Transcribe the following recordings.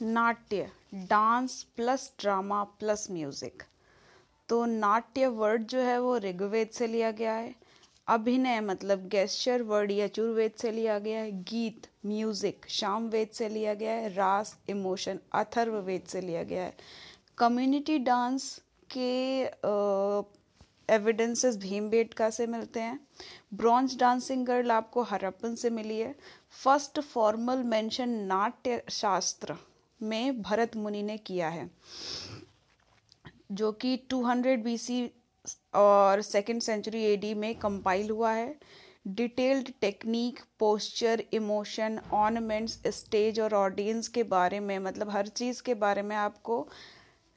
Natya, dance plus drama plus music. तो नाट्य word जो है वो ऋग्वेद से लिया गया है। अभिनय मतलब गेस्चर वर्ड यजुर्वेद से लिया गया है। गीत म्यूज़िक शाम वेद से लिया गया है। रास इमोशन अथर्ववेद से लिया गया है। कम्युनिटी डांस के एविडेंसेस भीमबेटका से मिलते हैं। ब्रॉन्ज डांसिंग गर्ल आपको हरप्पन से मिली है। First formal mention Natya Shastra. में भरत मुनि ने किया है, जो कि 200 बीसी और सेकेंड सेंचुरी एडी में कंपाइल हुआ है। Detailed technique posture emotion ornaments stage और ऑडियंस के बारे में मतलब हर चीज़ के बारे में आपको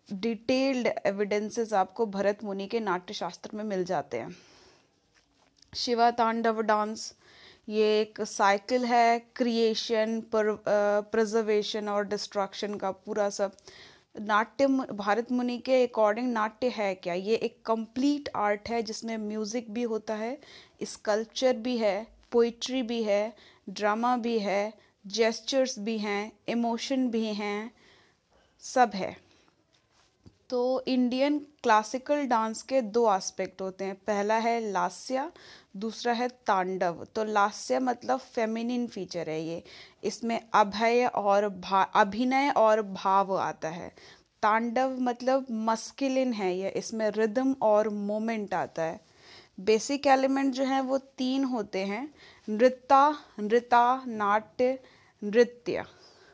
डिटेल्ड एविडेंसेस आपको भरत मुनि के नाट्य शास्त्र में मिल जाते हैं। शिवा तांडव डांस ये एक साइकिल है क्रिएशन प्रजर्वेशन और डिस्ट्रक्शन का पूरा सब नाट्य भारत मुनि के अकॉर्डिंग नाट्य है क्या? ये एक कंप्लीट आर्ट है जिसमें म्यूज़िक भी होता है स्कल्पचर भी है पोइट्री भी है ड्रामा भी है जेस्चर्स भी हैं इमोशन भी हैं, सब है। तो इंडियन क्लासिकल डांस के दो एस्पेक्ट होते हैं। पहला है लास्य दूसरा है तांडव। तो लास्य मतलब फेमिनिन फीचर है ये। इसमें अभय और भा, अभिनय और भाव आता है। तांडव मतलब मस्किलिन है ये। इसमें रिदम और मोमेंट आता है। बेसिक एलिमेंट जो है वो तीन होते हैं। नृत्ता, नृता, नाट्य, नृत्य।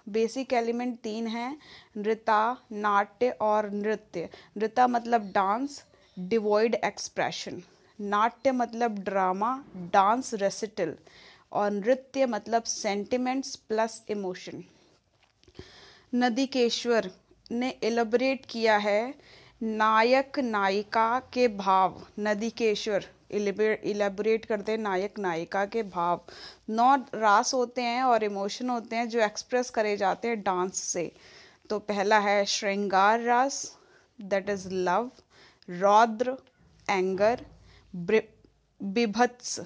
बेसिक एलिमेंट तीन हैं। नृता, नाट्य और नृत्य। नृता मतलब डांस डिवॉइड एक्सप्रेशन नाट्य मतलब ड्रामा डांस रेसिटल और नृत्य मतलब सेंटिमेंट्स प्लस इमोशन नदीकेश्वर ने एलिब्रेट किया है नायक नायिका के भाव. नदीकेश्वर इलेबोरेट करते हैं नायक नायिका के भाव. नौ रास होते हैं और इमोशन होते हैं जो एक्सप्रेस करे जाते हैं डांस से. तो पहला है श्रृंगार रास दैट इज़ लव रौद्र एंगर बिभत्स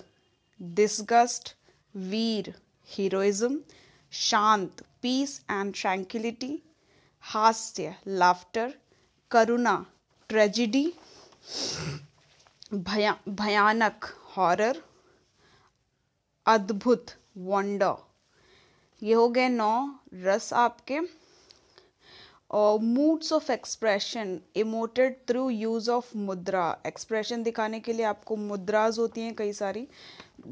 डिस्गस्ट वीर हीरोइज्म शांत पीस एंड ट्रैंक्विलिटी हास्य लाफ्टर करुणा ट्रेजिडी भया, भयानक हॉरर अद्भुत वंडर ये हो गए नौ रस आपके। और moods of expression emoted through use of mudra expression दिखाने के लिए आपको मुद्राज होती हैं कई सारी।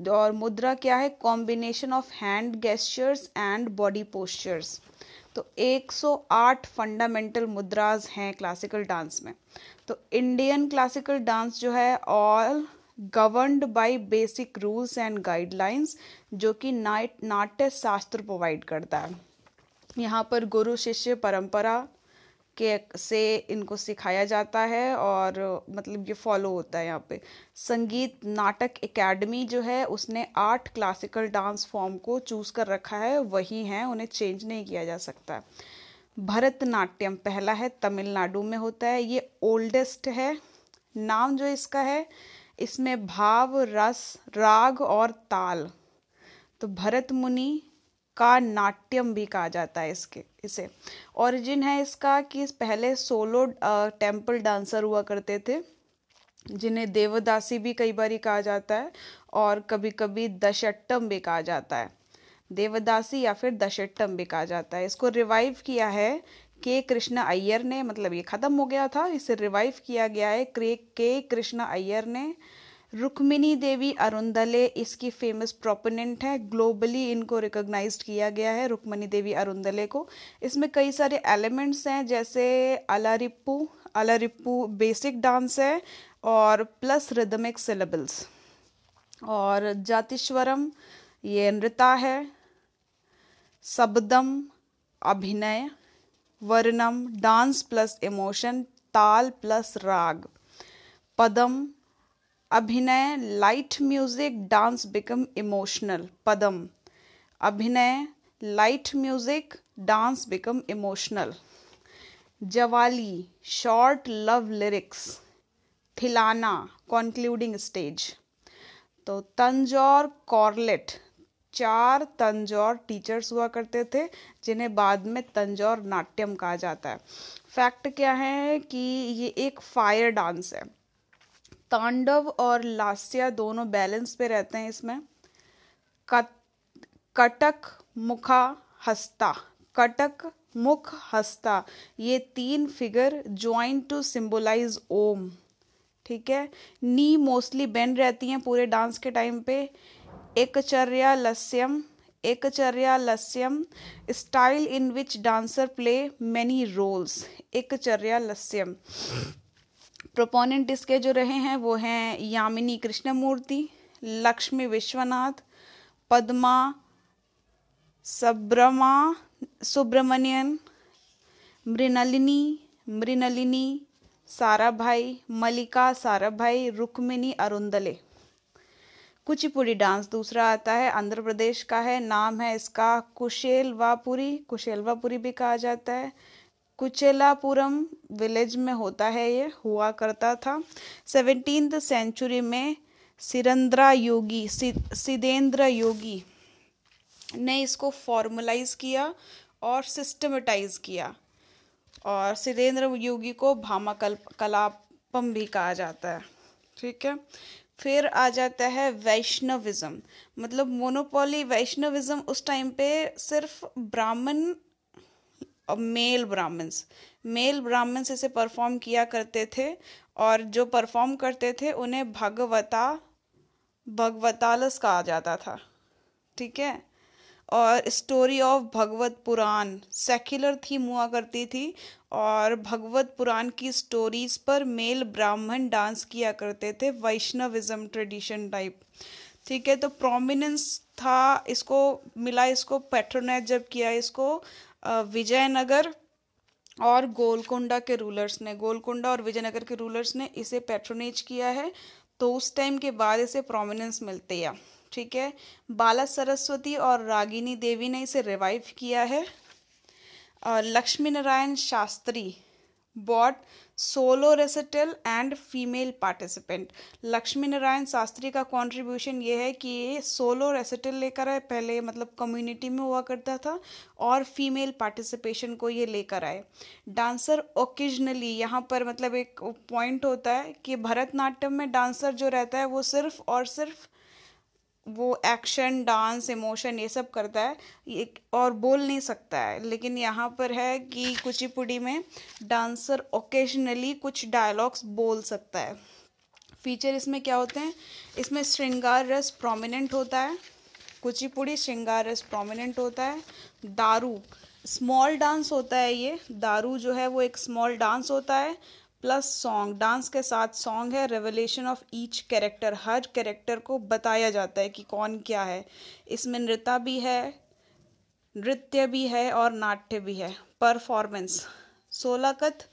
और मुद्रा क्या है? Combination of hand gestures and body postures तो 108 फंडामेंटल मुद्राज हैं क्लासिकल डांस में। तो इंडियन क्लासिकल डांस जो है all governed by basic rules and guidelines जो कि नाइट नाट्य शास्त्र प्रोवाइड करता है। यहाँ पर गुरु शिष्य परंपरा के से इनको सिखाया जाता है और मतलब ये फॉलो होता है यहाँ पे। संगीत नाटक एकेडमी जो है, उसने आठ क्लासिकल डांस फॉर्म को चूज़ कर रखा है, वही हैं, उन्हें चेंज नहीं किया जा सकता। भरतनाट्यम पहला है, तमिलनाडु में होता है, ये ओल्डेस्ट है। नाम जो इसका है, इसमें भाव, रस, राग और ताल। तो भरत मुनि का नाट्यम भी कहा जाता है इसके, इसे। ओरिजिन है इसका कि पहले सोलो टेंपल डांसर हुआ करते थे, जिन्हें देवदासी भी कई बार कहा जाता है और कभी कभी दशट्टम भी कहा जाता है। देवदासी या फिर दशट्टम भी कहा जाता है। इसको रिवाइव किया है के कृष्ण अय्यर ने मतलब ये ख़त्म हो गया था, इसे रिवाइव किया गया है के कृष्ण अय्यर ने रुक्मिनी देवी अरुंदले इसकी फ़ेमस प्रोपोनेंट है। ग्लोबली इनको रिकॉग्नाइज्ड किया गया है रुक्मिनी देवी अरुंदले को। इसमें कई सारे एलिमेंट्स हैं, जैसे अलारिप्पू अलारिप्पू बेसिक डांस है और प्लस रिदमिक सिलेबल्स और जातिश्वरम, ये नृता है। Shabdam, abhinaya. Varnam dance plus emotion tala plus raga. Padam abhinaya light music dance become emotional Padam abhinaya light music dance become emotional Javali short love lyrics Tillana concluding stage तो तंजौर कॉर्लेट चार Tanjore teachers हुआ करते थे, जिन्हें बाद में तंजौर नाट्यम कहा जाता है। फैक्ट क्या है कि ये एक फायर डांस है। तांडव और लास्या दोनों बैलेंस पे रहते हैं इसमें। कटक, मुखा, हस्ता। कटक, मुख, हस्ता। ये तीन figure join to symbolize Om. ठीक है? नी मोस्टली बेंड रहती हैं पूरे डांस के टाइम पे। एक Ekacharya Lasyam Ekacharya Lasyam. Style in which dancer play many roles Ekacharya Lasyam. Proponent इसके जो रहे हैं, वो हैं यामिनी कृष्णमूर्ति, लक्ष्मी विश्वनाथ, पद्मा, सब्रमा, सुब्रमण्यन, मृणलिनी मृणलिनी, साराभाई मलिका साराभाई रुक्मिनी अरुंदले कुचिपुड़ी डांस दूसरा आता है, आंध्र प्रदेश का है, नाम है इसका कुशेलवापुरी कुशेलवापुरी भी कहा जाता है। कुचेलापुरम विलेज में होता है ये, हुआ करता था। सेवनटीन सेंचुरी में सिरंद्रा योगी सिदेंद्र योगी ने इसको फॉर्मलाइज किया और सिस्टमेटाइज किया और सिदेंद्र योगी को भामा कलापम भी कहा जाता है, ठीक है? फिर आ जाता है वैष्णविज्म मतलब मोनोपोली वैष्णविज्म उस टाइम पे सिर्फ़ ब्राह्मण और मेल ब्राह्मण्स मेल ब्राह्मण्स इसे परफॉर्म किया करते थे और जो परफॉर्म करते थे, उन्हें भगवता, भगवतालस कहा जाता था। ठीक है? और story of Bhagavata Purana secular theme हुआ करती थी और भगवत पुराण की स्टोरीज पर मेल ब्राह्मण डांस किया करते थे वैष्णविज्म ट्रेडिशन टाइप ठीक है? तो प्रोमिनेंस था, इसको, मिला इसको पेट्रोनेट जब किया इसको विजयनगर और गोलकोंडा के रूलर्स ने, गोलकोंडा और विजयनगर के रूलर्स ने इसे पेट्रोनेज किया है तो उस टाइम के बाद इसे प्रोमिनेंस मिलते हैं। ठीक है? बाला सरस्वती और रागिनी देवी ने इसे रिवाइव किया है। Lakshmi Narayan Shastri brought solo recital and female participant. Lakshmi Narayan Shastri का कंट्रीब्यूशन ये है कि ये सोलो रेसिटल लेकर आए, पहले मतलब कम्युनिटी में हुआ करता था और फीमेल पार्टिसिपेशन को ये लेकर आए। डांसर ओकेजनली यहाँ पर मतलब एक पॉइंट होता है कि भरतनाट्यम में डांसर जो रहता है वो सिर्फ़ और सिर्फ़ वो एक्शन डांस इमोशन ये सब करता है, ये और बोल नहीं सकता है। लेकिन यहाँ पर है कि कुचिपुड़ी में डांसर ओकेजनली कुछ डायलॉग्स बोल सकता है। फीचर इसमें क्या होते हैं? इसमें श्रृंगार रस प्रोमिनेंट होता है, कुचिपुड़ी श्रृंगार रस प्रोमिनेंट होता है, दारू स्मॉल डांस होता है ये। दारू जो है वो एक स्मॉल डांस होता है प्लस सॉन्ग, डांस के साथ सॉन्ग है रेवलेशन ऑफ़ ईच कैरेक्टर हर कैरेक्टर को बताया जाता है कि कौन क्या है। इसमें नृत्य भी है, नृत्य भी है और नाट्य भी है। परफॉर्मेंस सोलाकत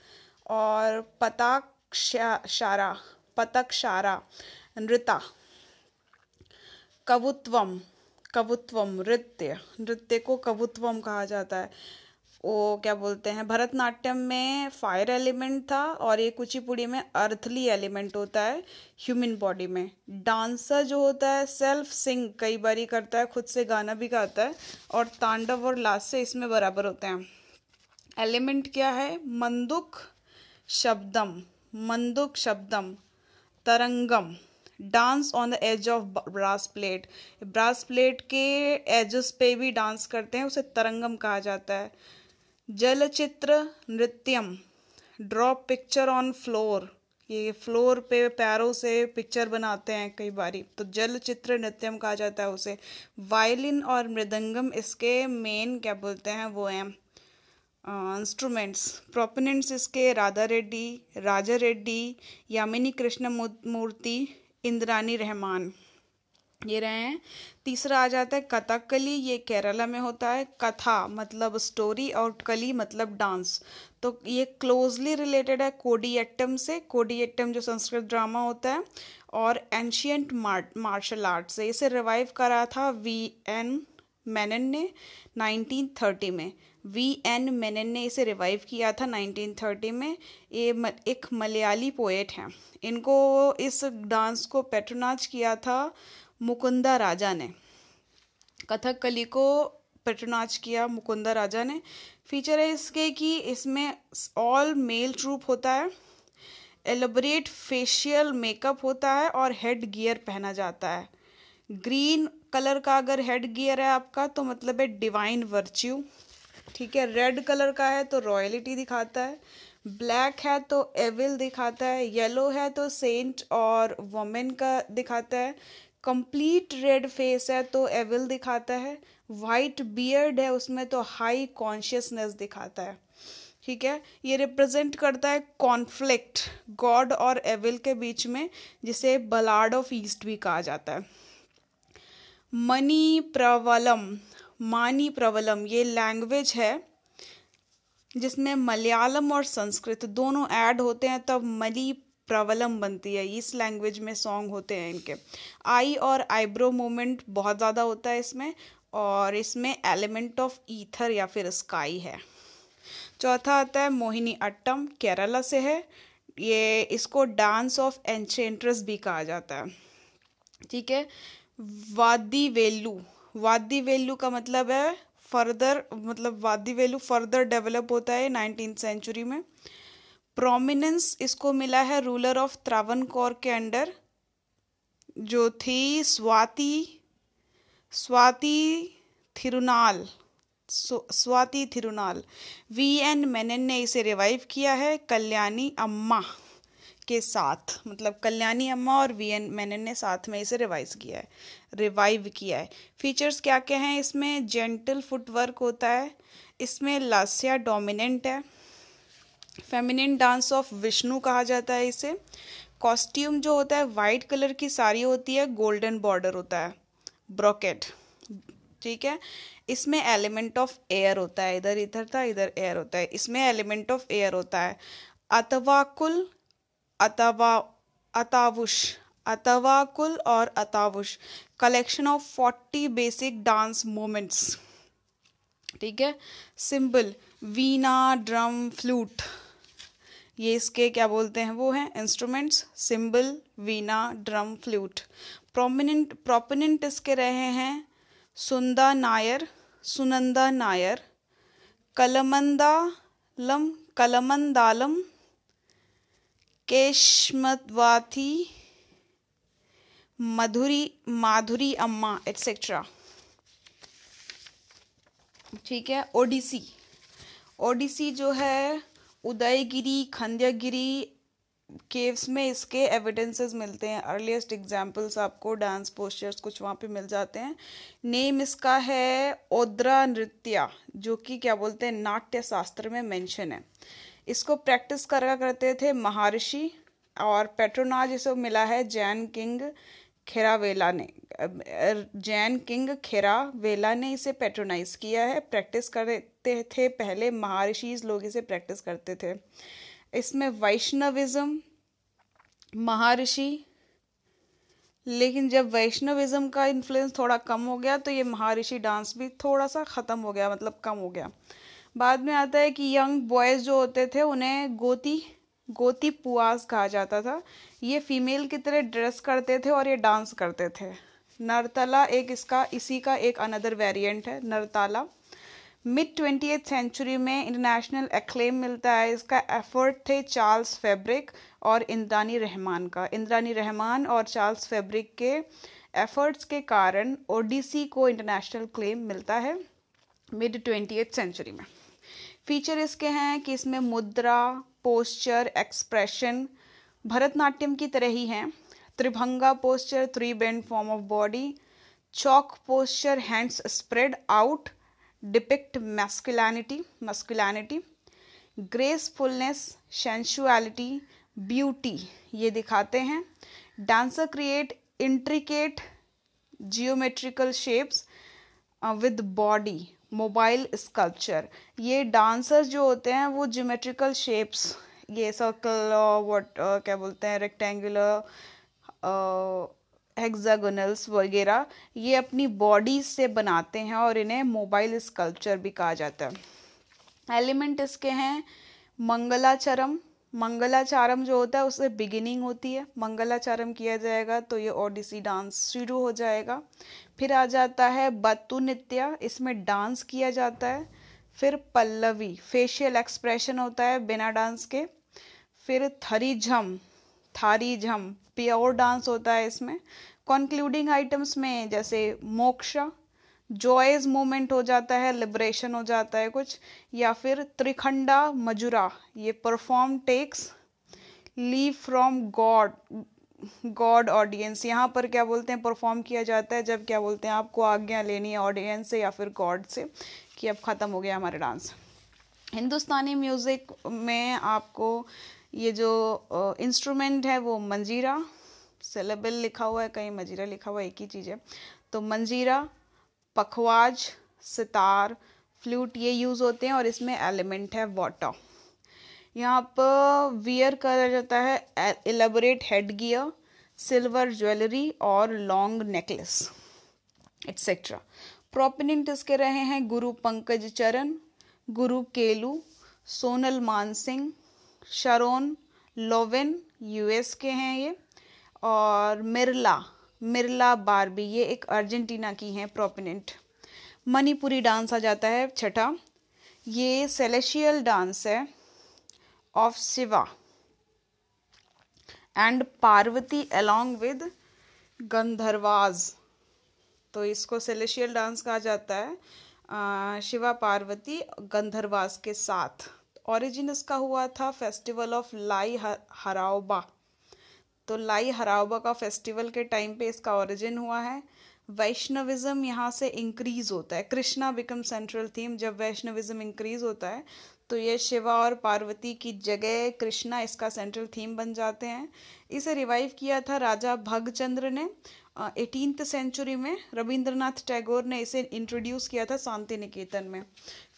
और पताक्षारा शारा पतक शारा नृता कवुत्वम कवुत्वम, नृत्य नृत्य को कवुत्वम कहा जाता है। वो क्या बोलते हैं, भरतनाट्यम में फायर एलिमेंट था और ये कुचिपुड़ी में अर्थली एलिमेंट होता है ह्यूमन बॉडी में। डांसर जो होता है सेल्फ सिंग कई बार ही करता है, खुद से गाना भी गाता है और तांडव और लास्य इसमें बराबर होते हैं। एलिमेंट क्या है? Manduka Shabdam Manduka Shabdam, Tarangam. Dance on the edge of brass plate brass plate के एजेस पे भी डांस करते हैं, उसे तरंगम कहा जाता है। Jalachitra Nrityam draw picture on floor ये फ्लोर पे पैरों से पिक्चर बनाते हैं कई बारी। तो जल चित्र नृत्यम कहा जाता है उसे। वायलिन और मृदंगम इसके मेन क्या बोलते हैं? वो हैं इंस्ट्रूमेंट्स प्रोपोनेंट्स इसके राधा रेड्डी, राजा रेड्डी, यामिनी कृष्ण मूर्ति इंद्रानी रहमान। ये रहे हैं। तीसरा आ जाता है कथकली, ये केरला में होता है। कथा मतलब स्टोरी और कली मतलब डांस तो ये क्लोजली रिलेटेड है कोडियट्टम से। कोडियट्टम जो संस्कृत ड्रामा होता है और एंशियंट मार्शल आर्ट से। इसे रिवाइव करा था वी एन मैनन ने 1930 में। वी एन मेनन ने इसे रिवाइव किया था 1930 में। ये एक मलयाली पोएट हैं। इनको इस डांस को पेट्रोनाज किया था मुकुंदा राजा ने। कथकली को पेट्रोनाच किया मुकुंदा राजा ने। फीचर है इसके कि इसमें ऑल मेल ट्रूप होता है एलोबरेट फेशियल मेकअप होता है और हेड गियर पहना जाता है। ग्रीन कलर का अगर हेड गियर है आपका तो मतलब है डिवाइन वर्च्यू ठीक है रेड कलर का है तो रॉयलिटी दिखाता है। ब्लैक है तो एविल दिखाता है। येलो है तो सेंट और वोमेन का दिखाता है। कंप्लीट रेड फेस है तो एविल दिखाता है वाइट बियर्ड है उसमें तो हाई कॉन्शियसनेस दिखाता है। ठीक है? ये रिप्रेजेंट करता है कॉन्फ्लिक्ट गॉड और एविल के बीच में, जिसे बलाड ऑफ़ ईस्ट भी कहा जाता है। मनी प्रवलम, मानी प्रवलम, ये लैंग्वेज है, जिसमें मलयालम और संस्कृत दोनों ऐड होते हैं, तब मली प्रवलम बनती है, इस लैंग्वेज में सॉन्ग होते हैं इनके। आई और आईब्रो मूवमेंट बहुत ज़्यादा होता है इसमें, और इसमें एलिमेंट ऑफ़ ईथर या फिर स्काई है। चौथा आता है मोहिनी अट्टम, केरला से है। ये इसको डांस ऑफ़ एंचेंट्रस भी कहा जाता है। ठीक है? वादी वेलू वादी वेलू का मतलब है फर्दर मतलब वादी वेलू फर्दर डेवलप होता है नाइनटीन सेंचुरी में। प्रोमिनेंस इसको मिला है रूलर ऑफ़ त्रावनकोर के अंडर, जो थी स्वाति स्वाति थिरुनाल स्वाति थिरुनाल। वी एन मेनन ने इसे रिवाइव किया है कल्याणी अम्मा के साथ मतलब कल्याणी अम्मा और वी एन मेनन ने साथ में इसे रिवाइज किया है रिवाइव किया है। फीचर्स क्या क्या हैं? इसमें जेंटल फुटवर्क होता है, इसमें लास्या डोमिनेंट है फेमिनिन डांस ऑफ़ विष्णु कहा जाता है इसे। कॉस्ट्यूम जो होता है वाइट कलर की साड़ी होती है गोल्डन बॉर्डर होता है। ब्रोकेट ठीक है? इसमें एलिमेंट ऑफ़ एयर होता है, इधर इधर था, इधर एयर होता है। इसमें एलिमेंट ऑफ़ एयर होता है। अतवाकुल, अतवा, अतावुश, अतवाकुल और अतावुश। Collection of forty basic dance moments ठीक है? सिंबल वीना ड्रम फ्लूट ये इसके क्या बोलते हैं? वो हैं instruments cymbal veena drum flute prominent proponent इसके रहे हैं सुंदा नायर, सुनंदा नायर कलमंदालम कलमंदालम केशमतवाथी मधुरी, माधुरी अम्मा एटसेट्रा ठीक है, ओडिसी। ओडिसी जो है उदयगिरी, खंड्यगिरी केव्स में इसके एविडेंसेस मिलते हैं। अर्लीस्ट एग्जाम्पल्स आपको डांस पोस्टर्स कुछ वहाँ पे मिल जाते हैं। नेम इसका है ओद्रा नृत्या जो कि क्या बोलते हैं नाट्य शास्त्र में मेंशन है। इसको प्रैक्टिस करा करते थे महर्षि और पेट्रोनाज इसे मिला है जैन किंग खेरावेला ने जैन किंग खेरावेला ने इसे पेट्रोनाइज किया है। प्रैक्टिस करते थे पहले महर्षि लोग इसे प्रैक्टिस करते थे। इसमें वैष्णविज्म, महर्षि, लेकिन जब वैष्णविज्म का इन्फ्लुएंस थोड़ा कम हो गया तो ये महर्षि डांस भी थोड़ा सा ख़त्म हो गया मतलब कम हो गया। बाद में आता है कि यंग बॉयज़ जो होते थे, उन्हें गोती गोती पुआस कहा जाता था। ये फीमेल की तरह ड्रेस करते थे और ये डांस करते थे। नरतला एक इसका, इसी का एक अनदर वेरिएंट है, नरताला। मिड ट्वेंटी सेंचुरी में इंटरनेशनल एक्लेम मिलता है। इसका एफर्ट थे चार्ल्स फैब्रिक और इंद्रानी रहमान का। इंद्रानी रहमान और चार्ल्स फैब्रिक के एफर्ट्स के कारण ओडिसी को इंटरनेशनल क्लेम मिलता है मिड ट्वेंटी सेंचुरी में। फीचर इसके हैं कि इसमें मुद्रा पोस्चर एक्सप्रेशन भरतनाट्यम की तरह ही हैं। Tribhanga posture three bend form of body chauka posture hands spread out depict masculinity masculinity gracefulness sensuality beauty ये दिखाते हैं। Dancer create intricate geometrical shapes with body mobile sculpture. ये डांसर्स जो होते हैं, वो जियोमेट्रिकल शेप्स ये सर्कल व्हाट क्या बोलते हैं रेक्टेंगुलर हेक्सागोनल्स वगैरह, ये अपनी बॉडी से बनाते हैं और इन्हें मोबाइल स्कल्पचर भी कहा जाता है। एलिमेंट इसके हैं, मंगलाचरम मंगलाचारम जो होता है, उससे बिगिनिंग होती है। मंगलाचारम किया जाएगा तो ये ओडिसी डांस शुरू हो जाएगा। फिर आ जाता है बत्तु नित्या इसमें डांस किया जाता है। फिर पल्लवी फेशियल एक्सप्रेशन होता है बिना डांस के। फिर थरी झम थारी झम प्योर डांस होता है इसमें। कंक्लूडिंग आइटम्स में, जैसे मोक्षा जॉयज मोमेंट हो जाता है लिबरेशन हो जाता है कुछ, या फिर त्रिखंडा मजुरा, ये perform takes leave from god god audience यहाँ पर क्या बोलते हैं? परफॉर्म किया जाता है, जब क्या बोलते हैं? आपको आज्ञा लेनी है ऑडियंस से या फिर गॉड से कि अब ख़त्म हो गया हमारा डांस हिंदुस्तानी म्यूज़िक में आपको ये जो इंस्ट्रूमेंट है वो मंजीरा सेलेबल लिखा हुआ है, कहीं मंजीरा लिखा हुआ है एक ही चीज़ है। तो मंजीरा पखवाज, सितार फ्लूट ये यूज़ होते हैं और इसमें एलिमेंट है वाटर यहाँ पर वियर करा जाता है elaborate head gear silver jewellery और लॉन्ग नेकलेस एट्सेट्रा प्रोपिनेंट इसके रहे हैं Guru Pankaj Charan, Guru Kelu, Sonal Mansingh, Sharon, Lowen US के हैं ये, और मिरला मिरला बारबी, ये एक अर्जेंटीना की हैं प्रोपिनेंट। मणिपुरी डांस आ जाता है, छठा। ये सेलेशियल डांस है, of Shiva. And Parvati along with Gandharvas. तो इसको सेलेशियल डांस कहा जाता है शिवा पार्वती गंधर्वास के साथ। ओरिजिन इसका हुआ था फेस्टिवल ऑफ़ लाई हराओबा तो लाई हराओबा का फेस्टिवल के टाइम पे इसका ओरिजिन हुआ है। वैष्णविज्म यहाँ से इंक्रीज होता है। कृष्णा बिकम सेंट्रल थीम जब वैष्णविज्म इंक्रीज होता है तो ये शिवा और पार्वती की जगह कृष्णा इसका सेंट्रल थीम बन जाते हैं। इसे रिवाइव किया था राजा भगचंद्र ने एटीनथ सेंचुरी में। रविंद्रनाथ टैगोर ने इसे इंट्रोड्यूस किया था शांति निकेतन में।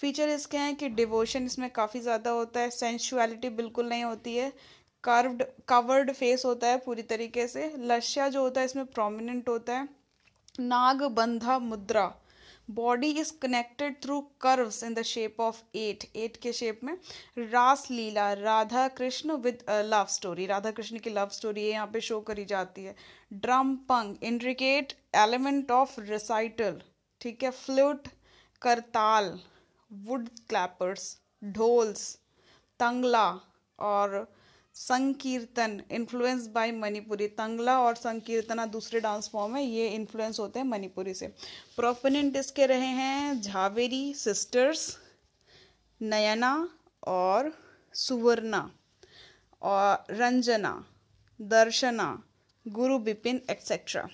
फीचर इसके हैं कि डिवोशन इसमें काफ़ी ज़्यादा होता है। सेंशुअलिटी बिल्कुल नहीं होती है। कर्व्ड कवर्ड फेस होता है पूरी तरीके से। लश्या जो होता है, इसमें प्रोमिनेंट होता है। Naga Bandha mudra. Body is connected through curves in the shape of eight eight के शेप में। Ras Leela. Radha Krishna with love story Radha Krishna की लव स्टोरी यहाँ पे शो करी जाती है। ड्रम पंग इंट्रिकेट एलिमेंट ऑफ़ रिसाइटल ठीक है? Flute kartal. Wood clappers dhols Tangla. और संकीर्तन इन्फ्लुएंस बाय मणिपुरी तंगला और संकीर्तना दूसरे डांस फॉर्म है ये इन्फ्लुएंस होते हैं मणिपुरी से। प्रोपोनेंट इसके रहे हैं? झावेरी सिस्टर्स नयना और सुवर्णा। और Ranjana, Darshana, Guru Bipin etcetera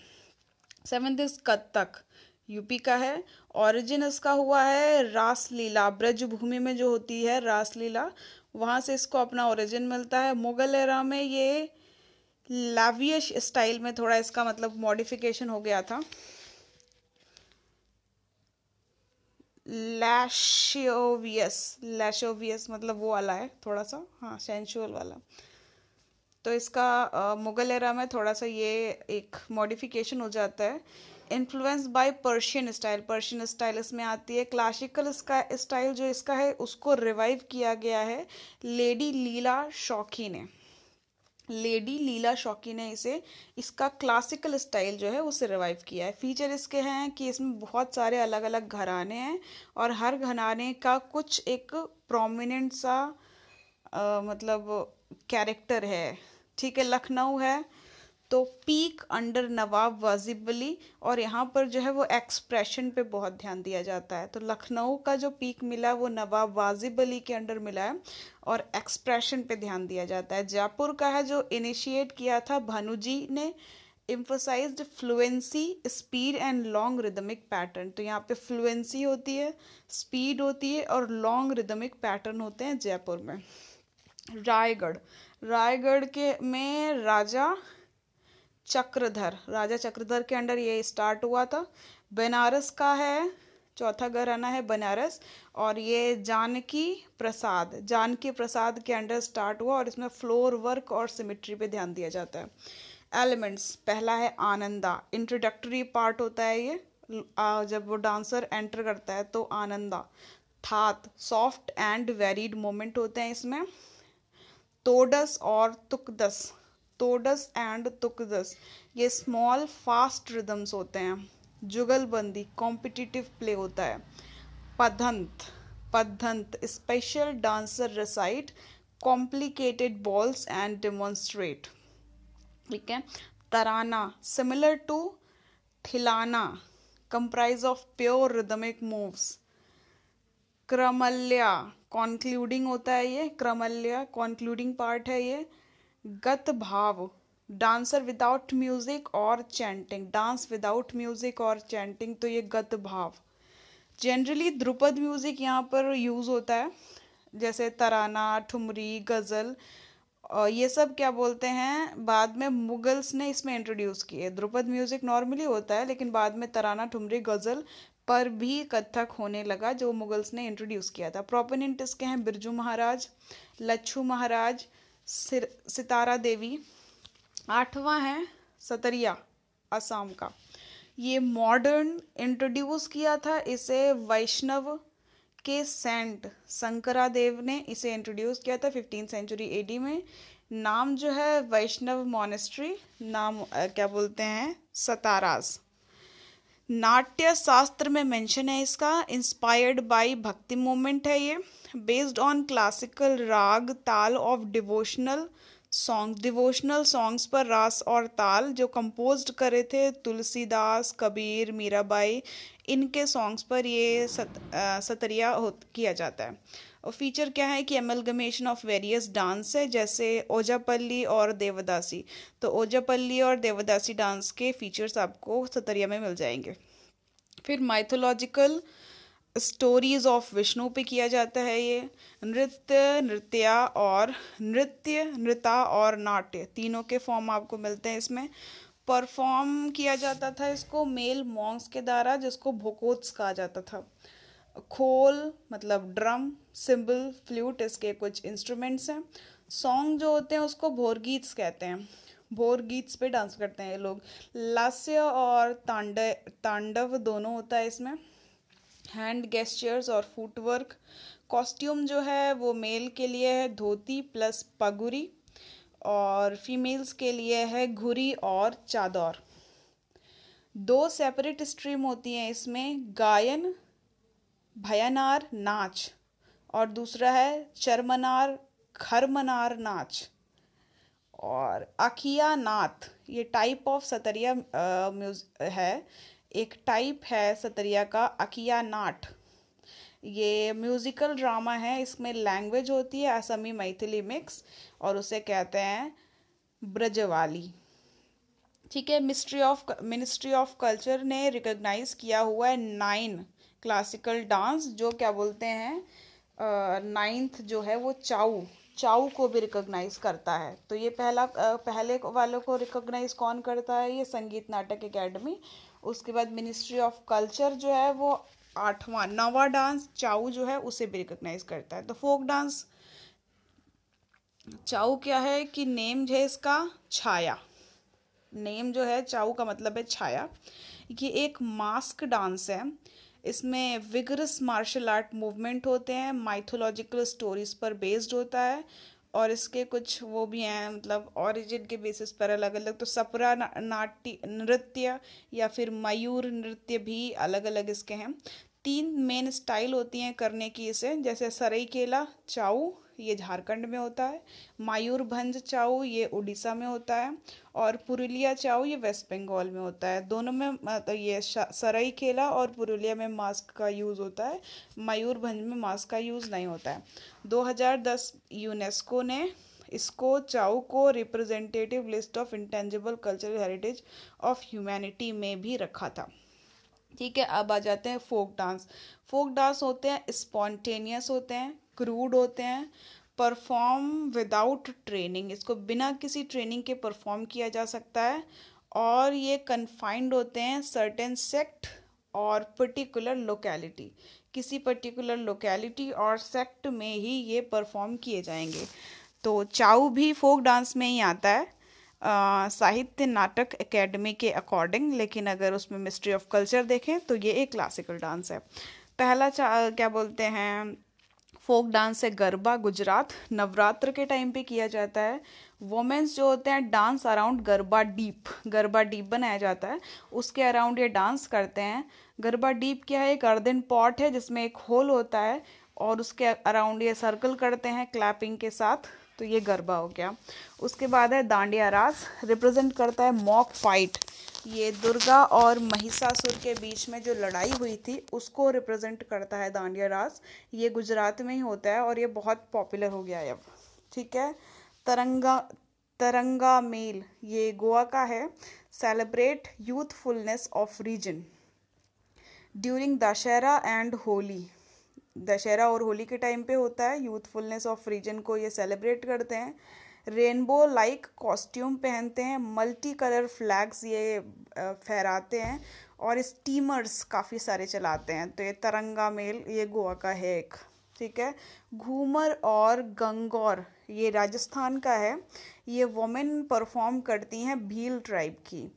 seventh is Kathak UP का है। ओरिजिन इसका हुआ है रासलीला। ब्रज भूमि में जो होती है रासलीला वहाँ से इसको अपना ओरिजिन मिलता है। मुगल एरा में ये लावियश स्टाइल में थोड़ा इसका मतलब मॉडिफिकेशन हो गया था। लैशोवियस लैशोवियस मतलब वो वाला है, थोड़ा सा हाँ सेंशुअल वाला। तो इसका मुगल एरा में थोड़ा सा ये एक मॉडिफिकेशन हो जाता है। Influence by Persian style Persian style इसमें आती है। क्लासिकल स्टाइल जो इसका है उसको रिवाइव किया गया है लेडी लीला शौकी ने। लेडी लीला शौकी ने इसे इसका क्लासिकल स्टाइल जो है उसे रिवाइव किया है। फीचर इसके हैं कि इसमें बहुत सारे अलग अलग घराने हैं और हर घराने का कुछ एक प्रोमिनेंट सा आ, मतलब कैरेक्टर है। ठीक है लखनऊ है। तो पीक अंडर नवाब वाजिबली और यहाँ पर जो है वो एक्सप्रेशन पे बहुत ध्यान दिया जाता है। तो लखनऊ का जो पीक मिला, वो नवाब वाजिब अली के अंडर मिला है, और एक्सप्रेशन पे ध्यान दिया जाता है। जयपुर का है जो इनिशिएट किया था भानुजी ने emphasize fluency speed and long rhythmic pattern तो यहाँ पे फ्लुएंसी होती है स्पीड होती है और लॉन्ग रिदमिक पैटर्न होते हैं जयपुर में। रायगढ़ रायगढ़ के में राजा चक्रधर, राजा चक्रधर के अंडर ये स्टार्ट हुआ था। बनारस का है, चौथा घराना है बनारस, और ये जानकी प्रसाद जानकी प्रसाद के अंडर स्टार्ट हुआ और इसमें फ्लोर वर्क और सिमिट्री पे ध्यान दिया जाता है। एलिमेंट्स पहला है आनंदा इंट्रोडक्टरी पार्ट होता है ये जब वो डांसर एंटर करता है तो Ananda. Thaat soft and varied moment होते हैं इसमें। तोडस और तुकदस तोडस एंड तुकदस, ये स्मॉल फास्ट रिदम्स होते हैं। जुगलबंदी कॉम्पिटिटिव प्ले होता है। Padhant padhant special dancer recite complicated bols and demonstrate ठीक है? Tarana similar to Tillana comprise of pure rhythmic moves kramalaya concluding होता है ये। क्रमल्या कॉन्क्लूडिंग पार्ट है ये। Gat bhav, dancer without music और चैंटिंग डांस विदाउट म्यूज़िक और chanting तो ये गत भाव। जनरली ध्रुपद म्यूज़िक यहाँ पर यूज़ होता है, जैसे तराना, ठुमरी, गज़ल ये सब क्या बोलते हैं, बाद में मुगल्स ने इसमें इंट्रोड्यूस किए। ध्रुपद म्यूज़िक नॉर्मली होता है, लेकिन बाद में तराना, ठुमरी, गज़ल पर भी कथक होने लगा, जो मुगल्स ने इंट्रोड्यूस किया था। प्रोपोनेंट इसके हैं बिरजू महाराज, लच्छू महाराज सितारा देवी। आठवां है सतरिया असम का। ये मॉडर्न इंट्रोड्यूस किया था, इसे वैष्णव के सेंट शंकरा देव ने इसे इंट्रोड्यूस किया था फिफ्टीन सेंचुरी एडी में। नाम जो है वैष्णव मोनेस्ट्री नाम क्या बोलते हैं, सतारास। नाट्य शास्त्र में मेंशन है इसका इंस्पायर्ड बाय भक्ति मूवमेंट है ये based on classical raga tala of devotional song devotional songs पर रास और ताल जो कंपोज्ड करे थे तुलसीदास कबीर मीराबाई इनके सॉन्ग्स पर ये सत, आ, सतरिया हो किया जाता है। और फीचर क्या है कि एमलगमेशन ऑफ़ वेरियस डांस है, जैसे ओजापल्ली और देवदासी। तो ओजापल्ली और देवदासी डांस के फीचर्स आपको सतरिया में मिल जाएँगे। फिर माइथोलॉजिकल स्टोरीज ऑफ़ विष्णु पे किया जाता है ये। नृत्य, नृत्या और नृत्य, नृता और नाट्य, तीनों के फॉर्म आपको मिलते हैं इसमें। परफॉर्म किया जाता था इसको मेल मॉन्ग्स के द्वारा, जिसको भोकोत्स कहा जाता था। खोल मतलब ड्रम सिंबल, फ्लूट इसके कुछ इंस्ट्रूमेंट्स हैं। सॉन्ग जो होते हैं, उसको भोरगीत्स कहते हैं। भोरगीत्स पे डांस करते हैं ये लोग। लास्य और तांडव तांडव दोनों होता है इसमें। हैंड गेस्चर्स और फुटवर्क कॉस्ट्यूम जो है, वो मेल के लिए है, धोती प्लस पगुरी और फीमेल्स के लिए है, घुरी और चादर। दो सेपरेट स्ट्रीम होती हैं इसमें। गायन, भयानार, नाच। और दूसरा है चरमनार, खरमनार नाच। और अकिया नाथ, ये टाइप ऑफ़ सतरिया म्यूज, है। एक टाइप है सतरिया का, अकिया नाट। ये म्यूजिकल ड्रामा है, इसमें लैंग्वेज होती है, असमी मैथिली मिक्स और उसे कहते हैं ब्रजवाली। ठीक है ministry of ministry of culture ने रिकॉग्नाइज किया हुआ है नाइन क्लासिकल डांस जो क्या बोलते हैं नाइन्थ जो है वो चाऊ चाऊ को भी रिकॉग्नाइज करता है। तो ये पहला पहले वालों को रिकॉग्नाइज कौन करता है? ये संगीत नाटक एकेडमी उसके बाद मिनिस्ट्री ऑफ़ कल्चर जो है वो आठवां, नवा डांस चाऊ जो है उसे भी रिकॉग्नाइज करता है। तो फोक डांस चाऊ क्या है कि नेम जो है इसका छाया। नेम जो है चाऊ का मतलब है छाया। ये एक मास्क डांस है। इसमें विगरस मार्शल आर्ट मूवमेंट होते हैं माइथोलॉजिकल स्टोरीज पर बेस्ड होता है, और इसके कुछ वो भी हैं मतलब ओरिजिन के बेसिस पर अलग अलग तो सपरा नाट्य, नृत्य या फिर मयूर नृत्य भी अलग अलग इसके हैं। तीन मेन स्टाइल होती हैं करने की इसे, जैसे सरई केला चाऊ ये झारखंड में होता है, मायूरभंज चाऊ ये उड़ीसा में होता है और पुरुलिया चाऊ ये वेस्ट बंगाल में होता है। दोनों में मतलब ये सराई केला और पुरुलिया में मास्क का यूज़ होता है, मयूरभंज में मास्क का यूज़ नहीं होता है। 2010 यूनेस्को ने इसको चाऊ को representative list of intangible cultural heritage of humanity में भी रखा था। ठीक है, अब आ जाते हैं फोक डांस। फोक डांस होते हैं, स्पॉन्टेनियस होते हैं क्रूड होते हैं परफॉर्म विदाउट ट्रेनिंग इसको बिना किसी ट्रेनिंग के परफॉर्म किया जा सकता है और ये कन्फाइंड होते हैं सर्टेन सेक्ट और पर्टिकुलर लोकेलिटी किसी पर्टिकुलर लोकेलिटी और सेक्ट में ही ये परफॉर्म किए जाएँगे। तो चाऊ भी फोक डांस में ही आता है। साहित्य नाटक एकेडमी के अकॉर्डिंग लेकिन अगर उसमें मिस्ट्री ऑफ़ कल्चर देखें तो ये एक क्लासिकल डांस है। पहला क्या बोलते हैं फोक डांस है गरबा गुजरात नवरात्र के टाइम पे किया जाता है। वोमेंस जो होते हैं dance around garba deep garba deep बनाया जाता है। उसके अराउंड ये डांस करते हैं। गरबा डीप क्या है? एक अर्दन पॉट है, जिसमें एक होल होता है और उसके अराउंड ये सर्कल करते हैं क्लैपिंग के साथ। तो ये गरबा हो गया। उसके बाद है दांडिया रास रिप्रेजेंट करता है मॉक फाइट ये दुर्गा और महिषासुर के बीच में जो लड़ाई हुई थी, उसको रिप्रेजेंट करता है दांडिया रास ये गुजरात में ही होता है और ये बहुत पॉपुलर हो गया है अब, ठीक है? तरंगा तरंगा मेल, ये गोवा का है। Celebrate youthfulness of region during Dussehra and Holi. Dussehra और होली के टाइम पे होता है। यूथफुलनेस ऑफ़ रीजन को ये सेलिब्रेट करते हैं। रेनबो लाइक कॉस्ट्यूम पहनते हैं मल्टी कलर फ्लैग्स ये फहराते हैं और स्टीमर्स काफ़ी सारे चलाते हैं। तो ये तरंगा मेल, ये गोवा का है एक, ठीक है? घूमर और गंगौर, ये राजस्थान का है। ये वोमेन परफॉर्म करती हैं भील ट्राइब की।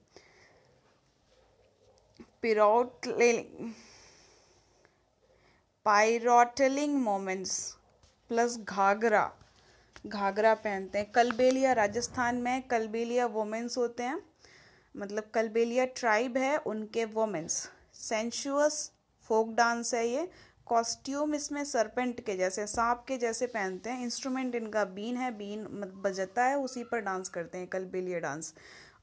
Pirouette pirouetting moments plus ghagra. Ghagra पहनते हैं। कलबेलिया राजस्थान में कलबेलिया वोमेंस होते हैं। मतलब कलबेलिया ट्राइब है उनके वोमेंस सेंशुअस फोक डांस है ये। कॉस्ट्यूम इसमें सरपेंट के जैसे, सांप के जैसे पहनते हैं। इंस्ट्रूमेंट इनका बीन है बीन बजता है, उसी पर डांस करते हैं कलबेलिया डांस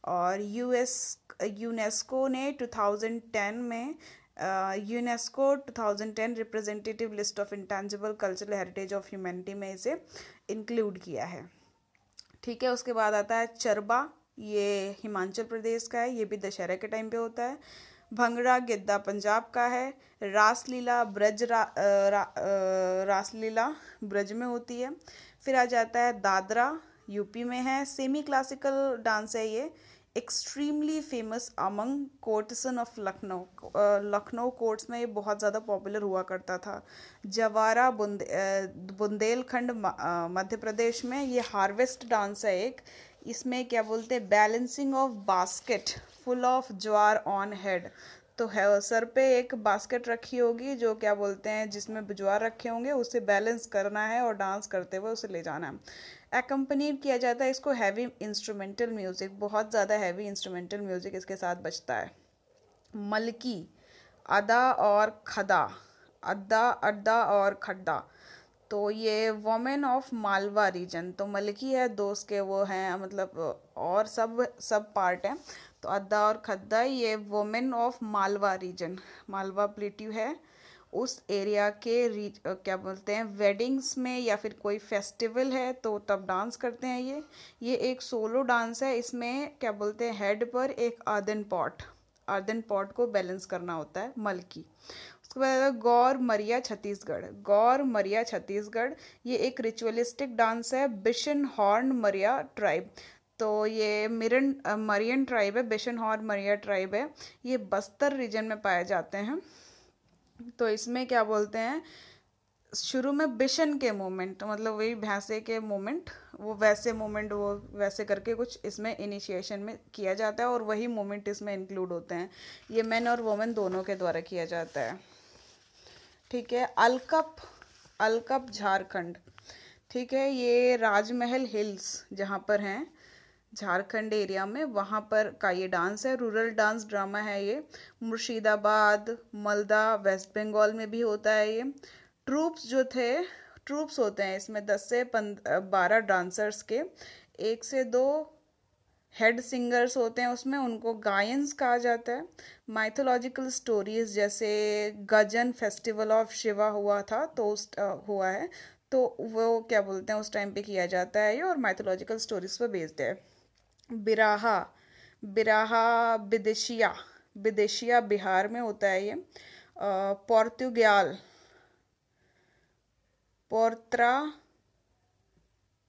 और यूएस यूनेस्को ने 2010 में UNESCO uh, 2010 representative list of intangible cultural heritage of humanity में इसे इंक्लूड किया है। ठीक है उसके बाद आता है चरबा ये हिमाचल प्रदेश का है ये भी दशहरा के टाइम पे होता है। भंगड़ा गिद्दा पंजाब का है। रासलीला ब्रज रा, रा, रासलीला ब्रज में होती है। फिर आ जाता है दादरा यूपी में है। सेमी क्लासिकल डांस है ये। Extremely famous among courtesan of Lucknow Lucknow courts में ये बहुत ज़्यादा पॉपुलर हुआ करता था। जवारा बुंदे बुंदेलखंड मध्य प्रदेश में ये हार्वेस्ट डांस है एक। इसमें क्या बोलते हैं? Balancing of basket full of jowar on head तो है, सर पे एक बास्केट रखी होगी जो क्या बोलते हैं, जिसमें ज्वार रखे होंगे, उसे बैलेंस करना है और डांस करते हुए उसे ले जाना है। एकम्पनी किया जाता है, इसको हैवी इंस्ट्रूमेंटल म्यूज़िक बहुत ज़्यादा हैवी इंस्ट्रूमेंटल म्यूज़िक इसके साथ बजता है। मलकी, अदा और खदा अद्दा अड्डा और खड्डा। तो ये वोमेन ऑफ़ मालवा रीजन तो मलकी है दोस्त के वो हैं मतलब और सब सब पार्ट हैं। तो अद्दा और खद्दा, ये women of Malwa region Malwa plateau है। उस एरिया के क्या बोलते हैं वेडिंग्स में या फिर कोई फेस्टिवल है तो तब डांस करते हैं ये। ये एक सोलो डांस है, इसमें क्या बोलते हैं हेड पर एक अर्दन पॉट अर्दन पॉट को बैलेंस करना होता है, मल की। उसके बाद गौर मरिया, छत्तीसगढ़। गौर मरिया, छत्तीसगढ़, ये एक रिचुअलिस्टिक डांस है, बिशन हॉर्न मरिया ट्राइब तो ये मिरन मरियन ट्राइब है, बिशन हॉर्न मरिया ट्राइब है। ये बस्तर रीजन में पाए जाते हैं। तो इसमें क्या बोलते हैं, शुरू में बिशन के मोमेंट मतलब वही भैंसे के मोमेंट, वो वैसे मोमेंट, वो वैसे करके कुछ इसमें इनिशिएशन में किया जाता है और वही मोमेंट इसमें इंक्लूड होते हैं। ये मैन और वोमेन दोनों के द्वारा किया जाता है। ठीक है, अलकप अलकप झारखंड। ठीक है, ये राजमहल हिल्स जहाँ पर हैं झारखंड एरिया में, वहाँ पर का ये डांस है, रूरल डांस ड्रामा है ये। मुर्शिदाबाद, मलदा, वेस्ट बंगाल में भी होता है ये। ट्रूप्स जो थे, ट्रूप्स होते हैं इसमें दस से बारह डांसर्स के। एक से दो हेड सिंगर्स होते हैं उसमें, उनको गायंस कहा जाता है। माइथोलॉजिकल स्टोरीज जैसे गजन फेस्टिवल ऑफ़ शिवा हुआ था तो उस हुआ है। तो वो क्या बोलते हैं, उस टाइम पे किया जाता है ये और माइथोलॉजिकल स्टोरीज पर बेस्ड है। बिराहा बिराहा विदेशिया विदेशिया बिहार में होता है ये। Portugal, पोर्त्रा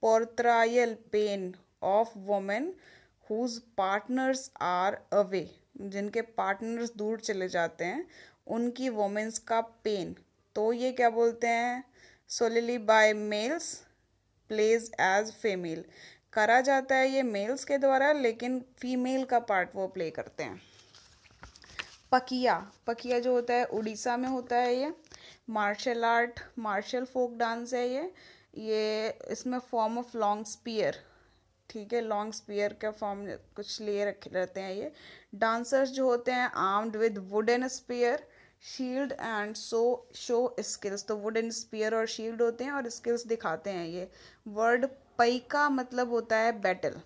portrayal pain of women whose partners are away, जिनके पार्टनर्स दूर चले जाते हैं, उनकी वोमेंस का पेन। तो ये क्या बोलते हैं? Solely by males plays as female. करा जाता है ये मेल्स के द्वारा, लेकिन फीमेल का पार्ट वो प्ले करते हैं। पकिया पकिया जो होता है, उड़ीसा में होता है ये। Martial art martial folk dance है ये। ये इसमें फॉर्म ऑफ़ लॉन्ग स्पीयर ठीक है? लॉन्ग स्पीयर का फॉर्म कुछ लिए रखे रहते हैं ये। डांसर्स जो होते हैं armed with wooden spear shield and so show skills तो वुडन स्पीयर और शील्ड होते हैं और स्किल्स दिखाते हैं ये। वर्ड पई का मतलब होता है बैटल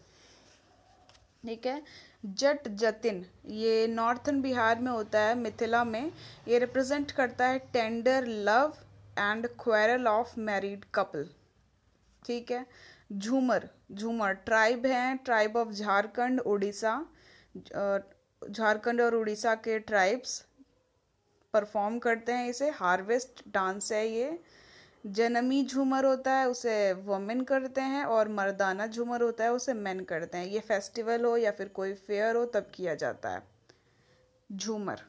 ठीक है? जट जतिन, ये नॉर्थन बिहार में होता है, मिथिला में. ये रिप्रेजेंट करता है tender love and quarrel of married couple ठीक है? झूमर झूमर. ट्राइब है ट्राइब ऑफ़ झारखंड, उड़ीसा. झारखंड और उड़ीसा के ट्राइब्स परफॉर्म करते हैं इसे. हार्वेस्ट डांस है ये. जनमी झूमर होता है, उसे वमेन करते हैं और मर्दाना झूमर होता है, उसे मेन करते हैं। ये फेस्टिवल हो या फिर कोई फेयर हो, तब किया जाता है। झूमर।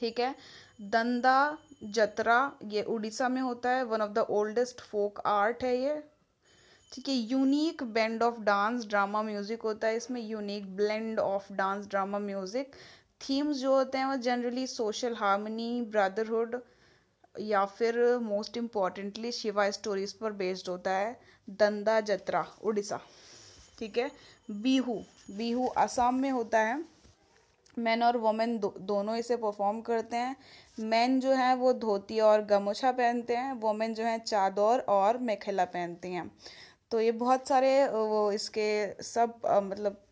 ठीक है? दंदा, जतरा, ये उड़ीसा में होता है। One of the oldest folk art है ये। ठीक है unique band of dance drama music होता है इसमें। Unique blend of dance drama music themes जो होते हैं, वो जनरली सोशल हार्मनी ब्रदरहुड या फिर मोस्ट इम्पॉर्टेंटली शिवा स्टोरीज पर बेस्ड होता है दंदा जत्रा उड़ीसा ठीक है? बीहू बीहू असम में होता है। मैन और वुमेन दो, दोनों इसे परफॉर्म करते हैं। मैन जो है वो धोती और गमोछा पहनते हैं। वुमेन जो है चादर और मेखेला पहनती हैं। तो ये बहुत सारे वो इसके सब मतलब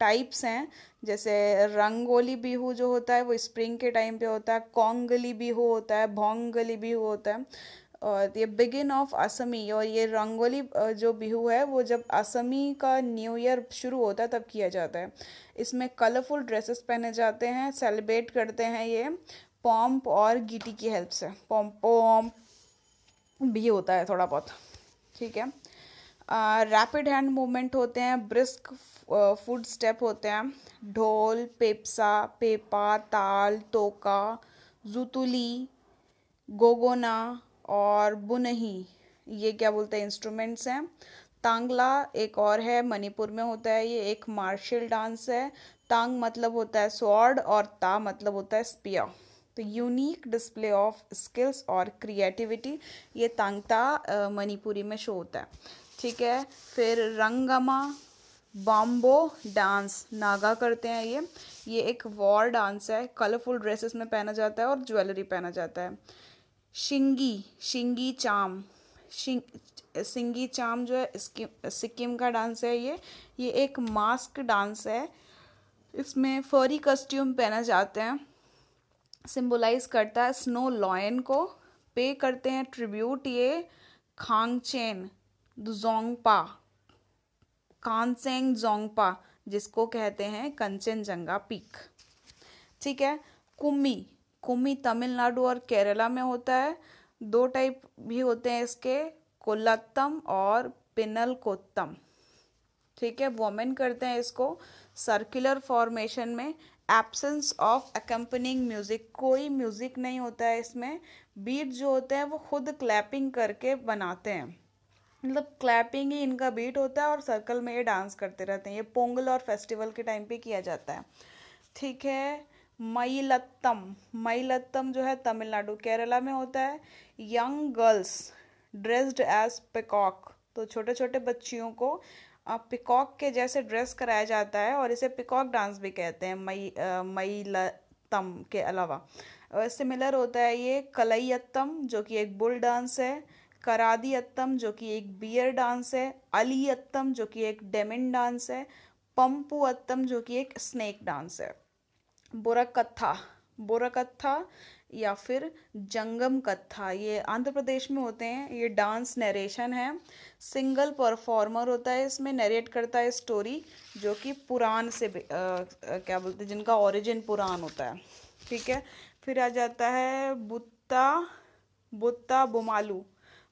टाइप्स हैं, जैसे रंगोली बिहू जो होता है, वो स्प्रिंग के टाइम पे होता है, कोंगली बिहू होता है, भोंगली बिहू होता है, और ये बिगिन ऑफ़ असमी, और ये रंगोली जो बिहू है, वो जब असमी का न्यू ईयर शुरू होता है, तब किया जाता है। इसमें कलरफुल ड्रेसेस पहने जाते हैं सेलिब्रेट करते हैं ये पॉम्प और गीटी की हेल्प से। पॉम्प पॉम्प भी होता है थोड़ा बहुत, ठीक है। रैपिड हैंड मूवमेंट होते हैं ब्रिस्क फ़ूड स्टेप होते हैं। ढोल, पेप्सा, पेपा, ताल, तोका, जुतुली, गोगोना और बुनही, ये क्या बोलते हैं इंस्ट्रूमेंट्स हैं। तांगला एक और है, मणिपुर में होता है ये, एक मार्शल डांस है। तांग मतलब होता है स्वॉर्ड और ता मतलब होता है स्पिया तो यूनिक डिस्प्ले ऑफ़ स्किल्स और क्रिएटिविटी ये तांगता मणिपुरी में शो होता है। ठीक है, फिर रंगमा बॉम्बो डांस, नागा करते हैं ये। ये एक वॉर डांस है, कलरफुल ड्रेसेस में पहना जाता है और ज्वेलरी पहना जाता है। शिंगी शिंगी चाम सिंगी चाम जो है सिक्किम का डांस है ये। ये एक मास्क डांस है। इसमें फरी कस्ट्यूम पहना जाते हैं। सिंबलाइज करता है स्नो लॉयन को। पे करते हैं ट्रिब्यूट ये खांगचेन जोंगपा कानसेंग जोंगपा, जिसको कहते हैं कंचनजंगा पीक। ठीक है? कुम्मी कुम्मी तमिलनाडु और केरला में होता है। दो टाइप भी होते हैं इसके, कोल्लत्तम और पिनल कोत्तम ठीक है? वोमेन करते हैं इसको। सर्कुलर फॉर्मेशन में एब्सेंस ऑफ़ अकम्पनिंग म्यूज़िक कोई म्यूज़िक नहीं होता है इसमें। बीट जो होते हैं वो खुद क्लैपिंग करके बनाते हैं। मतलब क्लैपिंग ही इनका बीट होता है और सर्कल में ये डांस करते रहते हैं। ये पोंगल और फेस्टिवल के टाइम पे किया जाता है। ठीक है? मईलत्तम मईलत्तम जो है तमिलनाडु, केरला में होता है। Young girls dressed as peacock तो छोटे छोटे बच्चियों को पिकॉक के जैसे ड्रेस कराया जाता है और इसे पिकॉक डांस भी कहते हैं, मई मईलत्तम के अलावा। सिमिलर होता है ये कलईयत्तम जो कि एक बुल डांस है। करादी अत्तम जो कि एक बियर डांस है अली अत्तम जो कि एक डेमिन डांस है पंपू अत्तम जो कि एक स्नेक डांस है। बुरकत्था बुरकत्था या फिर जंगम कत्था ये आंध्र प्रदेश में होते हैं ये डांस नरेशन है। सिंगल परफॉर्मर होता है इसमें नरेट करता है स्टोरी जो कि पुराण से आ, क्या बोलते हैं जिनका ओरिजिन पुराण होता है। ठीक है? फिर आ जाता है बुत्ता बुत्ता बुमालू।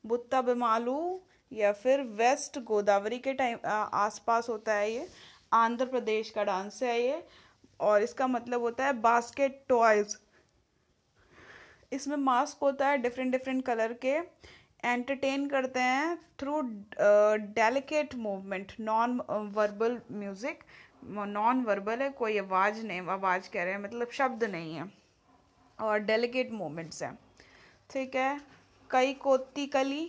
बुत्ता बिमालू या फिर वेस्ट गोदावरी के टाइम आसपास होता है ये। आंध्र प्रदेश का डांस है ये। और इसका मतलब होता है बास्केट टॉयज इसमें मास्क होता है डिफरेंट डिफरेंट कलर के। एंटरटेन करते हैं through delicate movement non verbal music non verbal है, कोई आवाज़ नहीं, आवाज़ कह रहे हैं मतलब शब्द नहीं है। और डेलिकेट मोमेंट्स हैं। ठीक है? कई कोत्ती कली,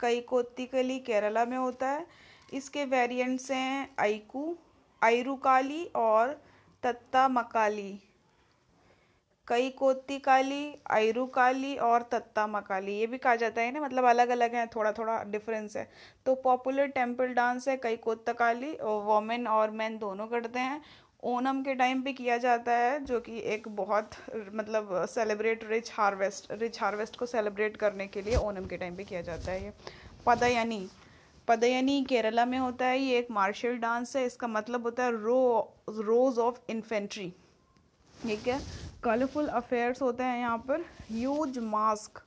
कई कोत्ती कली केरला में होता है। इसके वेरिएंट्स हैं आइकू आयरुकाली और तत्ता मकाली कई कोत्ती काली आयरू काली और तत्ता मकाली ये भी कहा जाता है ना मतलब अलग अलग है थोड़ा थोड़ा डिफरेंस है। तो पॉपुलर टेंपल डांस है, कई कोत्ता काली और वोमेन और मैन दोनों करते हैं। ओनम के टाइम पे किया जाता है, जो कि एक बहुत मतलब celebrate rich harvest rich harvest को सेलिब्रेट करने के लिए ओनम के टाइम पे किया जाता है ये। पदयनी पदयनी केरला में होता है, ये एक मार्शल डांस है, इसका मतलब होता है रो रोज ऑफ़ इन्फेंट्री ठीक है? कलरफुल अफेयर्स होते हैं यहाँ पर। ह्यूज मास्क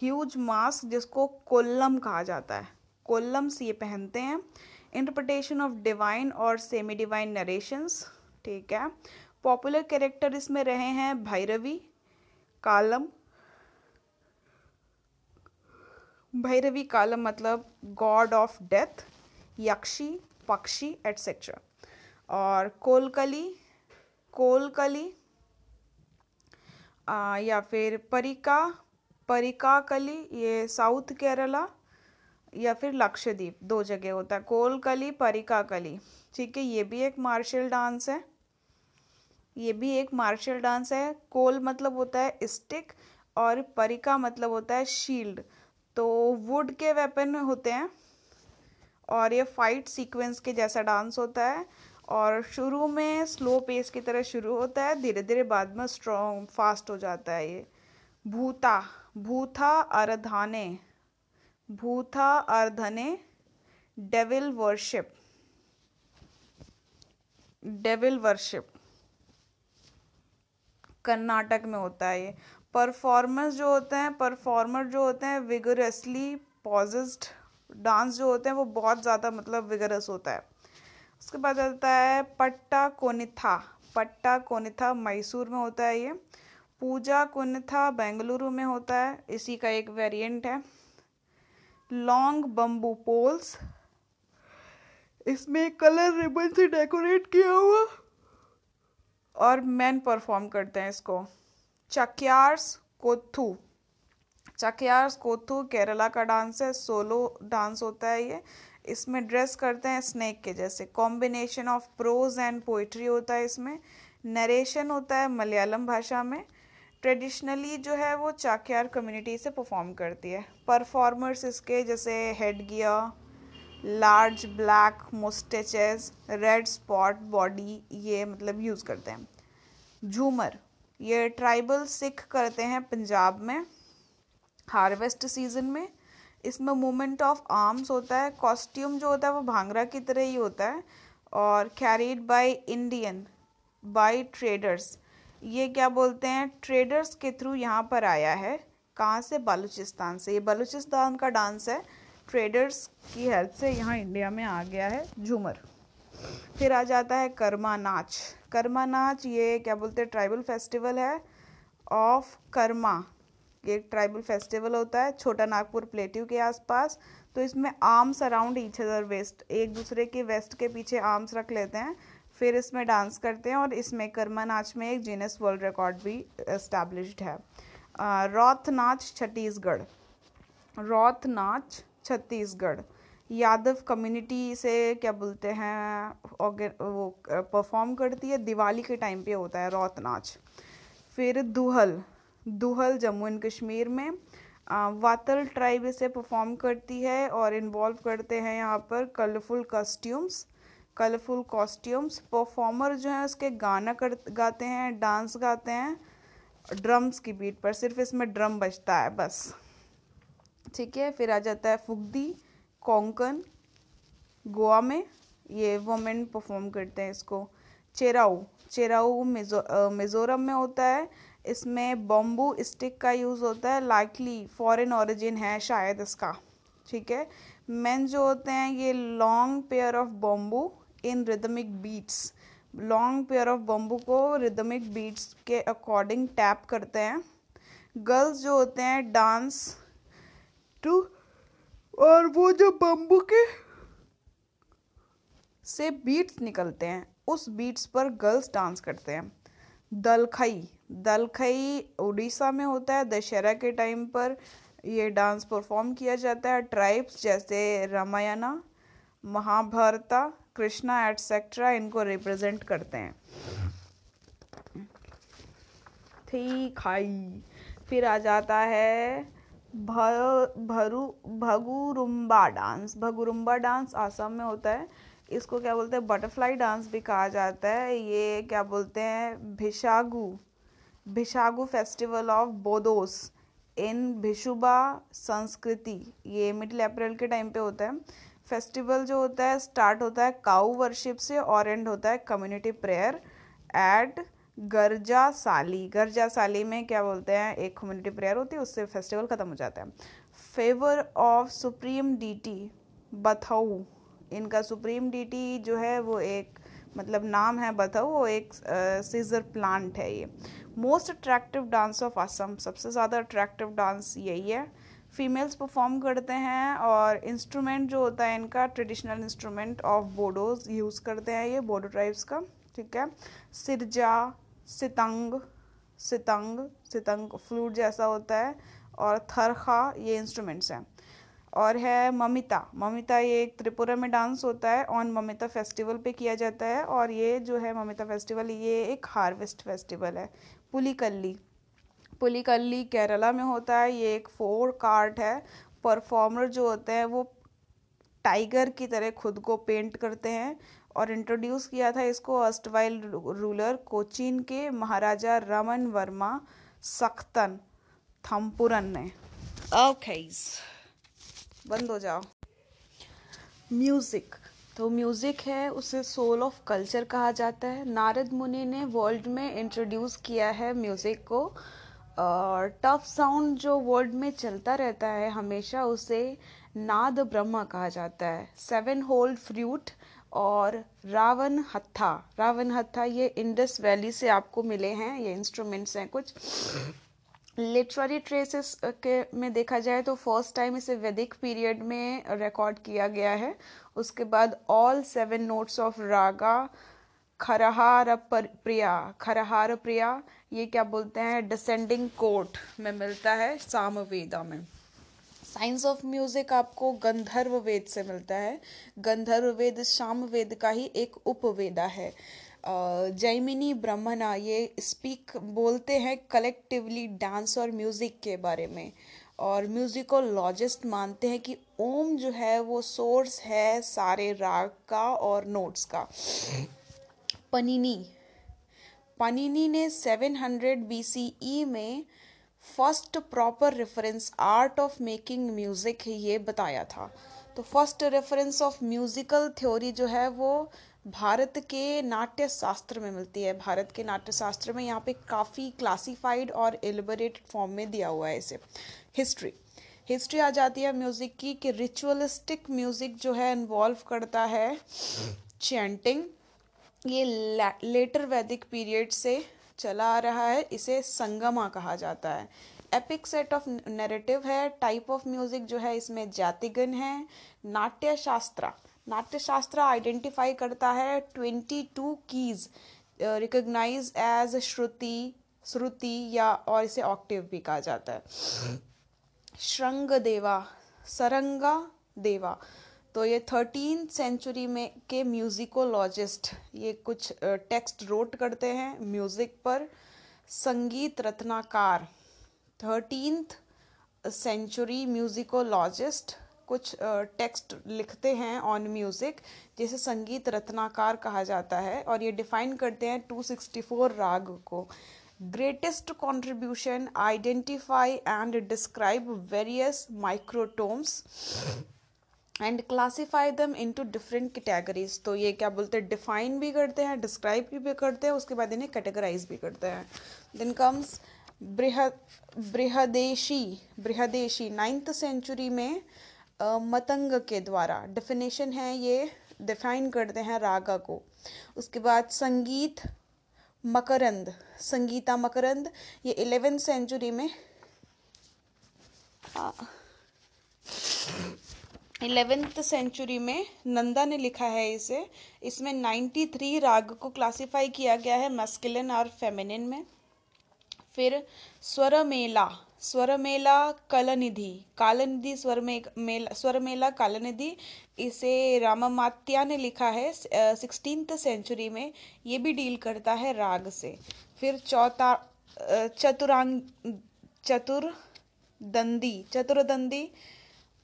ह्यूज मास्क जिसको कोल्लम कहा जाता है। कोल्लम्स ये पहनते हैं। इंटरप्रटेशन ऑफ़ डिवाइन और सेमी डिवाइन नरेशंस ठीक है? पॉपुलर कैरेक्टर इसमें रहे हैं भैरवी, कालम। भैरवी, कालम मतलब गॉड ऑफ़ डेथ यक्षी, पक्षी एटसेट्रा और कोलकली कोलकली या फिर परिका परिका कली ये साउथ केरला या फिर लक्षद्वीप, दो जगह होता है। कोलकली परिका कली ठीक है, ये भी एक मार्शल डांस है। ये भी एक मार्शल डांस है। कोल मतलब होता है स्टिक और परिका मतलब होता है शील्ड। तो वुड के वेपन होते हैं और ये फाइट सीक्वेंस के जैसा डांस होता है और शुरू में स्लो पेस की तरह शुरू होता है धीरे धीरे बाद में स्ट्रॉन्ग फास्ट हो जाता है ये। Bhuta, Bhuta Aradhane. Bhuta Aradhane devil worship devil worship Karnataka में होता है ये। परफॉर्मर्स जो होते हैं परफॉर्मर जो होते हैं विगरसली पॉजिस्ड डांस जो होते हैं, वो बहुत ज़्यादा मतलब विगरस होता है। उसके बाद आता है पट्टा कोनिथा पट्टा कोनिथा मैसूर में होता है ये। पूजा कोनिथा बेंगलुरु में होता है। इसी का एक वेरिएंट है। Long bamboo poles. इसमें कलर रिबन से डेकोरेट किया हुआ। और मैन परफॉर्म करते हैं इसको। चक्यार्स कोथू चक्यार्स कोथू केरला का डांस है, सोलो डांस होता है ये। इसमें ड्रेस करते हैं स्नेक के जैसे। Combination of prose and poetry होता है इसमें। नरेशन होता है मलयालम भाषा में। ट्रेडिशनली जो है वो चाक्यार कम्युनिटी से परफॉर्म करती है। परफॉर्मर्स इसके जैसे head gear large black moustaches red spot body ये मतलब यूज़ करते हैं। झूमर ये ट्राइबल सिख करते हैं पंजाब में। हार्वेस्ट सीज़न में इसमें मूवमेंट ऑफ़ आर्म्स होता है। कॉस्ट्यूम जो होता है वो भांगड़ा की तरह ही होता है और carried by Indian by traders ये क्या बोलते हैं? ट्रेडर्स के थ्रू यहाँ पर आया है। कहाँ से? बलूचिस्तान से। ये बलूचिस्तान का डांस है। ट्रेडर्स की हेल्प से यहाँ इंडिया में आ गया है झूमर। फिर आ जाता है कर्मा नाच। कर्मा नाच ये क्या बोलते हैं? ट्राइबल फेस्टिवल है। ऑफ़ कर्मा। ये एक ट्राइबल फेस्टिवल होता है। छोटा नागपुर प्लेट्यू के आसपास। तो इसमें arms around each other waist एक दूसरे के वेस्ट के पीछे आर्म्स रख लेते हैं। फिर इसमें डांस करते हैं और इसमें कर्मा नाच में एक जीनस वर्ल्ड रिकॉर्ड भी इस्टेब्लिश्ड है। रौथ नाच छत्तीसगढ़। रौथ नाच छत्तीसगढ़। यादव कम्युनिटी से क्या बोलते हैं वो परफॉर्म करती है। दिवाली के टाइम पे होता है रौत नाच फिर दुहल। दुहल जम्मू एंड कश्मीर में। वातल ट्राइब इसे परफॉर्म करती है और इन्वॉल्व करते हैं यहाँ पर colourful costumes colourful costumes performer जो है उसके गाना कर, गाते हैं डांस गाते हैं ड्रम्स की बीट पर, सिर्फ़ इसमें ड्रम बजता है, बस। ठीक है, फिर आ जाता है फुगदी, कोंकण, गोवा में, ये वोमेन परफॉर्म करते हैं इसको। चेराऊ चेराऊ मिजो मिज़ोरम में होता है। इसमें बॉम्बू स्टिक का यूज़ होता है। लाइकली फॉरेन ओरिजिन है शायद इसका। ठीक है मेन जो होते हैं, ये long pair of bamboo in rhythmic beats long pair of bamboo को रिदमिक बीट्स के अकॉर्डिंग टैप करते हैं. गर्ल्स जो होते हैं डांस टू और वो जो बम्बू के से बीट्स निकलते हैं, उस बीट्स पर गर्ल्स डांस करते हैं. दलखई दलखई उड़ीसा में होता है, दशहरा के टाइम पर ये डांस परफॉर्म किया जाता है. ट्राइब्स जैसे रामायणा, महाभारता कृष्णा, एटसेट्रा, इनको रिप्रेजेंट करते हैं। ठीक खाई फिर आ जाता है भरू, भगुरुम्बा डांस। भगुरुम्बा डांस आसाम में होता है। इसको क्या बोलते हैं? बटरफ्लाई डांस भी कहा जाता है। ये क्या बोलते हैं? भिशागु। भिशागु फेस्टिवल ऑफ़ बोदोस इन भिशुबा संस्कृति। ये मिडिल अप्रैल के टाइम पे होता है। फेस्टिवल जो होता है, स्टार्ट होता है काउ वर्शिप से और एंड होता है community prayer at Garja Sali. Garja Sali में क्या बोलते हैं? एक कम्युनिटी प्रेयर होती है, उससे फेस्टिवल ख़त्म हो जाता है। Favour of supreme deity Bathou. इनका सुप्रीम डीटी जो है, वो एक मतलब नाम है बथऊ, वो एक सीजर प्लांट है ये। Most attractive dance of Assam सबसे ज़्यादा अट्रैक्टिव डांस यही है। फीमेल्स परफॉर्म करते हैं और इंस्ट्रूमेंट जो होता है इनका traditional instrument of Bodos use करते हैं ये बोडो ट्राइब्स का, ठीक है? सिरजा, सितंग सितंग सितंग फ्लूट जैसा होता है और थरखा ये इंस्ट्रूमेंट्स हैं। और है ममिता ममिता ये एक त्रिपुरा में डांस होता है ऑन ममिता फेस्टिवल पे किया जाता है और ये जो है ममिता फेस्टिवल ये एक हार्वेस्ट फेस्टिवल है, पुलिकल्ली। पुलिकल्ली केरला में होता है ये एक फोर कार्ट है। परफॉर्मर जो होते हैं वो टाइगर की तरह खुद को पेंट करते हैं और इंट्रोड्यूस किया था इसको अस्टवाइल रूलर कोचीन के महाराजा रमन वर्मा सख्तन थम्पुरन ने। ओके बंद हो जाओ। म्यूज़िक तो म्यूज़िक है उसे सोल ऑफ़ कल्चर कहा जाता है। नारद मुनि ने वर्ल्ड में इंट्रोड्यूस किया है म्यूज़िक को। टफ साउंड जो वर्ल्ड में चलता रहता है, हमेशा उसे नाद ब्रह्मा कहा जाता है। सेवन होल्ड फ्रूट और रावण हत्था। रावण हत्था ये इंडस वैली से आपको मिले हैं, ये इंस्ट्रूमेंट्स हैं कुछ। लिटरेरी ट्रेसेस के में देखा जाए तो फ़र्स्ट टाइम इसे वैदिक पीरियड में रिकॉर्ड किया गया है। उसके बाद all seven notes of raga Kharaharapriya Kharaharapriya ये क्या बोलते हैं? डिसेंडिंग कोट में मिलता है सामवेदा में। साइंस ऑफ़ म्यूज़िक आपको गंधर्व वेद से मिलता है। गंधर्व वेद शाम वेद का ही एक उपवेदा है। जैमिनी ब्रह्मणा ये स्पीक बोलते हैं कलेक्टिवली डांस और म्यूज़िक के बारे में। और म्यूज़िकोलॉजिस्ट मानते हैं कि ओम जो है वो सोर्स है सारे राग का और नोट्स का। पनीनी। पनीनी ने 700 BCE में first proper reference art of making music ये बताया था। तो first reference of musical theory जो है वो भारत के नाट्य शास्त्र में मिलती है। भारत के नाट्य शास्त्र में यहाँ पे काफ़ी क्लासिफाइड और एलिबरेटेड फॉर्म में दिया हुआ है इसे। हिस्ट्री हिस्ट्री आ जाती है म्यूज़िक की कि रिचुअलिस्टिक म्यूज़िक जो है इन्वॉल्व करता है चैंटिंग ये लेटर वैदिक पीरियड से चला आ रहा है, इसे संगमा कहा जाता है। एपिक सेट ऑफ़ नैरेटिव है टाइप ऑफ़ म्यूज़िक जो है, इसमें जातिगन है नाट्य शास्त्र नाट्य शास्त्र आइडेंटिफाई करता है twenty two keys recognise as shruti shruti या, और इसे ऑक्टिव भी कहा जाता है। श्रृंग देवा सरंगा देवा। तो ये थर्टीन सेंचुरी में के म्यूज़िकोलॉजिस्ट ये कुछ टेक्स्ट रोट करते हैं म्यूज़िक पर, संगीत रत्नाकार। थर्टीनथ सेंचुरी म्यूज़िकोलॉजिस्ट कुछ टेक्स्ट लिखते हैं ऑन म्यूज़िक जिसे संगीत रत्नाकार कहा जाता है, और ये डिफाइन करते हैं 264 राग को। Greatest contribution identify and describe various microtones and classify them into different categories तो ये क्या बोलते हैं? डिफाइन भी करते हैं डिस्क्राइब भी करते हैं उसके बाद इन्हें कैटेगराइज भी करते हैं। देन कम्स बृहद बृहदेशी बृहदेशी नाइन्थ सेंचुरी में मतंग के द्वारा। डेफिनेशन है ये डिफाइन करते हैं रागा को। उसके बाद संगीत मकरंद। संगीता मकरंद ये इलेवेंथ सेंचुरी में आ, इलेवेंथ सेंचुरी में नंदा ने लिखा है इसे। इसमें 93 राग को क्लासिफाई किया गया है मस्किलिन और फेमिनिन में। फिर स्वरमेला स्वरमेला कलनिधि, कालनिधि स्वर मेला, स्वरमेला कालनिधि, इसे रामामात्या ने लिखा है सिक्सटीन सेंचुरी में। ये भी डील करता है राग से। फिर चौथा चतुरांग चतुर्दंदी चतुर्दंदी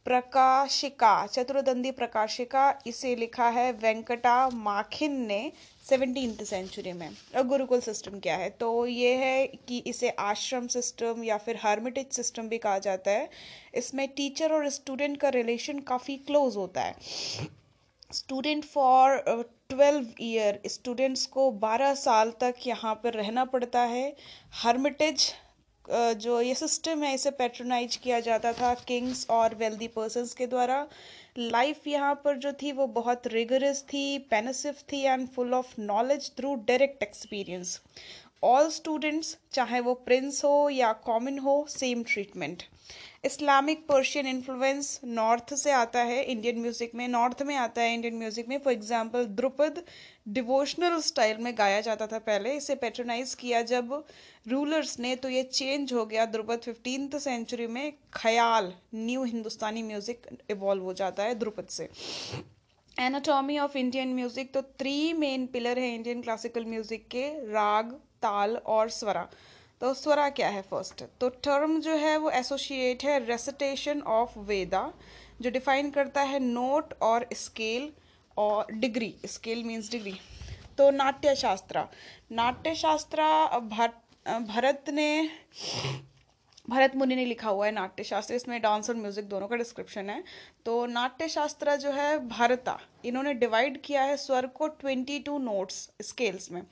प्रकाशिका चतुर्दंदी प्रकाशिका, इसे लिखा है वेंकटा माखिन ने सेवनटीन सेंचुरी में। और गुरुकुल सिस्टम क्या है? तो ये है कि इसे आश्रम सिस्टम या फिर हार्मिटेज सिस्टम भी कहा जाता है। इसमें टीचर और स्टूडेंट का रिलेशन काफ़ी क्लोज होता है। Student for twelve year students को बारह साल तक यहाँ पर रहना पड़ता है। हर्मिटेज जो ये सिस्टम है, इसे पेट्रोनाइज किया जाता था किंग्स और वेल्दी पर्सनस के द्वारा। लाइफ यहाँ पर जो थी, वो बहुत रिगरस थी पेनसिव थी and full of knowledge through direct experience all students चाहे वो प्रिंस हो या कॉमन हो same treatment Islamic Persian influence north से आता है इंडियन म्यूज़िक में नॉर्थ में आता है इंडियन म्यूज़िक में. For example Dhrupad devotional style में गाया जाता था पहले, इसे पेट्रोनाइज किया जब रूलर्स ने तो ये चेंज हो गया द्रुपद फिफ्टीन सेंचुरी में. Khayal new Hindustani music evolve हो जाता है द्रुपद से. एनाटॉमी ऑफ़ इंडियन म्यूज़िक तो थ्री मेन पिलर है इंडियन क्लासिकल म्यूज़िक के, राग ताल और स्वरा। तो स्वरा क्या है फ़र्स्ट तो टर्म जो है वो एसोसिएट है रेसिटेशन ऑफ़ वेदा जो डिफाइन करता है नोट और स्केल और डिग्री स्केल मीन्स डिग्री तो नाट्य शास्त्र नाट्य शास्त्र भरत ने, भरत मुनि ने लिखा हुआ है नाट्य शास्त्र इसमें डांस और म्यूज़िक दोनों का डिस्क्रिप्शन है। तो नाट्य शास्त्र जो है भारता। इन्होंने डिवाइड किया है स्वर को ट्वेंटी टू नोट्स स्केल्स में।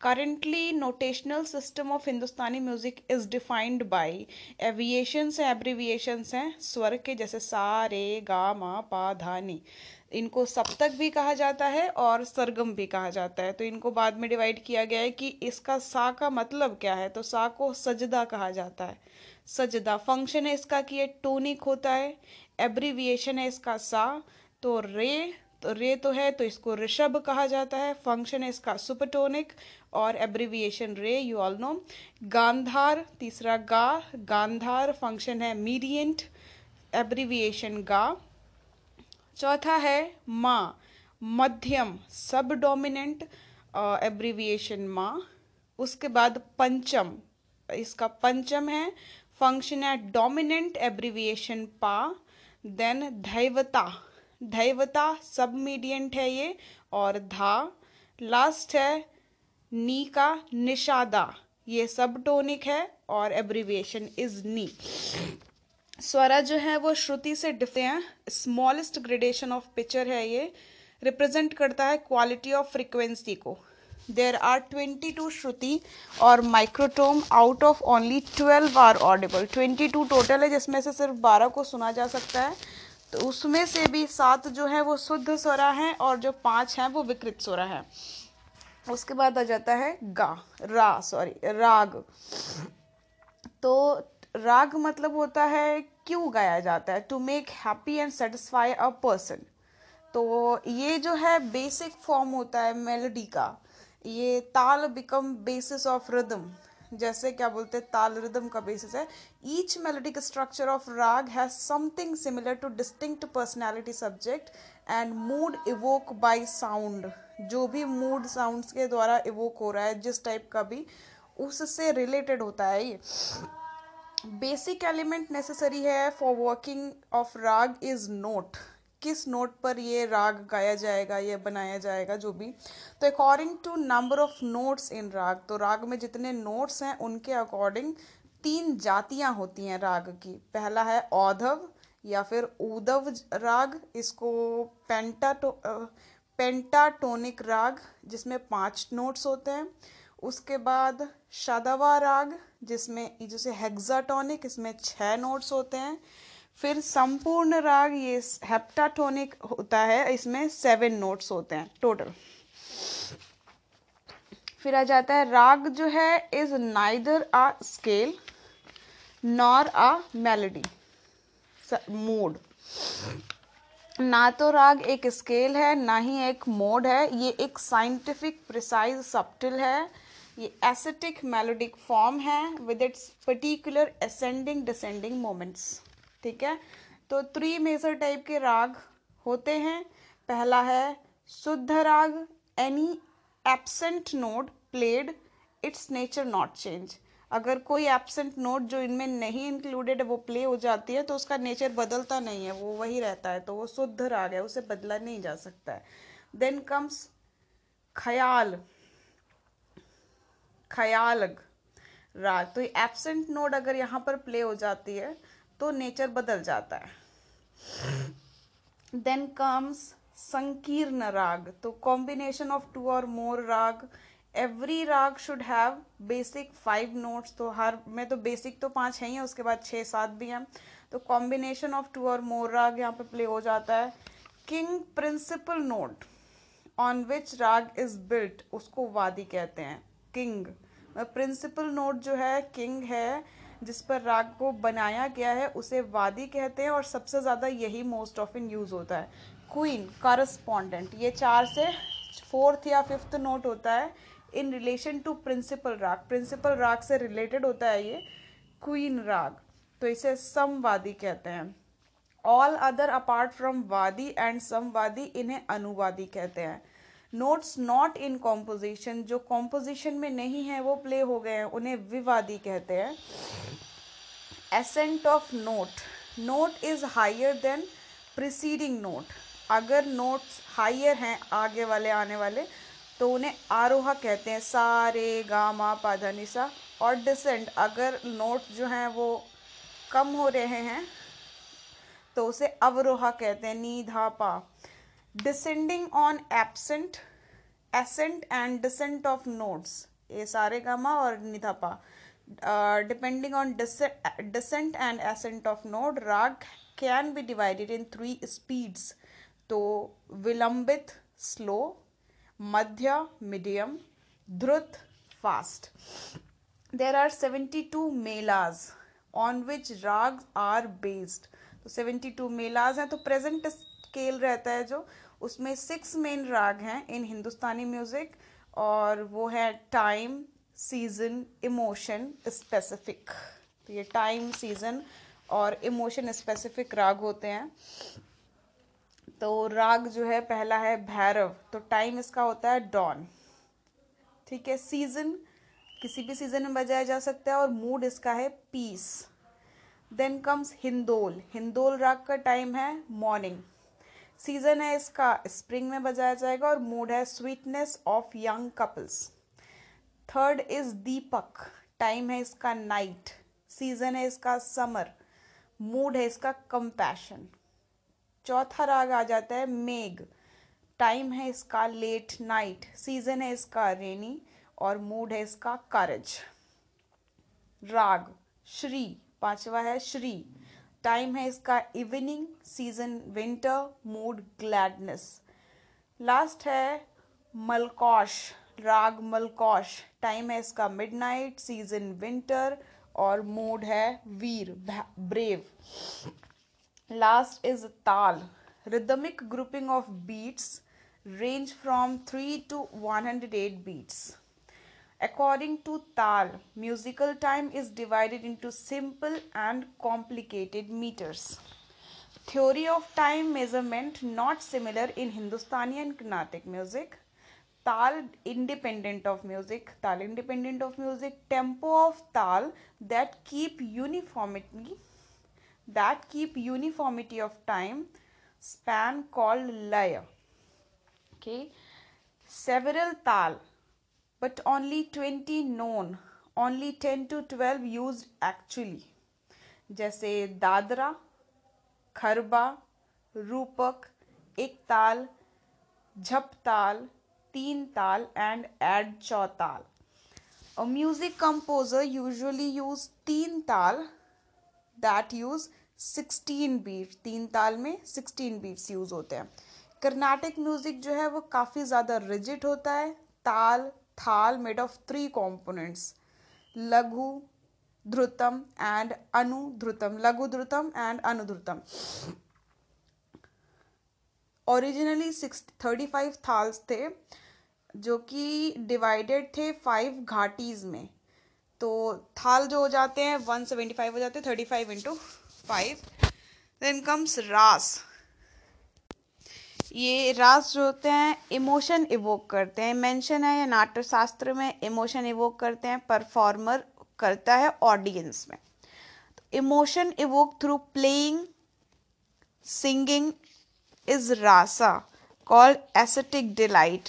Currently, notational system of Hindustani music is defined by aviations हैं एब्रीविएशंस हैं, स्वर के जैसे सा, रे, गा, मा, पा, धा, नी। इनको सप्तक भी कहा जाता है और सरगम भी कहा जाता है। तो इनको बाद में डिवाइड किया गया है कि इसका सा का मतलब क्या है। तो सा को सजदा कहा जाता है। सजदा फ़ंक्शन है इसका कि ये टोनिक होता है एब्रीविएशन है इसका सा तो रे तो रे तो है तो इसको ऋषभ कहा जाता है। फ़ंक्शन है इसका सुपरटोनिक और एब्रीविएशन रे यू ऑल नो गांधार तीसरा गा गांधार फ़ंक्शन है मीडियंट एब्रीविएशन गा. चौथा है माँ, मध्यम सब डोमिनेंट एब्रीविएशन माँ. उसके बाद पंचम, इसका पंचम है फ़ंक्शन है dominant abbreviation pa. Then dhaivata dhaivata submediant है ये, और धा. लास्ट है नी का निषादा ये सब टोनिक है और एब्रीविएशन इज़ नी। स्वरा जो है वो श्रुति से डिफे हैं। स्मॉलेस्ट ग्रेडेशन ऑफ़ पिक्चर है ये। रिप्रेजेंट करता है क्वालिटी ऑफ़ फ्रिक्वेंसी को। There are twenty two shruti और microtone out of only twelve are audible twenty two total है जिसमें से सिर्फ़ बारह को सुना जा सकता है। तो उसमें से भी सात जो है वो शुद्ध स्वरा है और जो पाँच हैं वो विकृत स्वरा है। उसके बाद आ जाता है गा, रा सॉरी राग। तो राग मतलब होता है क्यों गाया जाता है? To make happy and satisfy a person तो ये जो है बेसिक फॉर्म होता है मेलोडी का। ये tal become basis of rhythm जैसे क्या बोलते हैं? ताल रिदम का बेसिस है। Each melodic structure of raga has something similar to distinct personality subject and mood evoke by sound जो भी मूड साउंड्स के द्वारा इवोक हो रहा है, जिस टाइप का भी, उससे रिलेटेड होता है ये। बेसिक एलिमेंट नेसेसरी है for working of raga is note किस नोट पर ये राग गाया जाएगा, ये बनाया जाएगा, जो भी। तो according to number of notes in raga तो राग में जितने नोट्स हैं, उनके अकॉर्डिंग तीन जातियाँ होती हैं राग की। पहला है औधव या फिर उदव राग इसको पेंटा पेंटाटो पेंटाटोनिक राग, जिसमें पाँच नोट्स होते हैं। उसके बाद शादावा राग, जिसमें जैसे हेक्साटोनिक इसमें छः नोट्स होते हैं। फिर संपूर्ण राग, ये हेप्टाटोनिक होता है, इसमें सेवन नोट्स होते हैं टोटल फिर आ जाता है, राग जो है is neither a scale nor a melody mood ना तो राग एक स्केल है, ना ही एक मोड है, ये एक साइंटिफिक, प्रिसाइज सप्टिल है। ये एसेटिक, मेलोडिक फॉर्म है with its particular ascending descending moments ठीक है? तो थ्री मेजर टाइप के राग होते हैं। पहला है शुद्ध राग any absent note played its nature not change अगर कोई एबसेंट नोट जो इनमें नहीं इंक्लूडेड है, वो प्ले हो जाती है तो उसका नेचर बदलता नहीं है, वो वही रहता है तो वो शुद्ध राग है उसे बदला नहीं जा सकता है। देन कम्स ख्याल ख्याल राग। तो एबसेंट नोट अगर यहाँ पर प्ले हो जाती है तो नेचर बदल जाता है। देन कम्स संकीर्ण राग तो कॉम्बिनेशन ऑफ़ टू और more raga every raga should have basic five notes तो हर, में तो बेसिक तो पाँच है ही है उसके बाद छः सात भी हैं। तो कॉम्बिनेशन ऑफ़ टू और मोर राग यहाँ पे प्ले हो जाता है। King principal note on which raga is built उसको वादी कहते हैं। किंग प्रिंसिपल नोट जो है किंग है, जिस पर राग को बनाया गया है, उसे वादी कहते हैं और सबसे ज़्यादा यही मोस्ट ऑफ़ इन यूज़ होता है। क्वीन करस्पॉन्डेंट ये चार से फोर्थ या फिफ्थ नोट होता है। In relation to principal raga. Principal राग से रिलेटेड होता है ये क्वीन राग। तो इसे समवादी कहते हैं। All other apart from vadi and samvadi इन्हें अनुवादी कहते हैं। नोट्स नॉट इन कॉम्पोजिशन जो कॉम्पोजिशन में नहीं है, वो प्ले हो गए हैं, उन्हें विवादी कहते हैं। Ascent of note note is higher than preceding note अगर नोट्स हायर हैं, आगे वाले, आने वाले तो उन्हें आरोहा कहते हैं। सारे गामा गा मा निसा और डिसेंट अगर नोट जो हैं वो कम हो रहे हैं तो उसे अवरोहा कहते हैं नी धा पा descending on absent ascent and descent of notes ये सारे गामा और निधापा। Depending on descent and ascent of note raga can be divided in three speeds तो vilambit slow madhya medium drut fast there are seventy two melas on which raga are based तो seventy two melas हैं तो present scale रहता है जो, उसमें six main राग हैं इन हिंदुस्तानी म्यूज़िक और वो है टाइम सीज़न इमोशन स्पेसिफिक तो ये टाइम सीज़न और इमोशन स्पेसिफिक राग होते हैं। तो राग जो है, पहला है भैरव तो टाइम इसका होता है डॉन ठीक है सीज़न किसी भी सीज़न में बजाया जा सकता है और मूड इसका है peace then comes Hindol. Hindol राग का टाइम है मॉर्निंग सीज़न है इसका स्प्रिंग में बजाया जाएगा और मूड है sweetness of young couples third is Deepak. Time है इसका नाइट सीज़न है इसका समर मूड है इसका कंपैशन चौथा राग आ जाता है मेघ। टाइम है इसका लेट नाइट सीज़न है इसका रेनी और मूड है इसका करज राग, श्री, पांचवा है श्री। टाइम है इसका evening season winter mood gladness last है मलकौश राग मलकौश टाइम है इसका मिडनाइट सीज़न विंटर और मूड है वीर brave Last is tal. Rhythmic grouping of beats range from 3 to 108 beats. According to tal, musical time is divided into simple and complicated meters. Theory of time measurement not similar in Hindustani and Carnatic music. Tal independent of music. Tal independent of music. Tempo of tal that keep uniformity that keep uniformity of time span called laya okay several tal but only 20 known only 10 to 12 used actually जैसे दादरा खरबा रूपक एक ताल झप ताल तीन ताल and add Chautal a music composer usually use तीन ताल that use सिक्सटीन बीट तीन ताल में सिक्सटीन बीट्स यूज़ होते हैं। कर्नाटिक म्यूज़िक जो है वो काफ़ी ज़्यादा रिजिट होता है। Tal, thala made of three components लघु, dhrutam and anudhrutam. Laghu dhrutam and anudhrutam. Originally six thirty five tals थे, जो कि डिवाइडेड थे फाइव घाटीज में। तो थाल जो हो जाते हैं वन सेवेंटी फाइव हो जाते हैं thirty five into five then comes rasa ये रास जो होते हैं इमोशन इवोक करते हैं। मेंशन है या नाट्य शास्त्र में इमोशन इवोक करते हैं परफॉर्मर करता है ऑडियंस में। Emotion evoke through playing singing is rasa called aesthetic delight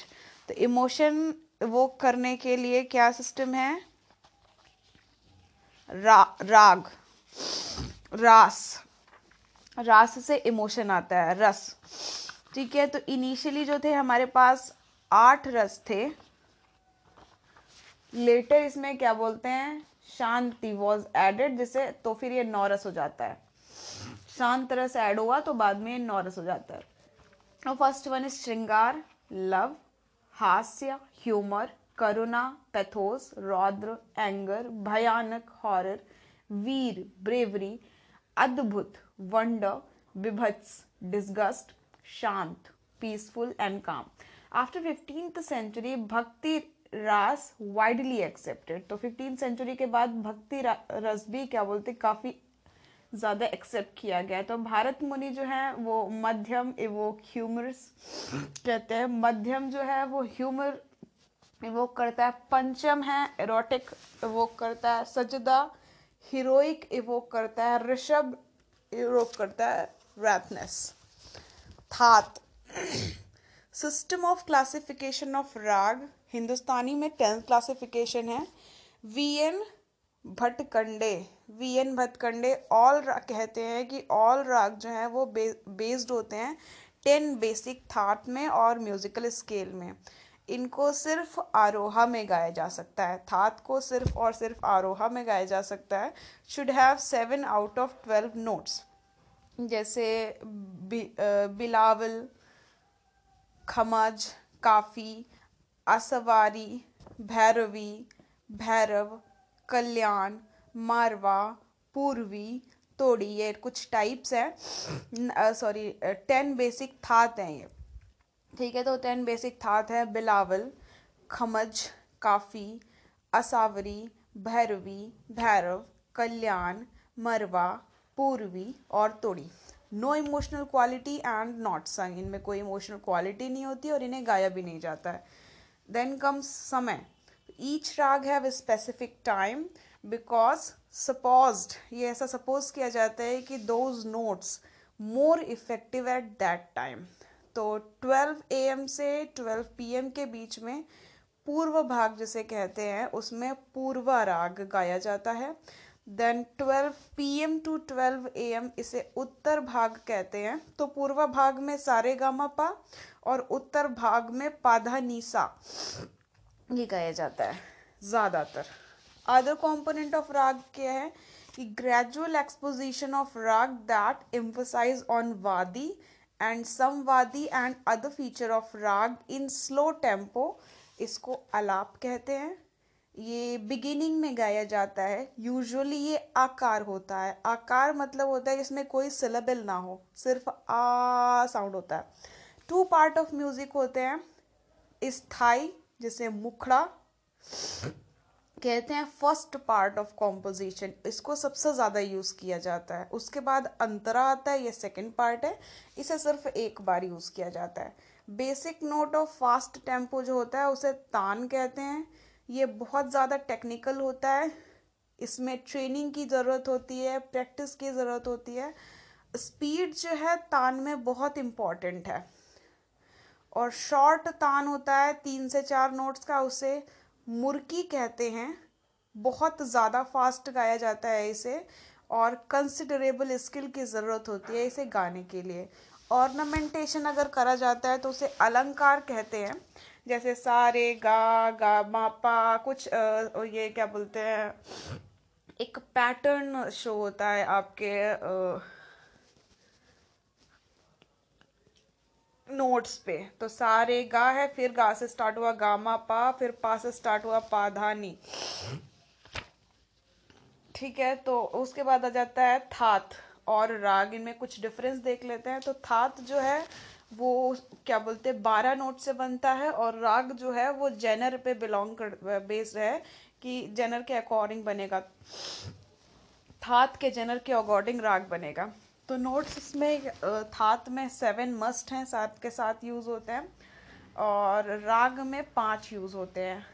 तो इमोशन इवोक करने के लिए क्या सिस्टम है? रा, राग। रास। रास से इमोशन आता है, रस। ठीक है तो इनिशियली जो थे, हमारे पास आठ रस थे। लेटर इसमें क्या बोलते हैं? शांति वॉज़ एडेड जिसे तो फिर ये नौ रस हो जाता है। शांत रस ऐड हुआ तो बाद में नौ रस हो जाता है। और first one is shringar love hasya humour karuna pathos raudra anger bhayanak horror veer bravery adbhut wonder vibhats disgust shant peaceful and calm after fifteenth century bhakti ras widely accepted तो फिफ्टीन सेंचुरी के बाद भक्ति रस भी क्या बोलते, काफ़ी ज़्यादा एक्सेप्ट किया गया तो भारत मुनि जो है, वो मध्यम वो ह्यूमरस कहते हैं। मध्यम जो है, वो ह्यूमर इवोक करता है। पंचम है एरोटिक इवोक करता है। सजदा हीरोइक इवोक करता है, ऋषभ इवोक करता है रैथनेस thaat. System of classification of raga, Hindustani में टेंथ क्लासिफिकेशन है। V N Bhatkhande. V N Bhatkhande all कहते हैं कि ऑल राग जो है वो बेस्ड होते हैं टेन बेसिक थाट में और म्यूजिकल स्केल में। इनको सिर्फ़ आरोहा में गाया जा सकता है। थात को सिर्फ़ और सिर्फ़ आरोहा में गाया जा सकता है। Should have seven out of twelve notes. जैसे बिलावल, खमज, काफ़ी, असवारी, भैरवी, भैरव, कल्याण, मारवा, पूर्वी, तोड़ी, ये कुछ टाइप्स हैं। सॉरी टेन बेसिक थात हैं ये। ठीक है तो टेन बेसिक थात है, बिलावल, खमज, काफ़ी, असावरी, भैरवी, भैरव, कल्याण, मरवा, पूर्वी और Todi. No emotional quality and not sung इनमें कोई इमोशनल क्वालिटी नहीं होती और इन्हें गाया भी नहीं जाता है। देन कम्स समय। Each raga have specific time because suppose ये ऐसा सपोज़ किया जाता है कि those notes more effective at that time तो 12 एम से 12 पीएम के बीच में पूर्व भाग जिसे कहते हैं, उसमें पूर्वा राग गाया जाता है। देन 12 पीएम टू 12 एएम इसे उत्तर भाग कहते हैं। तो पूर्व भाग में सारे गामा पा और उत्तर भाग में पाधा नीसा ये गाया जाता है, ज़्यादातर। अदर कॉम्पोनेंट ऑफ़ राग क्या है? कि gradual exposition of raga that emphasise on vadi and samvadi and other feature of raga in slow tempo इसको अलाप कहते हैं ये बिगिनिंग में गाया जाता है यूजुअली ये आकार होता है आकार मतलब होता है जिसमें कोई सिलेबल ना हो सिर्फ़ आ साउंड होता है टू पार्ट ऑफ़ म्यूज़िक होते हैं स्थायी जिसे मुखड़ा कहते हैं फ़र्स्ट पार्ट ऑफ़ कॉम्पोजिशन इसको सबसे ज़्यादा यूज़ किया जाता है। उसके बाद अंतरा आता है, ये सेकंड पार्ट है, इसे सिर्फ़ एक बार यूज़ किया जाता है। Basic note of fast tempo जो होता है, उसे तान कहते हैं। ये बहुत ज़्यादा टेक्निकल होता है। इसमें ट्रेनिंग की ज़रूरत होती है प्रैक्टिस की ज़रूरत होती है। स्पीड जो है, तान में बहुत इंपॉर्टेंट है। और शॉर्ट तान होता है, तीन से चार नोट्स का, उसे मुर्की कहते हैं। बहुत ज़्यादा फास्ट गाया जाता है इसे और कंसिडरेबल स्किल की ज़रूरत होती है इसे गाने के लिए। ऑर्नामेंटेशन अगर करा जाता है तो उसे अलंकार कहते हैं। जैसे सारे गा गा मा पा कुछ आ, ये क्या बोलते हैं? एक पैटर्न शो होता है आपके नोट्स पे। तो सारे गा है, फिर गा से स्टार्ट हुआ गामा पा, फिर पा से स्टार्ट हुआ पाधानी। ठीक है तो उसके बाद आ जाता है थात और राग। इनमें कुछ डिफरेंस देख लेते हैं। तो थात जो है, वो क्या बोलते हैं, बारह नोट से बनता है और राग जो है, वो जेनर पे बिलोंग कर बेस्ड है कि जेनर के अकॉर्डिंग बनेगा। थात के जेनर के अकॉर्डिंग राग बनेगा। तो नोट्स इसमें थात में सेवन मस्ट हैं सात के साथ यूज़ होते हैं, और राग में पाँच यूज़ होते हैं।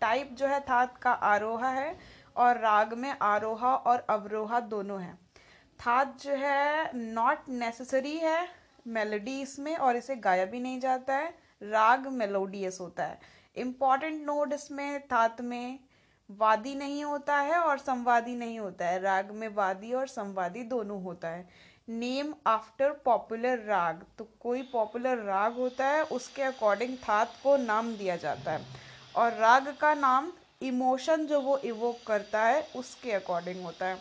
टाइप जो है थात का आरोहा है, और राग में आरोहा और अवरोहा दोनों हैं। थात जो है नॉट नेसेसरी है मेलोडी इसमें, और इसे गाया भी नहीं जाता है। राग मेलोडियस होता है। इंपॉर्टेंट नोट इसमें थात में वादी नहीं होता है और संवादी नहीं होता है। राग में वादी और संवादी दोनों होता है। नेम आफ्टर पॉपुलर राग। तो कोई पॉपुलर राग होता है, उसके अकॉर्डिंग थात को नाम दिया जाता है। और राग का नाम इमोशन जो वो इवोक करता है, उसके अकॉर्डिंग होता है।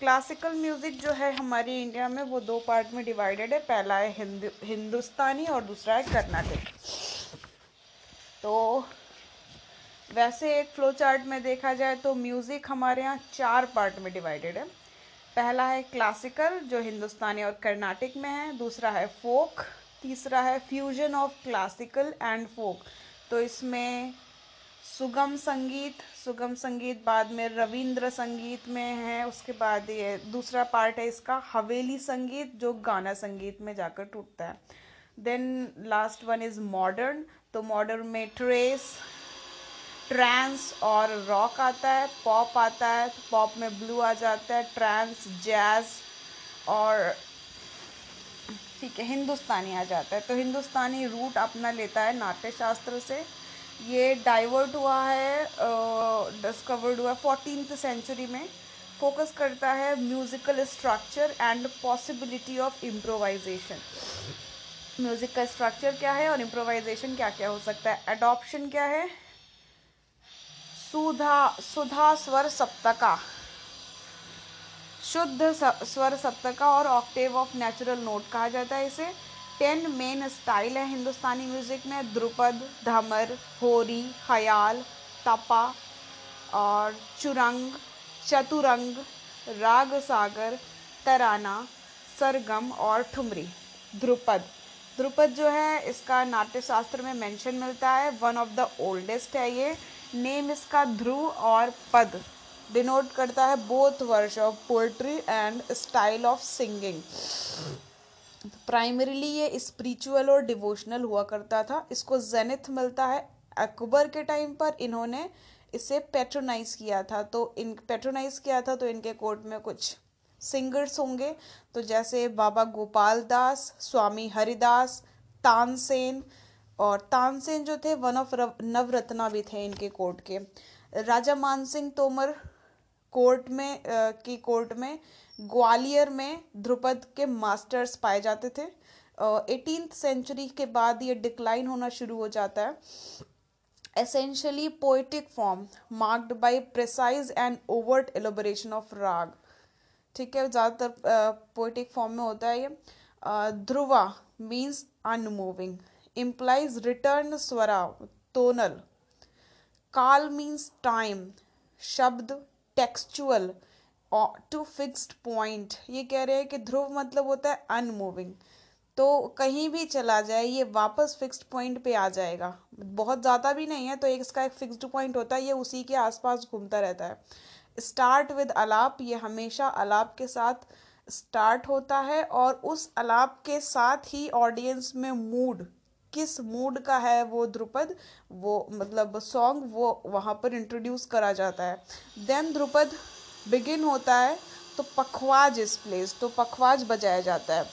क्लासिकल म्यूज़िक जो है हमारे इंडिया में, वो दो पार्ट में डिवाइडेड है। पहला है हिंदु, हिंदुस्तानी और दूसरा है कर्नाटक। तो वैसे एक फ्लो चार्ट में देखा जाए तो म्यूज़िक हमारे यहाँ चार पार्ट में डिवाइडेड है। पहला है क्लासिकल जो हिंदुस्तानी और कर्नाटक में है। दूसरा है फोक तीसरा है fusion of classical and folk तो इसमें सुगम संगीत सुगम संगीत बाद में रविंद्र संगीत में है, उसके बाद ये दूसरा पार्ट है इसका हवेली संगीत, जो गाना संगीत में जाकर टूटता है। Then last one is modern तो मॉडर्न में ट्रेस ट्रांस और रॉक आता है, पॉप आता है तो पॉप में ब्लू आ जाता है, ट्रांस, जैज और ठीक है, हिंदुस्तानी आ जाता है। तो हिंदुस्तानी रूट अपना लेता है नाट्य शास्त्र से। ये डाइवर्ट हुआ है डिस्कवर्ड हुआ है फोर्टीन सेंचुरी में। फोकस करता है musical structure and possibility of improvisation music का स्ट्रक्चर क्या है और इम्प्रोवाइजेशन क्या क्या हो सकता है? एडॉप्शन क्या है? सुधा सुधा स्वर सप्तका। शुद्ध स्वर सप्तका और ऑक्टेव ऑफ़ नेचुरल नोट कहा जाता है इसे। टेन मेन स्टाइल है हिंदुस्तानी म्यूज़िक में, द्रुपद, धमर, होरी खयाल तपा और चुरंग, चतुरंग, राग सागर, तराना, सरगम और ठुमरी। ध्रुपद ध्रुपद जो है, इसका नाट्य शास्त्र में मेंशन मिलता है। वन ऑफ़ द ओल्डेस्ट है ये। नेम इसका ध्रुव और पद। डिनोट करता है both verse of poetry and style of singing primarily ये स्पिरिचुअल और डिवोशनल हुआ करता था। इसको जेनिथ मिलता है अकबर के टाइम पर। इन्होंने इसे पेट्रोनाइज किया था। तो इन पेट्रोनाइज किया था तो इनके कोर्ट में कुछ सिंगर्स होंगे। तो जैसे बाबा गोपाल दास, स्वामी हरिदास, तानसेन और तानसेन जो थे वन ऑफ़ नवरत्ना भी थे इनके कोर्ट के। राजा मानसिंह तोमर कोर्ट में आ, की कोर्ट में ग्वालियर में ध्रुपद के मास्टर्स पाए जाते थे। एटीन सेंचुरी के बाद ये डिक्लाइन होना शुरू हो जाता है। Essentially poetic form marked by precise and overt elaboration of raga. ठीक है ज़्यादातर पोइटिक फॉर्म में होता है ये। Dhruva means unmoving implies return swara, tonal. Kaal means time shabd textual to fixed point ये कह रहे हैं कि ध्रुव मतलब होता है अनमूविंग तो कहीं भी चला जाए, ये वापस फिक्स्ड पॉइंट पे आ जाएगा। बहुत ज़्यादा भी नहीं है तो एक इसका एक फिक्स्ड पॉइंट होता है, ये उसी के आसपास घूमता रहता है। स्टार्ट विद अलाप ये हमेशा अलाप के साथ स्टार्ट होता है, और उस अलाप के साथ ही ऑडियंस में मूड किस मूड का है वो ध्रुपद वो मतलब सॉन्ग वो वहाँ पर इंट्रोड्यूस करा जाता है। देन ध्रुपद बिगिन होता है तो पखवाज इस प्लेस तो पखवाज बजाया जाता है।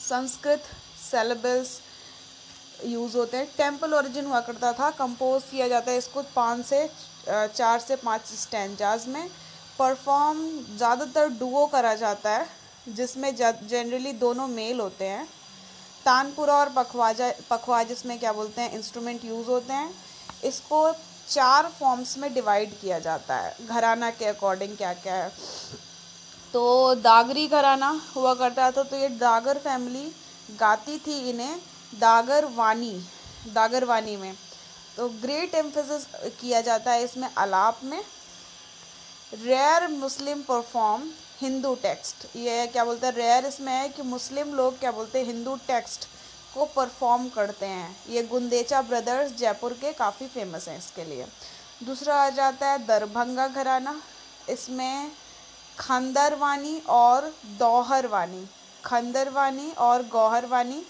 संस्कृत सेलेबल्स यूज़ होते हैं। टेंपल ओरिजिन हुआ करता था कंपोज किया जाता है इसको पाँच से चार से पाँच स्टैंडाज में। परफॉर्म ज़्यादातर डुओ करा जाता है, जिसमें जनरली दोनों मेल होते हैं। तानपुरा और पखवाजा पखवाज इसमें क्या बोलते हैं इंस्ट्रूमेंट यूज़ होते हैं। इसको चार फॉर्म्स में डिवाइड किया जाता है। घराना के अकॉर्डिंग क्या क्या है। तो दागरी घराना हुआ करता था तो ये दागर फैमिली गाती थी इन्हें दागर वानी दागर वानी में। तो ग्रेट एम्फेसिस किया जाता है इसमें अलाप में। Rare Muslim perform Hindu text. ये क्या बोलते हैं रेयर इसमें है कि मुस्लिम लोग क्या बोलते हैं, हिंदू टेक्स्ट को परफॉर्म करते हैं। ये गुंदेचा ब्रदर्स जयपुर के काफ़ी फ़ेमस हैं इसके लिए। दूसरा आ जाता है दरभंगा घराना। इसमें खंदरवानी और दोहरवानी। खंदरवानी और गौहरवानी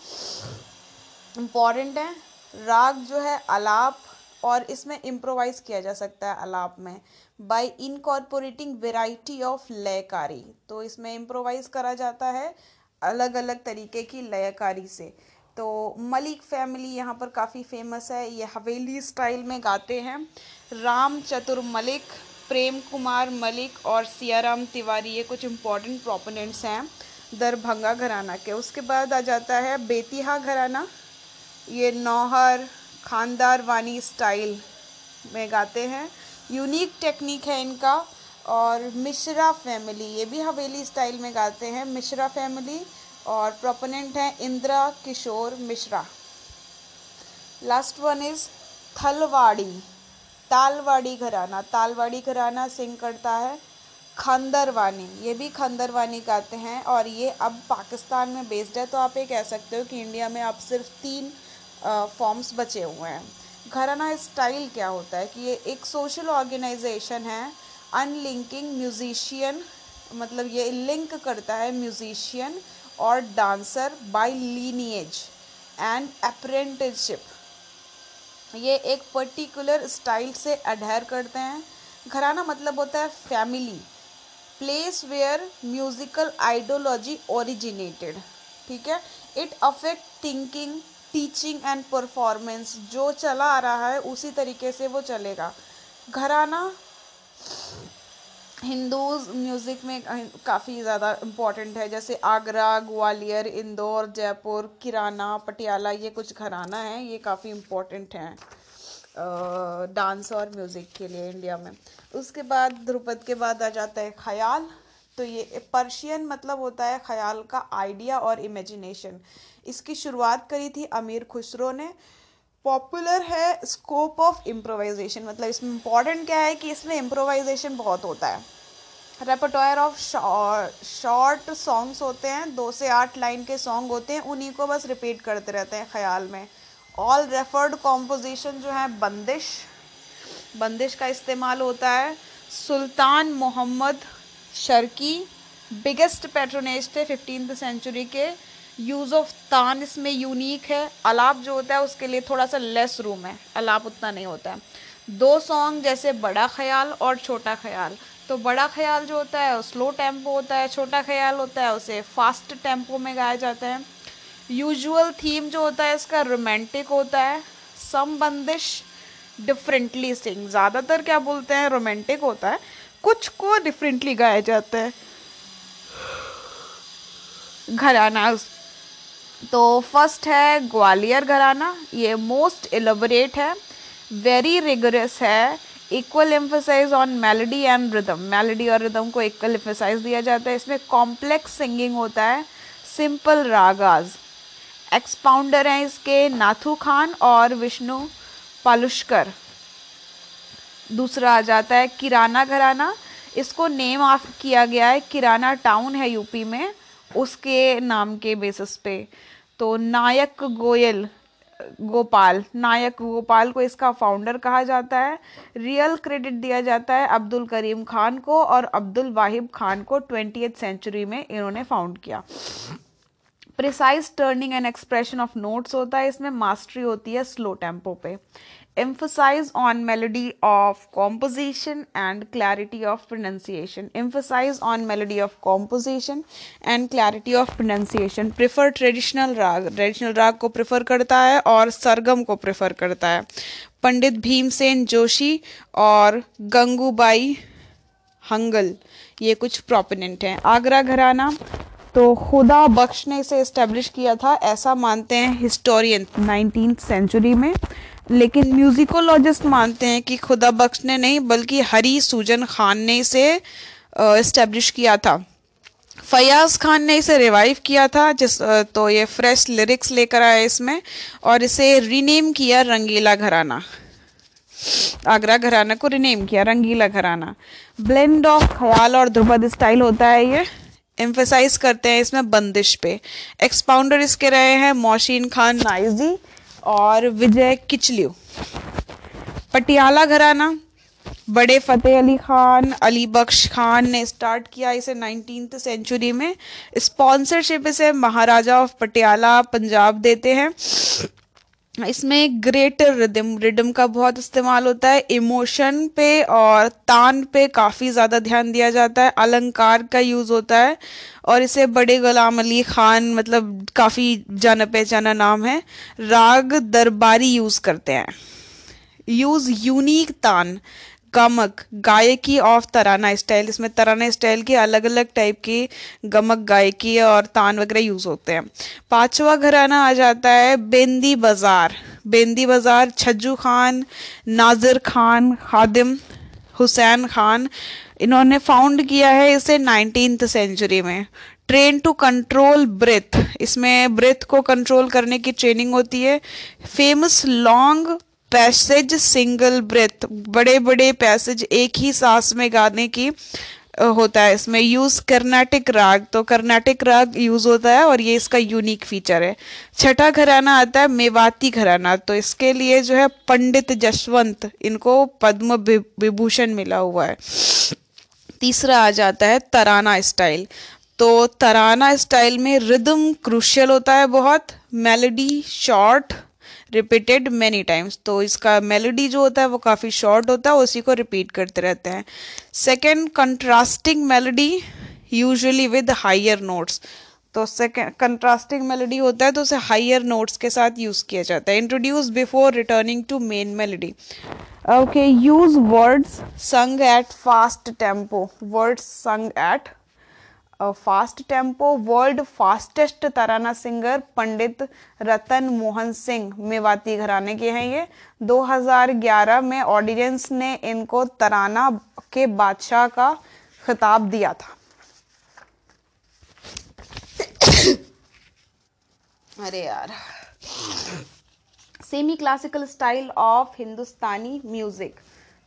इंपॉर्टेंट है। राग जो है अलाप और इसमें इम्प्रोवाइज किया जा सकता है अलाप में। By incorporating variety of laykari. तो इसमें इम्प्रोवाइज करा जाता है अलग अलग तरीके की लयकारी से। तो मलिक फैमिली यहाँ पर काफ़ी फ़ेमस है, ये हवेली स्टाइल में गाते हैं। राम चतुर मलिक, प्रेम कुमार मलिक और सियाराम तिवारी, ये कुछ इम्पोर्टेंट प्रोपोनेंट्स हैं दरभंगा घराना के। उसके बाद आ जाता है बेतिहा घराना। ये नौहर, खानदार वानी स्टाइल में गाते हैं। यूनिक टेक्निक है इनका और मिश्रा फैमिली ये भी हवेली स्टाइल में गाते हैं। मिश्रा फैमिली और प्रोपोनेंट हैं Indira, Kishore, Mishra. Last one is Thalwadi, Talwadi gharana. Talwadi gharana sing करता है। खंदरवानी, ये भी खंदरवानी गाते हैं और ये अब पाकिस्तान में बेस्ड है तो आप ये कह सकते हो कि इंडिया में अब सिर्फ़ तीन फॉर्म्स बचे हुए हैं। घराना स्टाइल क्या होता है कि ये एक सोशल ऑर्गेनाइजेशन है अनलिंकिंग म्यूजिशियन मतलब ये लिंक करता है म्यूजिशियन और dancer by lineage and apprenticeship ये एक पर्टिकुलर स्टाइल से अडहेर करते हैं। घराना मतलब होता है family place where musical ideology originated ठीक है? It affect thinking teaching and performance जो चला आ रहा है, उसी तरीके से वो चलेगा। घराना, हिंदूज म्यूज़िक में काफ़ी ज़्यादा इंपॉर्टेंट है, जैसे आगरा, ग्वालियर, इंदौर, जयपुर, किराना, पटियाला, ये कुछ घराना है, ये काफ़ी इम्पोर्टेंट हैं डांस और म्यूज़िक के लिए इंडिया में। उसके बाद ध्रुपद के बाद आ जाता है ख्याल तो ये पर्शियन मतलब होता है ख्याल का आइडिया और इमेजिनेशन इसकी शुरुआत करी थी अमीर खुसरो ने। पॉपुलर है स्कोप ऑफ़ इम्प्रोवाइजेशन मतलब इसमें इंपॉर्टेंट क्या है कि इसमें इम्प्रोवाइजेशन बहुत होता है। रेपटोयर ऑफ़ शॉर्ट सॉन्ग्स होते हैं, दो से आठ लाइन के सॉन्ग होते हैं, उन्हीं को बस रिपीट करते रहते हैं ख्याल में। ऑल रेफर्ड कॉम्पोजिशन जो है, बंदिश बंदिश का इस्तेमाल होता है। सुल्तान मोहम्मद शर्की बिगेस्ट पेट्रोनेज थे फिफ्टीन सेंचुरी के। यूज़ ऑफ़ तान इसमें यूनिक है। अलाप जो होता है, उसके लिए थोड़ा सा लेस रूम है। अलाप उतना नहीं होता है। दो सॉन्ग जैसे बड़ा ख्याल और छोटा ख्याल। तो बड़ा ख्याल जो होता है स्लो टेंपो होता है, छोटा ख्याल होता है, उसे फास्ट टेंपो में गाया जाता है। यूजुअल थीम जो होता है, इसका रोमांटिक होता है। सम बंदिश डिफरेंटली सिंग ज़्यादातर क्या बोलते हैं रोमांटिक होता है। कुछ को डिफरेंटली गाया जाता है। घराना तो फ़र्स्ट है ग्वालियर घराना, ये मोस्ट एलोबरेट है वेरी रिगरस है equal emphasize on melody and rhythm melody और रिदम को इक्वल एम्फोसाइज दिया जाता है। इसमें कॉम्प्लेक्स सिंगिंग होता है सिंपल रागाज एक्सपाउंडर हैं इसके नाथू खान और विष्णु पालुष्कर। दूसरा आ जाता है किराना घराना। इसको नेम ऑफ़ किया गया है, किराना टाउन है यूपी में, उसके नाम के बेसिस पे। तो नायक गोयल, गोपाल, नायक गोपाल को इसका फाउंडर कहा जाता है। रियल क्रेडिट दिया जाता है अब्दुल करीम खान को और अब्दुल वाहिब खान को ट्वेंटी सेंचुरी में इन्होंने फाउंड किया। Precise turning and expression of notes होता है, इसमें मास्टरी होती है स्लो टेंपो पे। Emphasize on melody of composition and clarity of pronunciation emphasize on melody of composition and clarity of pronunciation prefer traditional rag traditional rag को prefer करता है और सरगम को prefer करता है पंडित भीमसेन जोशी और गंगूबाई हंगल ये कुछ प्रोपोनेंट हैं आगरा घराना तो खुदा बख्श ने इसे इस्टेब्लिश किया था ऐसा मानते हैं हिस्टोरियन नाइनटीन सेंचुरी में लेकिन म्यूज़िकोलॉजिस्ट मानते हैं कि खुदा बख्श ने नहीं, बल्कि हरी सूजन खान ने इसे इस्टेब्लिश किया था। फयाज खान ने इसे रिवाइव किया था, जिस तो ये फ्रेश लिरिक्स लेकर आया इसमें, और इसे रीनेम किया रंगीला घराना। आगरा घराना को रिनेम किया, रंगीला घराना। ब्लेंड ऑफ़ ख्याल और ध्रुपद स्टाइल होता है ये। एम्फेसाइज करते हैं इसमें बंदिश पे। एक्सपाउंडर इसके रहे हैं मोशीन खान नाइजी। और विजय किचलियो। पटियाला घराना, बड़े फतेह अली खान, अली बख्श खान ने स्टार्ट किया इसे नाइनटीन सेंचुरी में। स्पॉन्सरशिप इसे महाराजा ऑफ़ पटियाला पंजाब देते हैं। इसमें ग्रेटर रिदम रिदम का बहुत इस्तेमाल होता है इमोशन पे और तान पे काफ़ी ज़्यादा ध्यान दिया जाता है, अलंकार का यूज़ होता है और इसे बड़े गुलाम अली खान मतलब काफ़ी जाना पहचाना नाम है, राग दरबारी यूज़ करते हैं। Use unique taan. गमक, गायकी ऑफ़ तराना स्टाइल इसमें तराना स्टाइल के अलग अलग टाइप की गमक, गायकी और तान वगैरह यूज़ होते हैं। पांचवा घराना आ जाता है बेंदी बाज़ार। बेंदी बाज़ार, छज्जू खान, नाजिर खान, खादिम, हुसैन खान। इन्होंने फाउंड किया है इसे नाइनटीन सेंचुरी में। ट्रेन टू कंट्रोल ब्रेथ इसमें ब्रेथ को कंट्रोल करने की ट्रेनिंग होती है। Famous long passage single breath बड़े बड़े पैसेज एक ही सांस में गाने की होता है। इसमें यूज़ कर्नाटिक राग तो कर्नाटिक राग यूज़ होता है और ये इसका यूनिक फीचर है। छठा घराना आता है, मेवाती घराना। तो इसके लिए जो है पंडित जसवंत, इनको पद्म विभूषण मिला हुआ है। तीसरा आ जाता है तराना स्टाइल। तो तराना स्टाइल में रिदम क्रुशियल होता है बहुत। Melody short repeated many times तो इसका मेलोडी जो होता है वो काफ़ी शॉर्ट होता है उसी को रिपीट करते रहते हैं। Second contrasting melody usually with higher notes तो सेकेंड कंट्रास्टिंग मेलोडी होता है तो उसे हाइयर नोट्स के साथ यूज़ किया जाता है। Introduce before returning to main melody okay use words sung at fast tempo words sung at fast tempo, world fastest tarana singer Pandit Ratan Mohan Singh Mewati घराने के हैं ये। 2011 में ऑडियंस ने इनको तराना के बादशाह का खिताब दिया था। अरे यार। Semi classical style of Hindustani music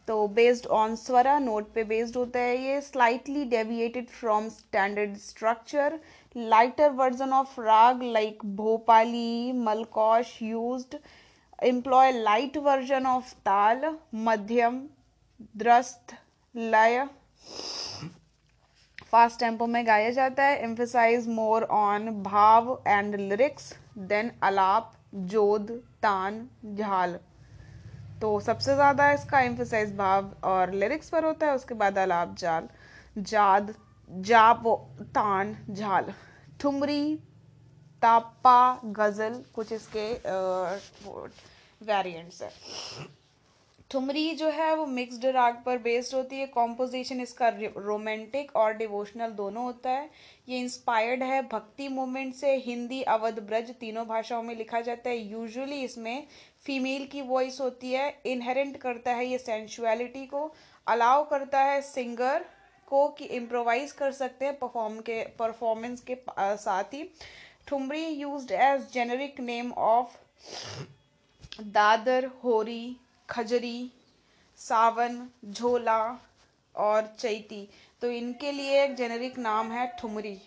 तो बेस्ड ऑन स्वरा नोट पे बेस्ड होता है ये slightly deviated from standard structure lighter version of raga like Bhopali Malkauns used employ light version of taal madhyam drut लय फास्ट टेंपो में गाया जाता है emphasize more on bhav and lyrics then alap jod taan झाल तो सबसे ज़्यादा इसका एम्फोसाइज भाव और लिरिक्स पर होता है, उसके बाद अलाप जाल, जाद, जाप तान, झाल, ठुमरी तापा गज़ल, कुछ इसके वेरिएंट्स है। ठुमरी जो है, वो मिक्स्ड राग पर बेस्ड होती है कॉम्पोजिशन इसका रोमांटिक और डिवोशनल दोनों होता है। ये इंस्पायर्ड है, भक्ति मूवमेंट से हिंदी अवध ब्रज तीनों भाषाओं में लिखा जाता है। यूजुअली इसमें फीमेल की वॉइस होती है, इनहेरेंट करता है ये सेंशुअलिटी को, अलाउ करता है सिंगर को कि इम्प्रोवाइज कर सकते हैं परफॉर्म के परफॉर्मेंस के साथ ही। Thumri use as generic name of dadra, hori, kajri, sawan, झोला और चैती। तो इनके लिए एक जेनरिक नाम है ठुमरी।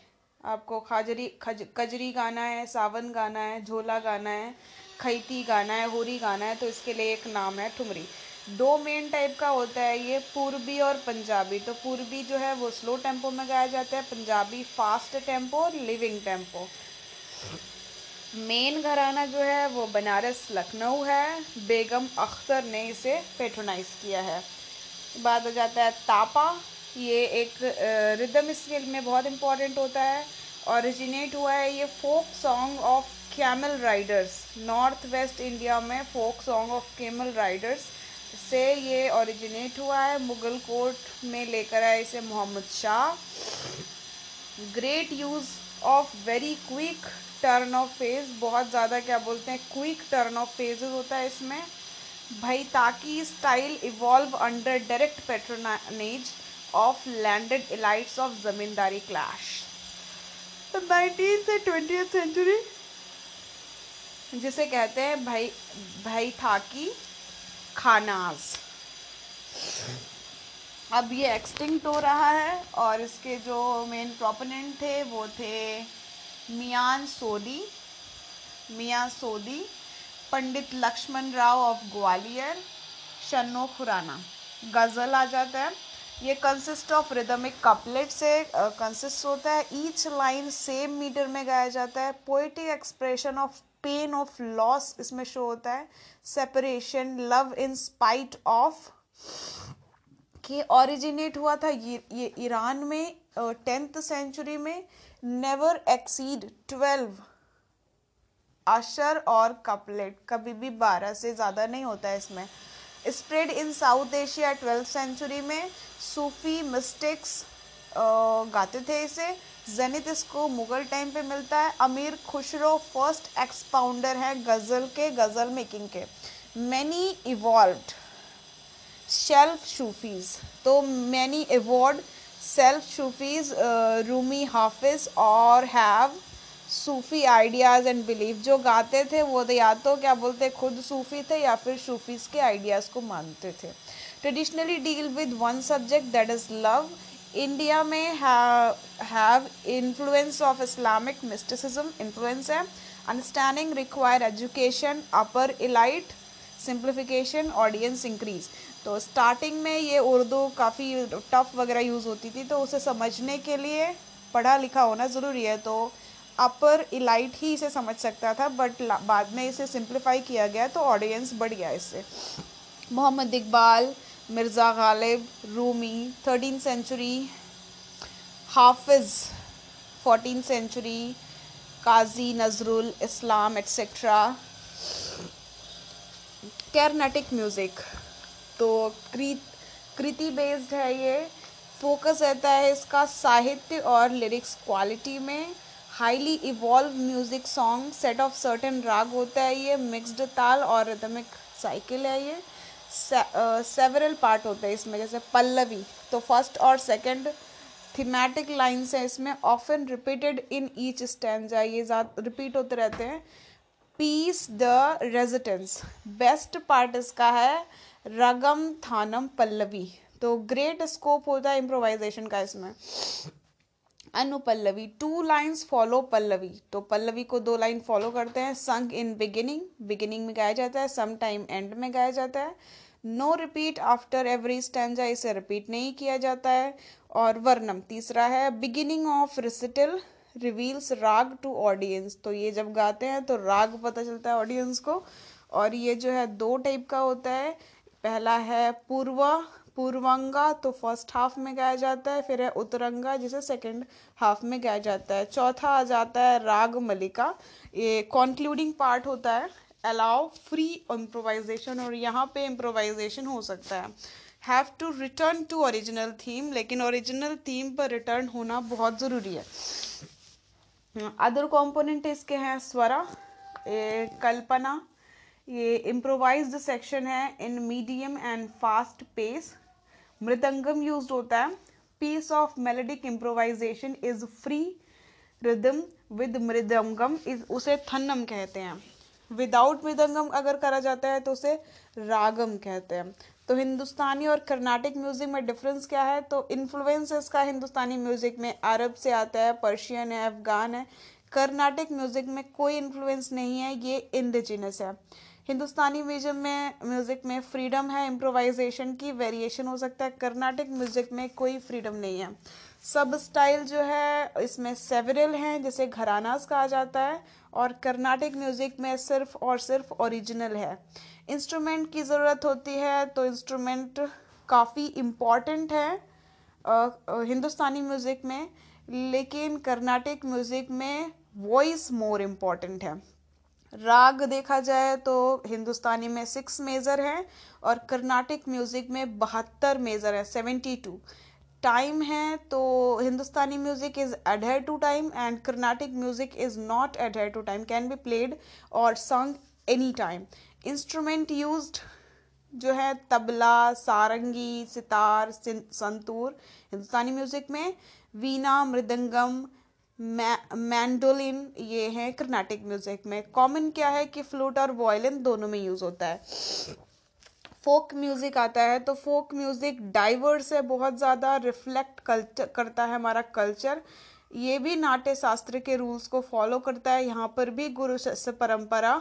आपको खाजरी, खज कजरी गाना है, सावन गाना है, झोला गाना है खैती गाना है, होरी गाना है तो इसके लिए एक नाम है ठुमरी। दो मेन टाइप का होता है ये, पूर्वी और पंजाबी। तो पूर्वी जो है वो स्लो टेंपो में गाया जाता है, पंजाबी फास्ट टेंपो और लिविंग टेंपो मेन घराना जो है वो बनारस, लखनऊ है। बेगम अख्तर ने इसे पेट्रोनाइज किया है। बाद हो जाता है तापा। ये एक रिदम स्केल में बहुत इम्पोर्टेंट होता है। ओरिजिनेट हुआ है ये folk song of camel riders north west India में folk song of camel riders से ये ओरिजिनेट हुआ है। मुगल कोर्ट में लेकर आए इसे Mohammad Shah. Great use of very quick turn of phrase बहुत ज़्यादा क्या बोलते हैं? क्विक टर्न ऑफ़ फेजेस होता है इसमें। भाई, ताकि style evolve under direct patronage of landed elites of zamindari class nineteen से ट्वेंटी सेंचुरी जिसे कहते हैं भाई भाई था की खानाज अब ये एक्सटिंक्ट हो रहा है और इसके जो मेन प्रोपोनेंट थे वो थे मियान सोदी मियाँ सोदी पंडित लक्ष्मण राव ऑफ़ ग्वालियर शन्नो खुराना। गज़ल आ जाता है। ये कंसिस्ट ऑफ़ रिदमिक कपलेट से कंसिस्ट होता है। ईच लाइन सेम मीटर में गाया जाता है। Poetic expression of pain of loss इसमें शो होता है। Separation love in spite of कि ओरिजिनेट हुआ था ये ईरान में टेंथ सेंचुरी में नेवर एक्सीड ट्वेल्व अशर और कपलेट। कभी भी बारह से ज़्यादा नहीं होता है इसमें। Spread in South Asia twelfth century में सूफी मिस्टिक्स गाते थे इसे। जनित इसको मुगल टाइम पे मिलता है। अमीर खुशरो फ़र्स्ट एक्सपाउंडर है गज़ल के, गज़ल मेकिंग के। मैनी इवॉल्व शेल्फ शूफीज तो many award self Sufis Rumi Hafiz और have Sufi ideas and belief जो गाते थे, वो तो या तो क्या बोलते, खुद सूफी थे या फिर सूफीज़ के आइडियाज़ को मानते थे। Traditionally deal with one subject that is love India में have influence of Islamic mysticism influence है. Understanding require education upper elite simplification audience increase तो स्टार्टिंग में ये उर्दू काफ़ी टफ वगैरह यूज़ होती थी तो उसे समझने के लिए पढ़ा लिखा होना ज़रूरी है. तो अपर इलाइट ही इसे समझ सकता था बट बाद में इसे सिंप्लीफाई किया गया तो ऑडियंस बढ़ गया इससे. Mohammad Iqbal Mirza Ghalib, Rumi thirteen century Hafiz fourteen century Kazi Nazrul Islam etcetera Carnatic music तो कृति बेस्ड है ये। फोकस रहता है इसका साहित्य और लिरिक्स क्वालिटी में। Highly evolve music song set of certain raga होता है ये। मिक्स्ड ताल और रिदमिक साइकिल है ये। सेवरल पार्ट होते हैं इसमें, जैसे पल्लवी। तो फ़र्स्ट और सेकंड थीमेटिक लाइन्स हैं इसमें often repeated in each stanza ये रिपीट होते रहते हैं। Piece de resistance best part इसका है, रगम थानम पल्लवी। तो ग्रेट स्कोप होता है इम्प्रोवाइजेशन का इसमें। Anupallavi two lines follow pallavi. तो पल्लवी को दो लाइन फॉलो करते हैं। संग इन बिगिनिंग बिगिनिंग में गाया जाता है। सम टाइम एंड में गाया जाता है। No repeat after every stanza इसे रिपीट नहीं किया जाता है। और वर्णम तीसरा है। Beginning of recital reveals raga to audience तो ये जब गाते हैं तो राग पता चलता है ऑडियंस को। और ये जो है, दो टाइप का होता है। पहला है पूर्वा पूर्वंगा तो फ़र्स्ट हाफ़ में गाया जाता है, फिर है उत्तरंगा, जिसे सेकंड हाफ़ में गाया जाता है। चौथा आ जाता है राग मलिका ये कॉन्क्लूडिंग पार्ट होता है। अलाउ फ्री इम्प्रोवाइजेशन और यहाँ पे इम्प्रोवाइजेशन हो सकता है। Have to return to original theme लेकिन ओरिजिनल थीम पर रिटर्न होना बहुत ज़रूरी है। अदर कॉम्पोनेंट इसके हैं, स्वरा कल्पना ये इम्प्रोवाइज्ड सेक्शन है in medium and fast pace mridangam use होता है. Piece of melodic improvisation is free rhythm with mridangam is उसे थन्नम कहते हैं. विदाउट मृदंगम अगर करा जाता है तो उसे रागम कहते हैं. तो हिंदुस्तानी और कर्नाटिक म्यूज़िक में डिफरेंस क्या है? तो इन्फ्लुएंस इसका हिंदुस्तानी म्यूज़िक में अरब से आता है पर्शियन है अफगान है. कर्नाटिक म्यूज़िक में कोई इन्फ्लुएंस नहीं है, ये इंडिजिनस है. हिंदुस्तानी म्यूज़िक में म्यूज़िक में फ्रीडम है इम्प्रोवाइजेशन की वेरिएशन हो सकता है। कर्नाटिक म्यूज़िक में कोई फ्रीडम नहीं है। सब स्टाइल जो है, इसमें सेवरल हैं, जैसे घरानास कहा जाता है, और कर्नाटिक म्यूज़िक में सिर्फ़ और सिर्फ़ ओरिजिनल है। इंस्ट्रूमेंट की ज़रूरत होती है तो इंस्ट्रूमेंट काफ़ी इंपॉर्टेंट है हिंदुस्तानी म्यूज़िक में, लेकिन कर्नाटिक म्यूज़िक में वॉइस मोर इंपॉर्टेंट है। राग देखा जाए तो हिंदुस्तानी में सिक्स मेजर हैं और कर्नाटिक म्यूज़िक में बहत्तर मेजर है, सेवेंटी टू। टाइम है तो Hindustani music is adhere to time and Carnatic music is not adhere to time can be played और sung any time instrument use जो है तबला, सारंगी, सितार संतूर, हिंदुस्तानी म्यूज़िक में, वीणा, मृदंगम मैंडोलिन ये है कर्नाटिक म्यूज़िक में। कॉमन क्या है कि फ्लूट और वॉयलिन दोनों में यूज़ होता है। फोक म्यूज़िक आता है तो फोक म्यूज़िक डाइवर्स है, बहुत ज़्यादा रिफ्लेक्ट कल्चर करता है हमारा कल्चर ये भी नाट्य शास्त्र के रूल्स को फॉलो करता है। यहाँ पर भी गुरु परंपरा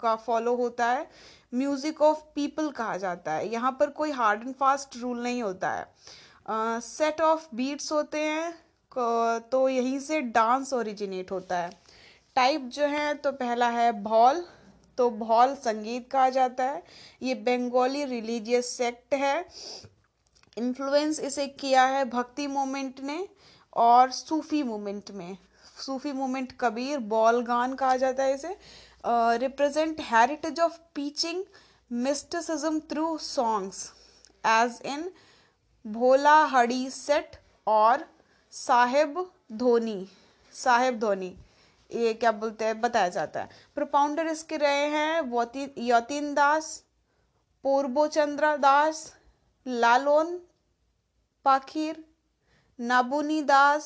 का फॉलो होता है। म्यूज़िक ऑफ़ पीपल कहा जाता है। यहाँ पर कोई हार्ड एंड फास्ट रूल नहीं होता है। सेट ऑफ़ बीट्स होते हैं। तो यहीं से डांस ओरिजिनेट होता है। टाइप जो है तो पहला है भॉल तो भॉल संगीत कहा जाता है। ये बंगाली रिलीजियस सेक्ट है। इन्फ्लुएंस इसे किया है भक्ति मोमेंट ने और सूफी मोमेंट में। सूफी मोमेंट कबीर, बॉल गान कहा जाता है इसे। Represent heritage of preaching mysticism through songs as in Bhola हड़ी set और साहेब धोनी साहेब धोनी, ये क्या बोलते हैं, बताया जाता है। प्रोपाउंडर इसके रहे हैं यतीन दास पूर्वचंद्र दास, लालोन, पाखिर, नाबुनी दास,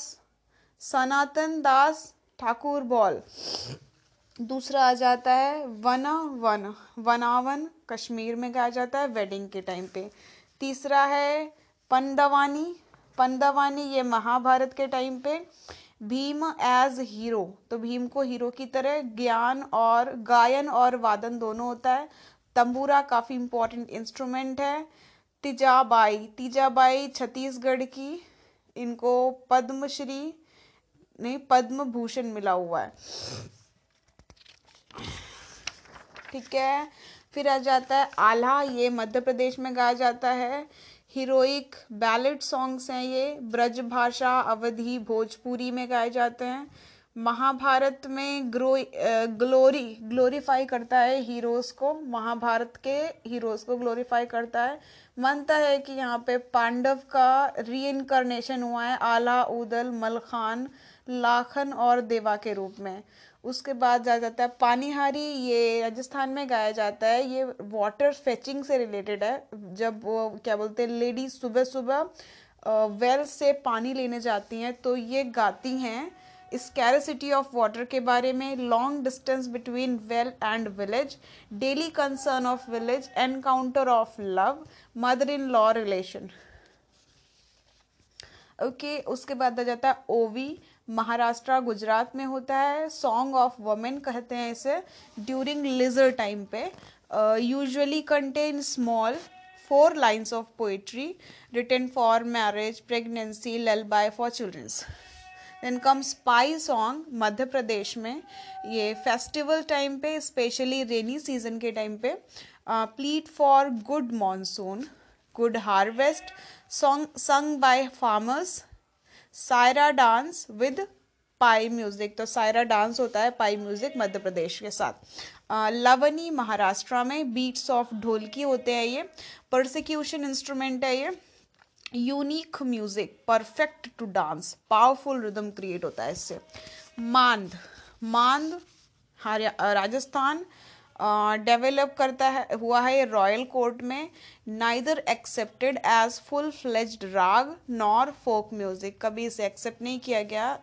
सनातन दास, ठाकुर बॉल। दूसरा आ जाता है, वना वन, वनावन, कश्मीर में गाया जाता है वेडिंग के टाइम पे। तीसरा है पंदवानी पंदवानी ये महाभारत के टाइम पे, भीम एज हीरो तो भीम को हीरो की तरह ज्ञान और गायन और वादन दोनों होता है। तंबूरा काफ़ी इंपॉर्टेंट इंस्ट्रूमेंट है। तिजाबाई तिजाबाई छत्तीसगढ़ की, इनको पद्मश्री, नहीं पद्म भूषण मिला हुआ है। ठीक है, फिर आ जाता है आल्हा, ये मध्य प्रदेश में गाया जाता है। हीरोइक बैलेट सॉन्ग्स हैं ये। ब्रज भाषा, अवधि, भोजपुरी में गाए जाते हैं। महाभारत में ग्रो ग्लोरी, ग्लोरीफाई करता है हीरोज को। महाभारत के हीरोज को ग्लोरीफाई करता है। मानता है कि यहाँ पे पांडव का री हुआ है, आला, उदल, मलखान, लाखन और देवा के रूप में। उसके बाद जा जाता है पानीहारी, ये राजस्थान में गाया जाता है। ये वाटर फेचिंग से रिलेटेड है। जब वो, क्या बोलते हैं लेडीज़ सुबह सुबह वेल से पानी लेने जाती हैं तो ये गाती हैं स्कैरसिटी ऑफ़ वाटर के बारे में long distance between well and village daily concern of village encounter of love mother in law relation okay उसके बाद आ जाता है ओवी महाराष्ट्र, गुजरात में होता है। सॉन्ग ऑफ़ वमेन कहते हैं इसे ड्यूरिंग लिजर टाइम पे। Usually contain small four lines of poetry return for marriage pregnancy lullaby for childrens then come spy song Madhya Pradesh में। ये फेस्टिवल टाइम पे स्पेशली रेनी सीज़न के time पे। Plead for good monsoon good harvest song sung by farmers Saira dance with pi music. तो Saira dance होता है पाई music Madhya Pradesh के साथ। लवनी महाराष्ट्र में बीट्स ऑफ़ ढोलकी होते हैं ये। परसिक्यूशन इंस्ट्रूमेंट है ये। Unique music perfect to dance powerful rhythm create होता है इससे। मांद मांद राजस्थान डेवलप करता है, हुआ है रॉयल कोर्ट में neither accepted as full fledged raga nor folk music कभी इसे एक्सेप्ट नहीं किया गया,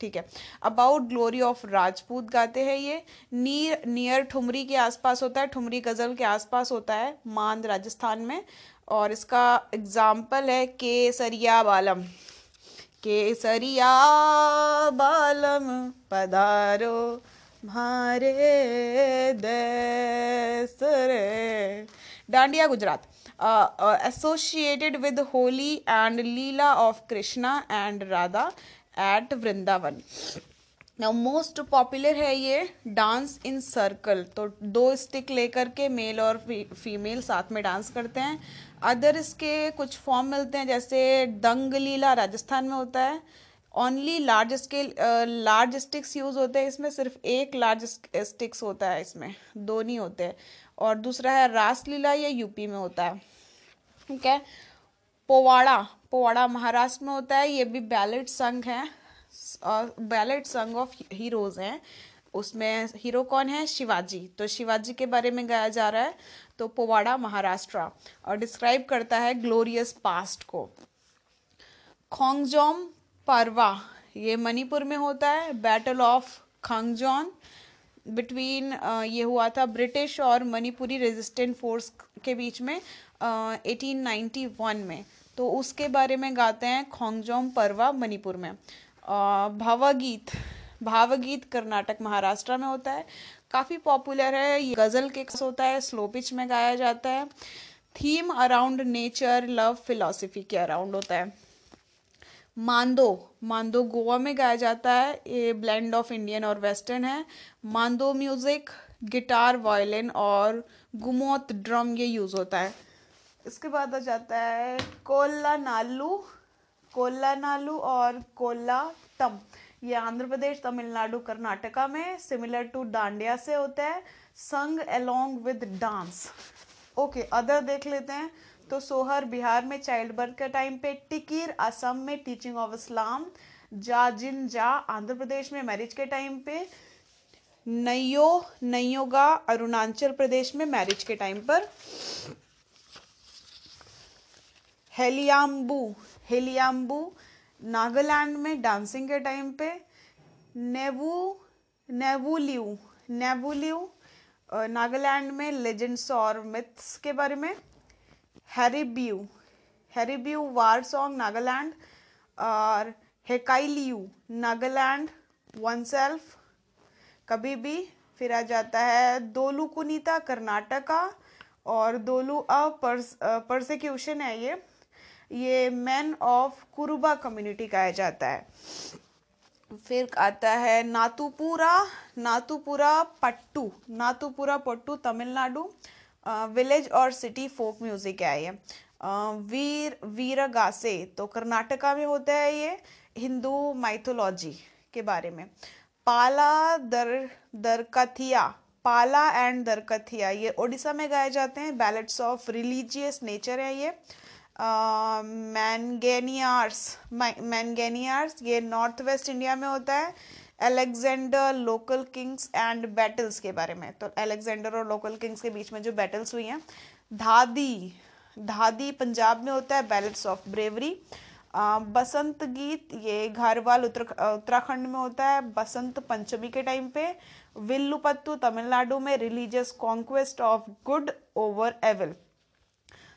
ठीक है। अबाउट ग्लोरी ऑफ़ राजपूत गाते हैं ये। नीर नियर ठुमरी के आसपास होता है, ठुमरी गज़ल के आसपास होता है, मांद राजस्थान में। और इसका एग्ज़ाम्पल है केसरिया बालम। केसरिया बालम पधारो। भारे देसरे Dandiya Gujarat. Associated with Holi and leela of Krishna and Radha at Vrindavan now most popular है ये डांस इन सर्कल तो दो स्टिक लेकर के मेल और फीमेल साथ में डांस करते हैं। अदर इसके कुछ फॉर्म मिलते हैं, जैसे दंग लीला राजस्थान में होता है only large scale large sticks use होते हैं, इसमें सिर्फ़ एक लार्ज स्टिक्स होता है इसमें, दो नहीं होते हैं। और दूसरा है रासलीला ये यूपी में होता है, ठीक है? पोवाड़ा पोवाड़ा महाराष्ट्र में होता है, ये भी बैलेट संघ है बैलेट संग ऑफ़ हीरोज हैं, उसमें हीरो कौन है? शिवाजी। तो शिवाजी के बारे में गाया जा रहा है तो पोवाड़ा महाराष्ट्र। और डिस्क्राइब करता है ग्लोरियस पास्ट को। खोंगजोम परवा ये मणिपुर में होता है बैटल ऑफ़ खंगजोन बिटवीन ये हुआ था ब्रिटिश और मणिपुरी रेजिस्टेंट फोर्स के बीच में एटीन नाइन्टी वन में. तो उसके बारे में गाते हैं खोंगजोम परवा मणिपुर में. भावगीत. भावगीत कर्नाटक महाराष्ट्र में होता है. काफ़ी पॉपुलर है. ये गज़ल के होता है स्लो पिच में गाया जाता है. Theme around nature love philosophy के अराउंड होता है. मांदो मांदो गोवा में गाया जाता है। ये ब्लेंड ऑफ़ इंडियन और वेस्टर्न है। मांदो म्यूज़िक गिटार वायलिन और गुमोत ड्रम ये यूज़ होता है। इसके बाद आ जाता है कोल्ला नालू कोल्ला नालू और कोल्ला टम। ये आंध्र प्रदेश, तमिलनाडु, कर्नाटका में सिमिलर टू डांडिया से होता है। Sung along with dance okay other देख लेते हैं। तो सोहर बिहार में चाइल्ड बर्थ के टाइम पे टिकिर, असम में टीचिंग ऑफ़ इस्लाम जा जिन जा, आंध्र प्रदेश में मैरिज के टाइम पे, नयो, नयोगा, अरुणाचल प्रदेश में मैरिज के टाइम पर, हेलियाम्बू हेलियाम्बू, नागालैंड में डांसिंग के टाइम पे, नेवू, नेवुलियू नेवुलियू नागालैंड में लेजेंड्स और मिथ्स के बारे में हैरिब्यू हैरिब्यू वार सॉन्ग नागालैंड और हेकाइलियू नागालैंड वन सेल्फ कभी भी फिर आ जाता है दोलू कुनीता, कर्नाटका, और दोलू अ परसिक्यूशन है ये। ये मैन ऑफ़ कुरुबा कम्युनिटी कहा जाता है। फिर आता है नातुपुरा नातुपुरा पट्टू नातुपुरा पट्टू तमिलनाडु विलेज और सिटी फोक म्यूज़िक है ये। वीर, वीरगासे तो कर्नाटका में होता है ये हिंदू माइथोलॉजी के बारे में। पाला दर, दरकथिया, पाला एंड दरकथिया, ये ओडिशा में गाए जाते हैं। बैलेट्स ऑफ़ रिलीजियस नेचर है ये। मैनगेनियार्स मैनगेनियार्स ये नॉर्थ वेस्ट इंडिया में होता है। Alexander local kings and battles के बारे में। तो अलेक्जेंडर और लोकल किंग्स के बीच में जो बैटल्स हुई हैं, धादी धादी पंजाब में होता है, बैलेट्स ऑफ़ ब्रेवरी। बसंत गीत, ये घरवाल उत्तर, उत्तराखंड में होता है, बसंत पंचमी के टाइम पे। विल्लुपत्तु तमिलनाडु में, religious conquest of good over evil.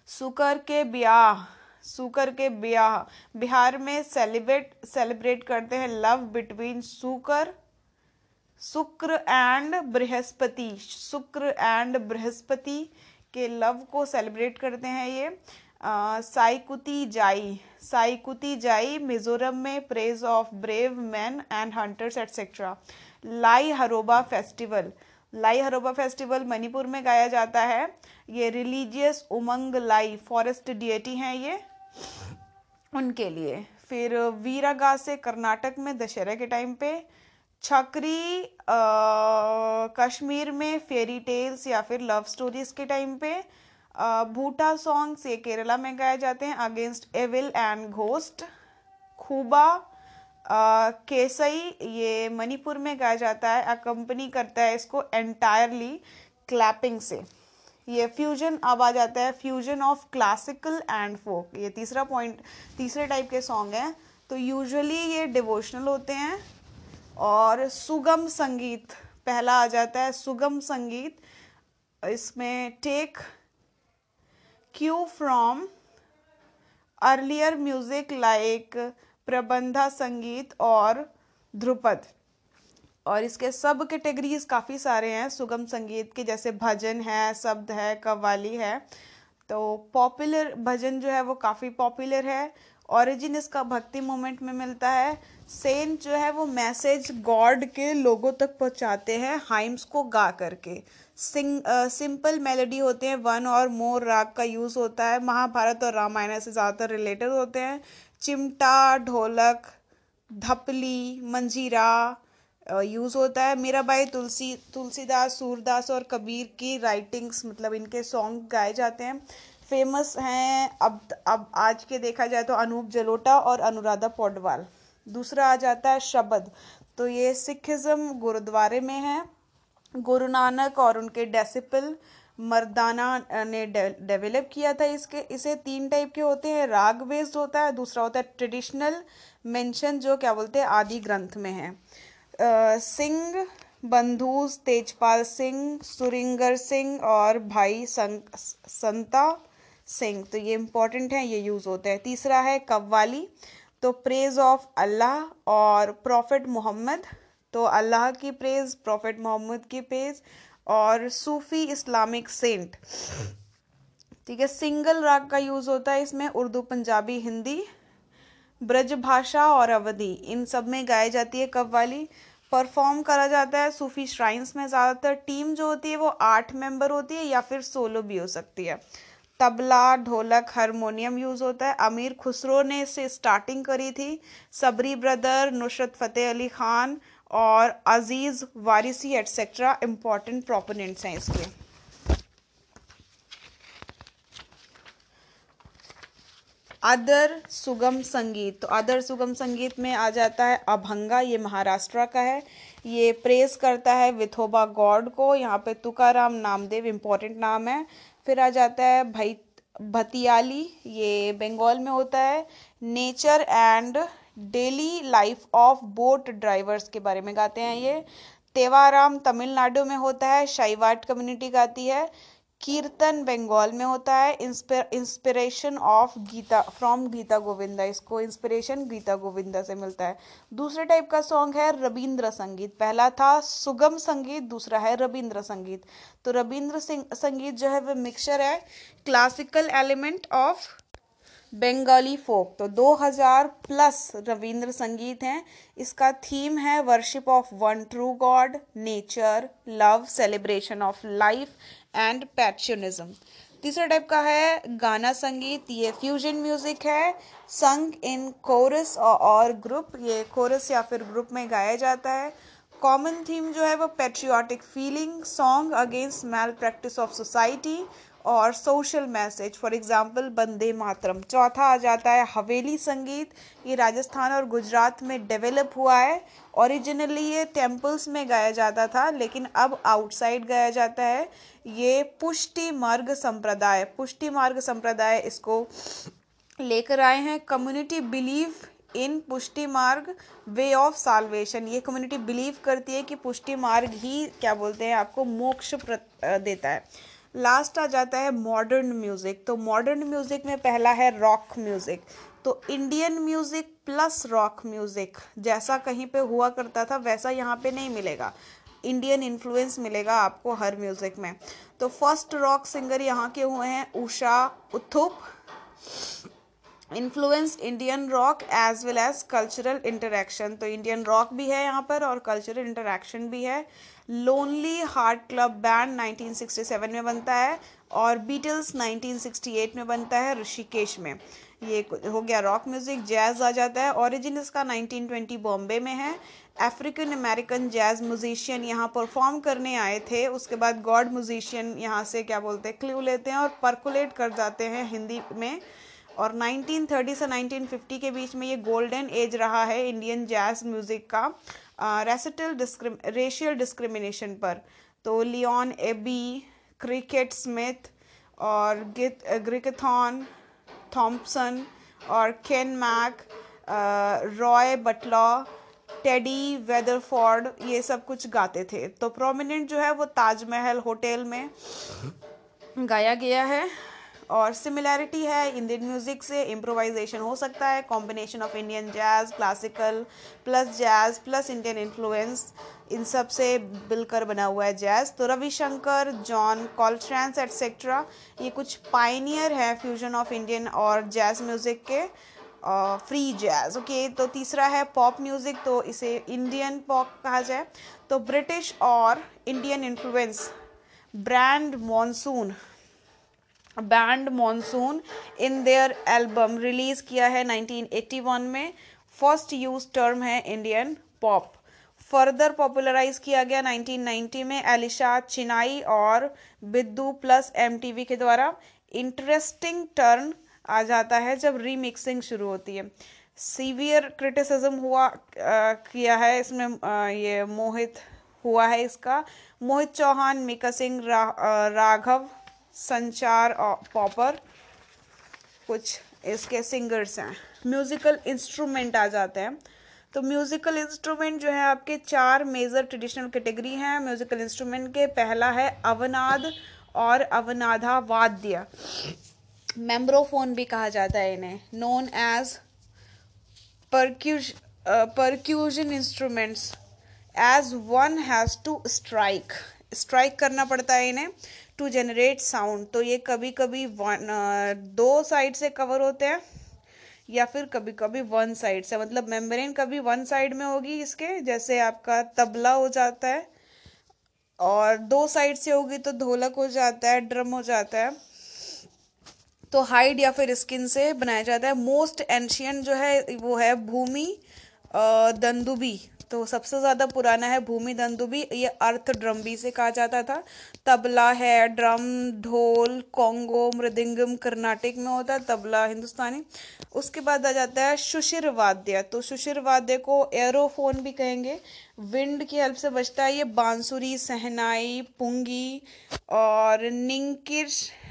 सुकर के ब्याह सुकर के ब्याह। बिहार में सेलिब्रेट सेलिब्रेट करते हैं love between Sukar, Shukra and Brihaspati. Shukra and Brihaspati के लव को सेलिब्रेट करते हैं ये। साइकुती जाई। साइकुती जाई मिजोरम में praise of brave man and hunters etcetera Lai Haraoba festival Lai हरोबा फेस्टिवल मणिपुर में गाया जाता है। ये religious Umang Lai forest deity हैं ये। उनके लिए। फिर, वीरागा से कर्नाटक में दशहरा के टाइम पे, छकरी कश्मीर में फेरी टेल्स या फिर लव स्टोरीज के टाइम पे भूटा सॉन्ग्स ये केरला में गाए जाते हैं against evil and ghost Khuba Keisei ये मणिपुर में गाया जाता है अकम्पनी करता है इसको एंटायरली क्लैपिंग से। ये फ्यूजन अब आ जाता है fusion of classical and folk ये तीसरा पॉइंट तीसरे टाइप के सॉन्ग हैं। तो यूजुअली ये डिवोशनल होते हैं और सुगम संगीत, पहला आ जाता है सुगम संगीत। इसमें take cue from earlier music like Prabandha Sangeet और ध्रुपद। और इसके सब कैटेगरीज काफ़ी सारे हैं। सुगम संगीत के जैसे भजन है, शब्द है, कव्वाली है। तो पॉपुलर भजन जो है वो काफ़ी पॉपुलर है। ओरिजिन इसका भक्ति मोमेंट में मिलता है। सेन जो है वो मैसेज गॉड के लोगों तक पहुंचाते हैं हाइम्स को गा करके। सिंग सिंपल मेलोडी होते हैं वन और मोर राग का यूज़ होता है। महाभारत और रामायण से ज़्यादातर रिलेटेड होते हैं। चिमटा, ढोलक, धपली, मंजीरा यूज़ होता है। मीराबाई तुलसी, तुलसीदास, सूरदास और कबीर की राइटिंग्स मतलब इनके सॉन्ग गाए जाते हैं। फ़ेमस हैं अब अब आज के देखा जाए तो अनूप जलोटा और अनुराधा पौडवाल। दूसरा आ जाता है शब्द। तो ये सिखिज्म गुरुद्वारे में है। गुरु नानक और उनके डेसिपल मर्दाना ने डेवलप किया था इसके, इसे तीन टाइप के होते हैं। राग बेस्ड होता है। दूसरा होता है ट्रेडिशनल मेंशन जो क्या बोलते हैं, आदि ग्रंथ में है। सिंह, बंधुज तेजपाल सिंह, सुरिंगर सिंह और भाई संता सिंह। तो ये इंपॉर्टेंट है, ये यूज़ होते हैं। तीसरा है कव्वाली। तो प्रेज ऑफ़ अल्लाह और प्रॉफिट मोहम्मद तो अल्लाह की प्रेज प्रॉफिट मोहम्मद की प्रेज और सूफी इस्लामिक सेंट ठीक है सिंगल राग का यूज़ होता है इसमें, उर्दू, पंजाबी, हिंदी, ब्रज भाषा और अवधि। इन सब में गाई जाती है कव्वाली। परफॉर्म करा जाता है, सूफी श्राइन्स में ज़्यादातर टीम जो होती है वो आठ मेंबर होती है या फिर सोलो भी हो सकती है। तबला, ढोलक, हारमोनियम यूज़ होता है। अमीर खुसरो ने इसे स्टार्टिंग करी थी। सबरी ब्रदर, नुसरत फ़तेह अली ख़ान और Aziz Warsi et cetera important proponents हैं इसके। अदर सुगम संगीत। तो अदर सुगम संगीत में आ जाता है अभंगा, ये महाराष्ट्र का है। ये प्रेस करता है विथोबा गॉड को। यहाँ पे तुकाराम नामदेव इम्पोर्टेंट नाम है। फिर आ जाता है भाई, भतियाली, ये बंगाल में होता है। Nature and daily life of boat drivers के बारे में गाते हैं ये। तेवाराम तमिलनाडु में होता है। शाइवाट कम्युनिटी गाती है। कीर्तन बंगाल में होता है। Inspiration of Gita from Gita Govinda. इसको इंस्पिरेशन गीता गोविंदा से मिलता है। दूसरे टाइप का सॉन्ग है रविंद्र संगीत। पहला था सुगम संगीत, दूसरा है रविंद्र संगीत। तो रविंद्र संगीत जो है वह मिक्सचर है। Classical element of Bengali folk तो 2000 प्लस रविंद्र संगीत हैं। इसका थीम है worship of one true god nature love celebration of life and patriotism तीसरा टाइप का है गाना संगीत। ये फ्यूजन म्यूज़िक है। संग इन कोरस और ग्रुप ये कोरस या फिर ग्रुप में गाया जाता है। कॉमन थीम जो है वो patriotic feeling song against mal practice of society और social message for example Bande Mataram चौथा आ जाता है हवेली संगीत. ये राजस्थान और गुजरात में डेवलप हुआ है. ओरिजिनली ये टेम्पल्स में गाया जाता था, लेकिन अब आउटसाइड गाया जाता है. ये पुष्टि मार्ग संप्रदाय. पुष्टि मार्ग संप्रदाय इसको लेकर आए हैं. Community believe in Pushti Marg way of salvation ये कम्युनिटी बिलीव करती है कि पुष्टि मार्ग ही, क्या बोलते हैं आपको, मोक्ष देता है. लास्ट आ जाता है मॉडर्न म्यूज़िक तो मॉडर्न म्यूज़िक में पहला है रॉक म्यूज़िक तो Indian music plus rock music जैसा कहीं पे हुआ करता था, वैसा यहाँ पे नहीं मिलेगा। इंडियन इन्फ्लुएंस मिलेगा आपको हर म्यूज़िक में। तो फ़र्स्ट रॉक सिंगर यहाँ के हुए हैं Usha Uthup influence Indian rock as well as cultural interaction तो इंडियन रॉक भी है यहाँ पर और कल्चरल इंटरेक्शन भी है. लोनली हार्ट क्लब बैंड 1967 में बनता है और बीटल्स 1968 में बनता है ऋषिकेश में. ये हो गया रॉक म्यूज़िक जैज आ जाता है. ओरिजिन इसका 1920 बॉम्बे में है. अफ्रीकन अमेरिकन जैज म्यूजिशियन यहाँ परफॉर्म करने आए थे. उसके बाद गॉड म्यूजिशियन यहाँ से क्या बोलते हैं क्ल्यू लेते हैं और परकुलेट कर जाते हैं हिंदी में. और 1930 से 1950 के बीच में ये गोल्डन एज रहा है इंडियन जैज म्यूज़िक का रेसिटल डिस्क्रिम रेशियल डिस्क्रिमिनेशन पर। तो लियोन एबी क्रिकेट स्मिथ और गित ग्रिकथॉन थॉम्पसन और Ken Mac Roy Butler Teddy Weatherford ये सब कुछ गाते थे। तो प्रोमिनेंट जो है वो ताजमहल होटल में गाया गया है। और सिमिलैरिटी है इंडियन म्यूज़िक से इम्प्रोवाइजेशन हो सकता है combination of Indian jazz classical plus jazz plus Indian influence इन सबसे मिलकर बना हुआ है जैज़ तो रविशंकर जॉन कॉल्ट्रैंस एट्सेट्रा ये कुछ पाइनियर है फ्यूजन ऑफ़ इंडियन और जैज़ म्यूज़िक के फ्री जैज़ ओके तो तीसरा है पॉप म्यूज़िक तो इसे इंडियन पॉप कहा जाए। तो ब्रिटिश और Indian influence brand Monsoon band Monsoon in their album release किया है 1981 में। फ़र्स्ट यूज़ टर्म है इंडियन पॉप फर्दर पॉपुलराइज किया गया 1990 में एलिशा चिनाई और बिद्दू प्लस एमटीवी के द्वारा। इंटरेस्टिंग टर्न आ जाता है जब रीमिक्सिंग शुरू होती है। सीवियर क्रिटिसिज्म हुआ आ, किया है इसमें आ, ये मोहित हुआ है इसका। मोहित चौहान मिका सिंह रा, राघव संचार पॉपर कुछ इसके सिंगर्स हैं। म्यूज़िकल इंस्ट्रूमेंट आ जाते हैं। तो म्यूजिकल इंस्ट्रूमेंट जो है, आपके चार मेजर ट्रेडिशनल कैटेगरी हैं। म्यूजिकल इंस्ट्रूमेंट के पहला है अवनाद और अवनाधा वाद्य मेम्ब्रोफोन भी कहा जाता है इन्हें। Known as percuss percussion instruments as one has to strike strike करना पड़ता है इन्हें। टू जनरेट साउंड तो ये कभी कभी वन दो साइड से कवर होते हैं, या फिर कभी कभी वन साइड से। मतलब मेम्ब्रेन कभी वन साइड में होगी इसके, जैसे आपका तबला हो जाता है, और दो साइड से होगी तो ढोलक हो जाता है ड्रम हो जाता है। तो हाइड या फिर स्किन से बनाया जाता है। मोस्ट एंशियन जो है, वो है भूमि दंदुबी। तो सबसे ज़्यादा पुराना है भूमि दंदुबी ये अर्थ ड्रम भी से कहा जाता था। तबला है, ड्रम, ढोल, कोंगो, मृदिंगम, कर्नाटक में होता है, तबला हिंदुस्तानी। उसके बाद आ जाता है सुशिर वाद्य। तो सुशिर वाद्य को एरोफोन भी कहेंगे। विंड की हेल्प से बचता है ये बांसुरी, सहनाई, पुंगी और निंकिर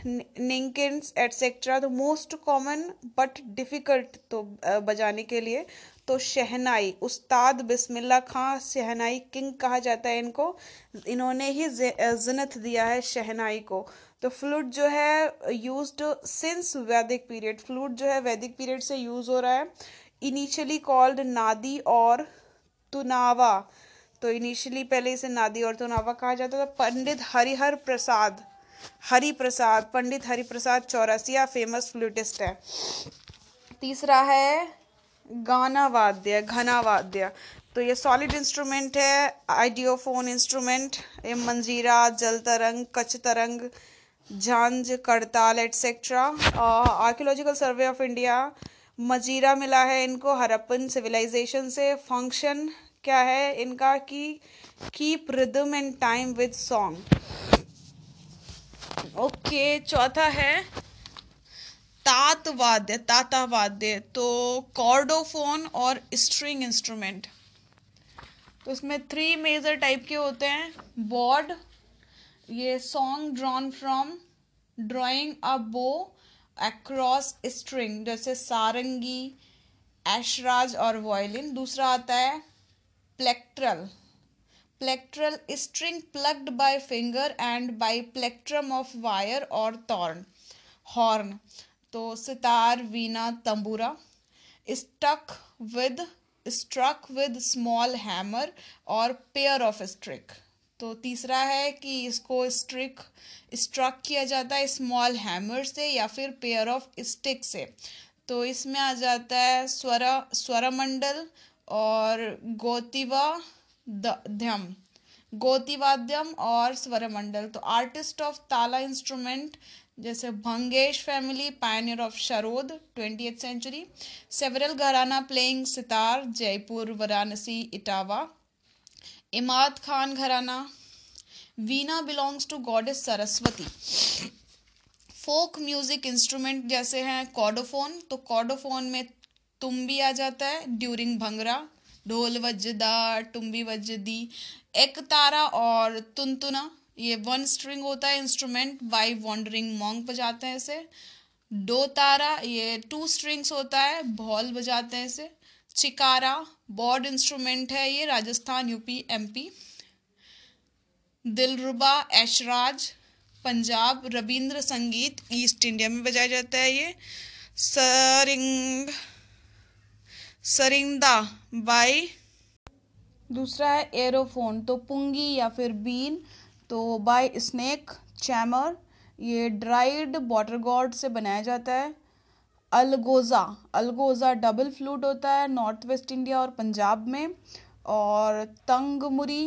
निंकिन्स एटसेट्रा तो most common but difficult to बजाने के लिए। तो शहनाई, उस्ताद बिस्मिल्ला खां शहनाई किंग कहा जाता है इनको। इन्होंने ही जिनत दिया है शहनाई को। तो फ्लूट जो है used since Vedic period flute जो है वैदिक पीरियड से यूज़ हो रहा है। इनिशियली कॉल्ड नादी और तुनावा। तो इनिशियली पहले इसे नादी और तुनावा कहा जाता था। पंडित हरिहर प्रसाद, हरि प्रसाद, पंडित हरि प्रसाद चौरसिया फ़ेमस फ्लूटिस्ट है। तीसरा है गाना वाद्य घना वाद्य तो ये सॉलिड इंस्ट्रूमेंट है आइडियोफोन इंस्ट्रूमेंट ये मंजीरा, जल तरंग कच तरंग झांझ करताल etcetera archaeological survey of India मजीरा मिला है इनको हरप्पन सिविलाइजेशन से। फ़ंक्शन क्या है इनका कि keep rhythm and time with song okay चौथा है तात वाद्य ताता वाद्य तो कॉर्डोफोन और स्ट्रिंग इंस्ट्रूमेंट। तो इसमें थ्री मेजर टाइप के होते हैं बॉर्ड ये song drawn from drawing a bow across string जैसे सारंगी एशराज और वॉयलिन दूसरा आता है plectral plectral string plucked by finger and by plectrum of wire और थॉर्न हॉर्न तो sitar veena tambura. Stuck with struck with small hammer और pair of stick तो तीसरा है कि इसको स्ट्रिक स्ट्रक किया जाता है स्मॉल हैमर से या फिर पेयर ऑफ़ स्टिक से। तो इसमें आ जाता है स्वर, स्वरमंडल और गोतिवा ध्यम। गोतिवाद्यम और स्वरमंडल। तो आर्टिस्ट ऑफ़ ताला इंस्ट्रूमेंट जैसे Bangash family pioneer of sarod twenty century several gharana playing sitar Jaipur Varanasi Etawah Imdad Khan gharana veena belongs to goddess Saraswati folk music instrument जैसे हैं कॉडोफोन तो कॉडोफोन में तुम्बी आ जाता है ड्यूरिंग भंगरा ढोल वजदा तुम्बी वजदी एक तारा और तुनतुना ये वन स्ट्रिंग होता है इंस्ट्रूमेंट बाई वॉन्डरिंग मॉन्ग बजाते हैं इसे। डो तारा, ये टू स्ट्रिंग्स होता है भॉल बजाते हैं इसे। चिकारा बॉर्ड इंस्ट्रूमेंट है ये, Rajasthan UP MP dilruba, esraj, Punjab Rabindra Sangeet east India में बजाया जाता है ये। सरिंग, सरिंदा बाई दूसरा है एरोफोन तो पुंगी या फिर बीन। तो बाय स्नेक चैमर ये ड्राइड वाटर गॉड से बनाया जाता है। अलगोज़ा अलगोज़ा डबल फ्लूट होता है नॉर्थ वेस्ट इंडिया और पंजाब में। और तंगमुरी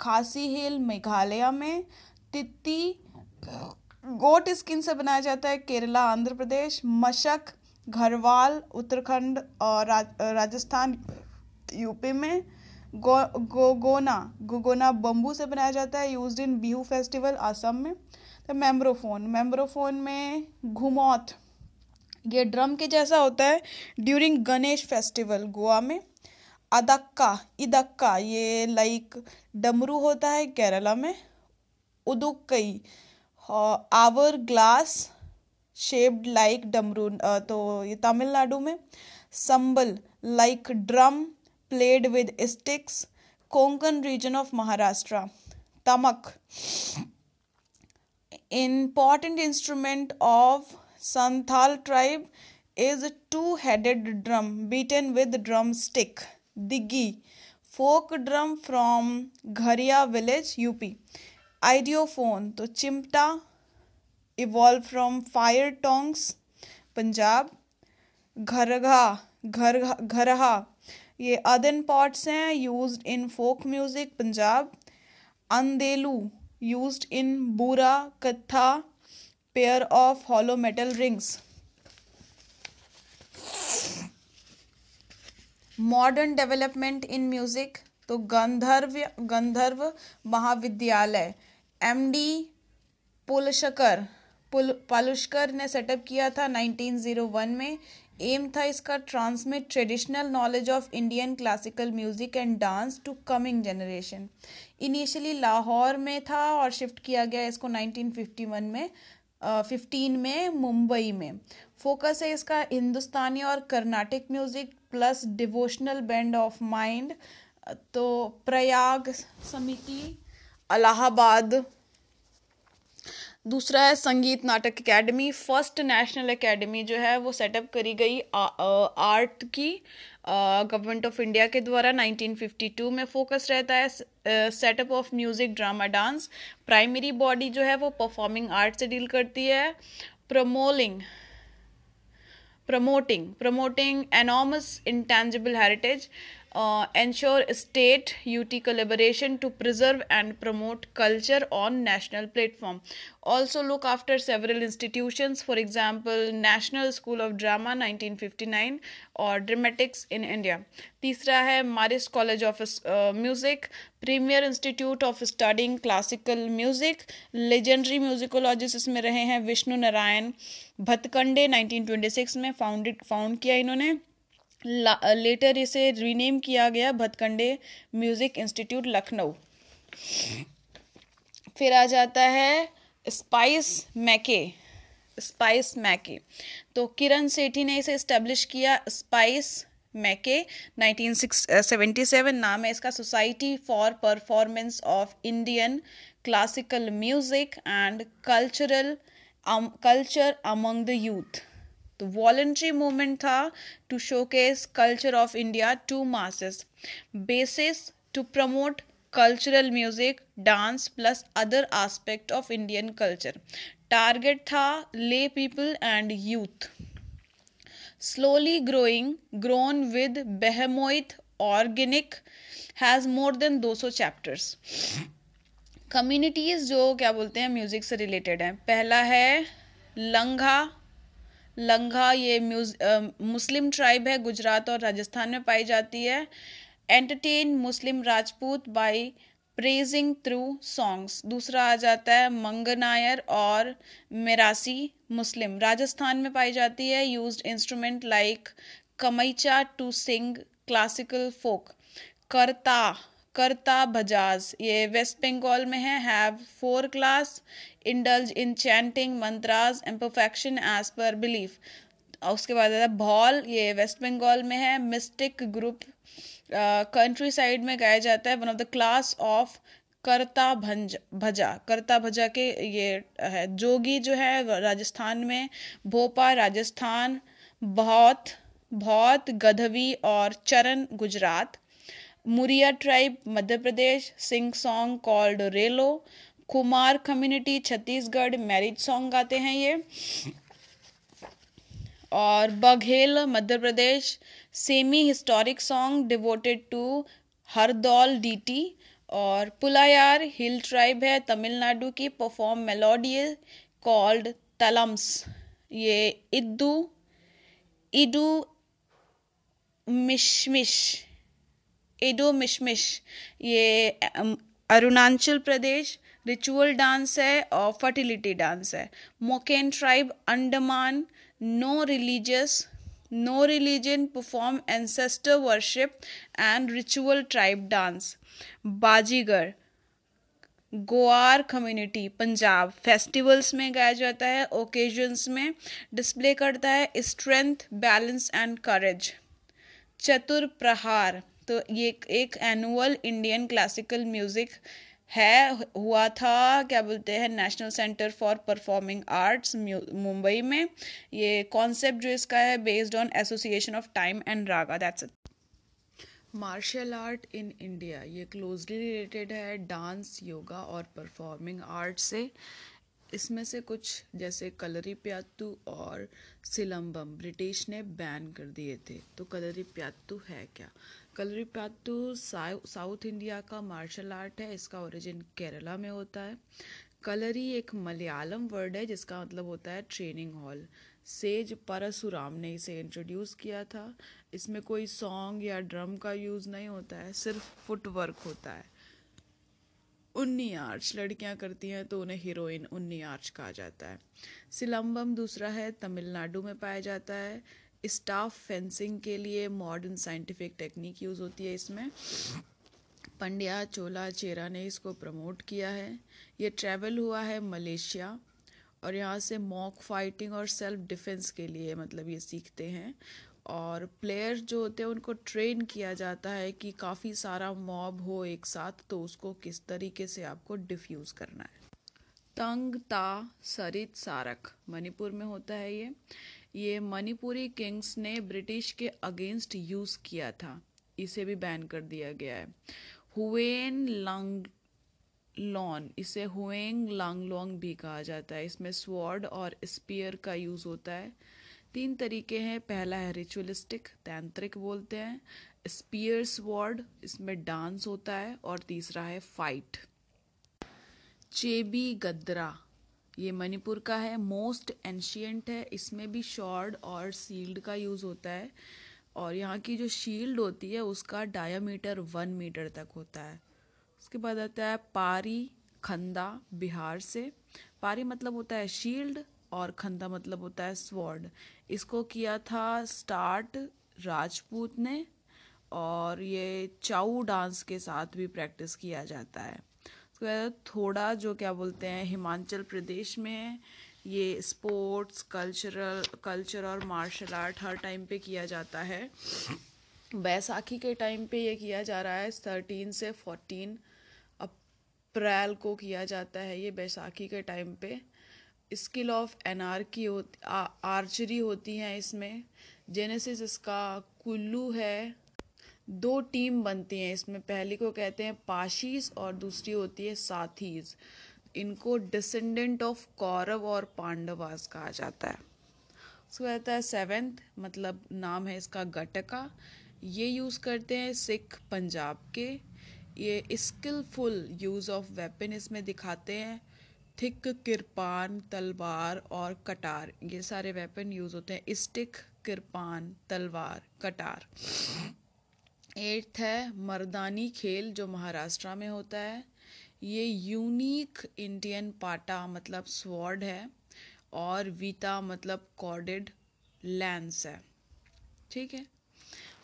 खासी हिल मेघालय में। तित्ती गोट स्किन से बनाया जाता है केरला आंध्र प्रदेश मशक घरवाल उत्तराखंड और राजस्थान यूपी में। गो, गोगोना गोगोना बम्बू से बनाया जाता है use in Bihu festival Assam में। तो मेम्ब्रोफोन मेम्ब्रोफोन में घुमौत, ये ड्रम के जैसा होता है ड्यूरिंग गणेश फेस्टिवल गोवा में। अदक्का, इदक्का, ये लाइक डमरू होता है केरला में। Udukkai hourglass shaped like damru तो ये तमिलनाडु में। Sambal like drum played with sticks konkan region of maharashtra tamak important instrument of santhal tribe is a two-headed drum beaten with drumstick diggi folk drum from Ghariya village up idiophone तो chimta evolve from fire tongs Punjab घरघा घर घरहा ये earthen pots हैं used in folk music Punjab andelu used in Burra Katha pair of hollow metal rings modern development in music तो गंधर्व गंधर्व महाविद्यालय MD पुलशकर पुल पालुष्कर ने setup किया था 1901 में। एम था इसका transmit traditional knowledge of Indian classical music and dance to coming generation initially Lahore में था और शिफ्ट किया गया इसको 1951 में फिफ्टीन uh, में मुंबई में. फोकस है इसका हिंदुस्तानी और Carnatic music plus devotional band of mind तो प्रयाग समिति अलाहाबाद दूसरा है Sangeet Natak academy first national academy जो है, वो सेटअप करी गई आर्ट की गवर्नमेंट ऑफ़ इंडिया के द्वारा 1952 में फोकस रहता है setup of music drama dance primary body जो है, वो परफॉर्मिंग आर्ट से डील करती है। प्रमोलिंग promoting promoting enormous intangible heritage ensure state UT collaboration to preserve and promote culture on national platform also look after several institution for example national school of drama nineteen fifty nine और dramatics in India तीसरा है Marris college of music premier institute of studying classical music legendary musicologist इसमें रहे हैं Vishnu Narayan Bhatkhande nineteen twenty six में founded found किया इन्होंने। Letter इसे रीनेम किया गया भतकंडे म्यूज़िक इंस्टीट्यूट लखनऊ। फिर आ जाता है स्पाइस मैके स्पाइस मैके तो किरण सेठी ने इसे इस्टेब्लिश किया स्पाइस मैके 1977 नाम है इसका society for performance of Indian classical music and cultural culture among the youth तो वॉलेंट्री मूवमेंट था to showcase culture of India to masses basis to promote cultural music dance plus other aspect of Indian culture target था lay people and youth slowly growing grown with behemoth organic more than 200 chapters communities जो क्या बोलते हैं music से related है. पहला है लंघा लंघा, ये मुस्लिम ट्राइब है, गुजरात और राजस्थान में पाई जाती है। Entertain Muslim Rajput by praising through songs दूसरा आ जाता है मंगनायर और मेरासी मुस्लिम राजस्थान में पाई जाती है use instrument like kamaicha to sing classical folk करता करता बजाज ये वेस्ट बंगाल में है have four class indulge in chanting mantras and perfection as per belief. उसके बाद आता है भॉल ये वेस्ट बंगाल में है मिस्टिक ग्रुप कंट्री साइड में गाया जाता है one of the class of करता भंज भजा करता भजा के ये है, जोगी जो है, राजस्थान में भोपाल राजस्थान बहुत बहुत गधवी और Charan Gujarat Muria tribe Madhya Pradesh sing song called Relo Kumar community, Chhattisgarh marriage song गाते हैं ये। और Baghel, Madhya Pradesh, semi historic song devoted to Hardaul deity और पुलायार हिल ट्राइब है, तमिलनाडु की परफॉर्म मेलोडी कॉल्ड तलम्स ये इद्दू, इडू मिशमिश, इडो मिशमिश, ये अरुणाचल प्रदेश रिचुअल डांस है और फर्टिलिटी डांस है। Moken tribe Andaman no religious no religion perform ancestor worship and ritual tribe dance Bazigar, Goar community Punjab. Festivals में गाया जाता है ओकेजन्स में डिस्प्ले करता है strength balance and courage Chatur Prahar तो ये एक एनुअल इंडियन क्लासिकल म्यूज़िक है, हुआ था, क्या बोलते हैं national centre for performing arts Mumbai में। ये कॉन्सेप्ट जो इसका है based on association of time and raga that's it martial art in India ये क्लोजली रिलेटेड है डांस योगा और परफॉर्मिंग आर्ट से। इसमें से कुछ, जैसे कलरी प्यातू और सिलम्बम ब्रिटिश ने बैन कर दिए थे। तो कलरी प्यातू है क्या? कलरी प्यातु साउथ इंडिया का मार्शल आर्ट है, इसका ओरिजिन केरला में होता है। कलरी एक मलयालम वर्ड है, जिसका मतलब होता है ट्रेनिंग हॉल सेज परसुराम ने इसे इंट्रोड्यूस किया था। इसमें कोई सॉन्ग या ड्रम का यूज़ नहीं होता है, सिर्फ़ फुटवर्क होता है। उन्नी आर्च लड़कियाँ करती हैं तो उन्हें हीरोइन उन्नी आर्च कहा जाता है। सिलम्बम दूसरा है, तमिलनाडु में पाया जाता है। स्टाफ फेंसिंग के लिए मॉडर्न साइंटिफिक टेक्निक यूज़ होती है इसमें। पंड्या, चोला, चेरा ने इसको प्रमोट किया है। ये ट्रैवल हुआ है मलेशिया और यहाँ से मॉक फाइटिंग और सेल्फ डिफेंस के लिए मतलब ये सीखते हैं। और प्लेयर्स जो होते हैं, उनको ट्रेन किया जाता है कि काफ़ी सारा मॉब हो एक साथ तो उसको किस तरीके से आपको डिफ्यूज़ करना है। तंग, ता, सरित, सारक, मणिपुर में होता है ये। ये मणिपुरी किंग्स ने ब्रिटिश के अगेंस्ट यूज़ किया था। इसे भी बैन कर दिया गया है। हुएन लंग लॉन, इसे हुएंग लांगलोंग भी कहा जाता है। इसमें स्वॉर्ड और स्पीयर का यूज़ होता है। तीन तरीके हैं। पहला है रिचुअलिस्टिक तैंत्रिक बोलते हैं। स्पीयर स्वॉर्ड, इसमें डांस होता है। और तीसरा है फाइट। चेबी गद्रा ये मणिपुर का है मोस्ट एंशियंट है, इसमें भी शॉर्ड और सील्ड का यूज़ होता है और यहाँ की जो शील्ड होती है, उसका डायामीटर वन मीटर तक होता है। उसके बाद आता है पारी, खंदा, बिहार से। पारी मतलब होता है शील्ड और खंदा मतलब होता है स्वॉर्ड इसको किया था स्टार्ट राजपूत ने और ये चाऊ डांस के साथ भी प्रैक्टिस किया जाता है। थोड़ा जो क्या बोलते हैं, हिमाचल प्रदेश में ये स्पोर्ट्स कल्चरल कल्चर और मार्शल आर्ट हर टाइम पे किया जाता है। बैसाखी के टाइम पे ये किया जा रहा है थर्टीन से फोर्टीन अप्रैल को किया जाता है ये बैसाखी के टाइम पे। स्किल ऑफ़ एनार्की होती आर्चरी होती हैं इसमें। जेनेसिस इसका कुल्लू है। दो टीम बनती हैं इसमें। पहली को कहते हैं पाशीज और दूसरी होती है साथीज इनको डिसेंडेंट ऑफ़ कौरव और पांडवास कहा जाता है। उसको कहता है सेवेंथ मतलब नाम है इसका गटका। ये यूज़ करते हैं सिख पंजाब के। ये स्किलफुल यूज़ ऑफ़ वेपन इसमें दिखाते हैं। थिक, किरपान, तलवार और कटार। ये सारे वेपन यूज़ होते हैं। स्टिक, किरपान, तलवार, कटार। एट्थ है मर्दानी खेल जो महाराष्ट्र में होता है। ये यूनिक इंडियन पाटा मतलब स्वॉर्ड है और वीता मतलब कॉर्डेड लैंस है। ठीक है?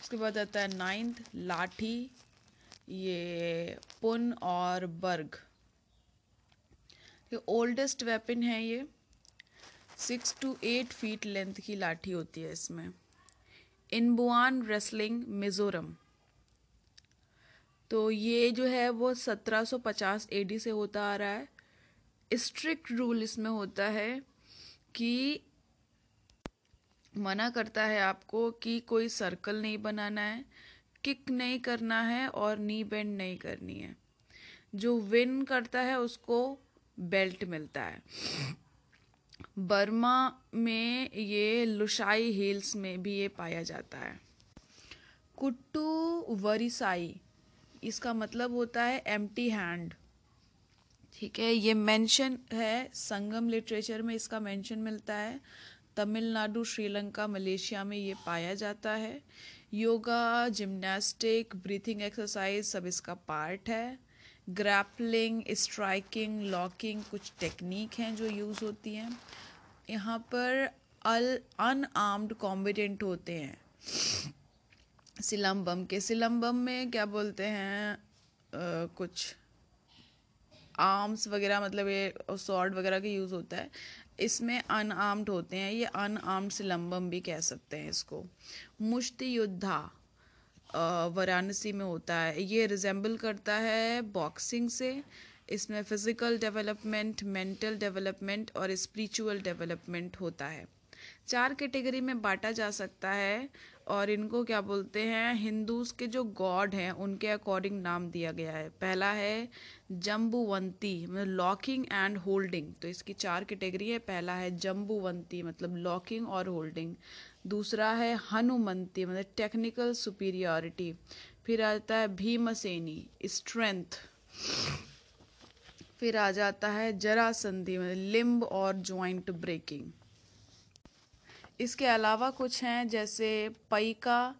उसके बाद आता है नाइन्थ लाठी ये पुन और बर्ग ये ओल्डेस्ट वेपन है ये। Six to eight feet length की लाठी होती है इसमें। इनबुआन रेसलिंग मिजोरम तो ये जो है वो 1750 एडी से होता आ रहा है। स्ट्रिक्ट रूल इसमें होता है कि मना करता है आपको कि कोई सर्कल नहीं बनाना है किक नहीं करना है और नी बेंड नहीं करनी है। जो विन करता है उसको बेल्ट मिलता है। बर्मा में ये लुशाई हिल्स में भी ये पाया जाता है। कुट्टू वरिसाई इसका मतलब होता है एम्प्टी हैंड ठीक है, ये मेंशन है, संगम लिटरेचर में इसका मेंशन मिलता है. तमिलनाडु, श्रीलंका, मलेशिया में ये पाया जाता है. योगा जिम्नास्टिक ब्रीथिंग एक्सरसाइज सब इसका पार्ट है. ग्रैपलिंग स्ट्राइकिंग लॉकिंग कुछ टेक्निक हैं जो यूज़ होती हैं. यहाँ पर अल अनआर्म्ड कॉम्बिडेंट होते हैं. सिलम्बम के। सिलम्बम में क्या बोलते हैं आ, कुछ आर्म्स वगैरह मतलब ये सॉर्ड वगैरह का यूज़ होता है। इसमें अनआर्म्ड होते हैं ये अनआर्म्ड सिलम्बम भी कह सकते हैं इसको। मुश्ती योद्धा वाराणसी में होता है। ये रिजेंबल करता है बॉक्सिंग से। इसमें फ़िज़िकल डेवलपमेंट मेंटल डेवलपमेंट और स्पिरिचुअल डेवलपमेंट होता है। चार कैटेगरी में बांटा जा सकता है। और इनको क्या बोलते हैं, हिंदूज के जो गॉड हैं, उनके अकॉर्डिंग नाम दिया गया है। पहला है जम्बुवंती मतलब लॉकिंग एंड होल्डिंग। तो इसकी चार कैटेगरी है। पहला है जम्बुवंती मतलब लॉकिंग और होल्डिंग। दूसरा है हनुमंती मतलब टेक्निकल सुपीरियोरिटी फिर आता है भीमसेनी स्ट्रेंथ फिर आ जाता है जरासंधि मतलब लिम्ब और ज्वाइंट ब्रेकिंग इसके अलावा कुछ हैं, जैसे पैका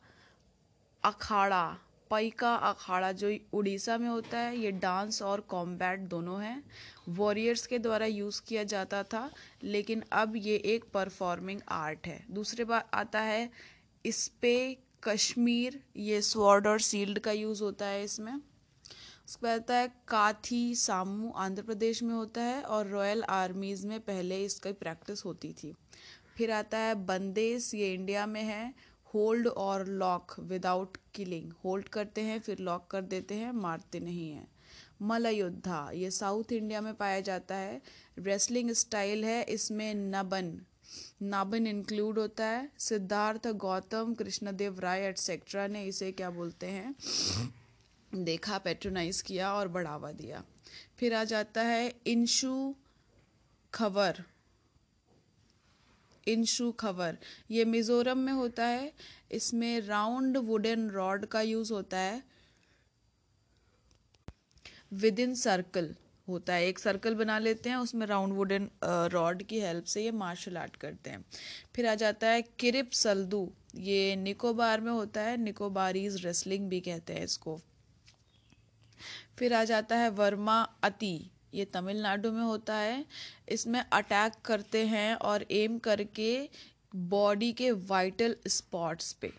अखाड़ा। पैका अखाड़ा जो उड़ीसा में होता है, ये डांस और कॉम्बैट दोनों हैं। वॉरियर्स के द्वारा यूज़ किया जाता था, लेकिन अब ये एक परफॉर्मिंग आर्ट है। दूसरे बार आता है, इस पे कश्मीर, ये स्वॉर्ड और सील्ड का यूज़ होता है इसमें। उसके बाद आता है, काथी सामू आंध्र प्रदेश में होता है, और रॉयल आर्मीज़ में पहले इसकी प्रैक्टिस होती थी। फिर आता है, बंदेस, ये इंडिया में है। होल्ड और लॉक विदाउट किलिंग होल्ड करते हैं, फिर लॉक कर देते हैं, मारते नहीं हैं। मलयोद्धा, ये साउथ इंडिया में पाया जाता है। रेसलिंग स्टाइल है, इसमें नबन। नाबन इंक्लूड होता है। सिद्धार्थ, गौतम, कृष्णदेव राय एटसेट्रा ने इसे क्या बोलते हैं? देखा पेट्रोनाइज किया और बढ़ावा दिया। फिर आ जाता है इंशू खबर। इंशु खबर। ये मिज़ोरम में होता है। इसमें राउंड वुडन रॉड का यूज़ होता है। विद इन सर्कल होता है। एक सर्कल बना लेते हैं, उसमें राउंड वुडन रॉड की हेल्प से ये मार्शल आर्ट करते हैं। फिर आ जाता है किरिप सल्दू। ये निकोबार में होता है। निकोबारीज रेसलिंग भी कहते हैं इसको। फिर आ जाता है वर्मा अति। ये तमिलनाडु में होता है। इसमें अटैक करते हैं और एम करके बॉडी के वाइटल स्पॉट्स पे।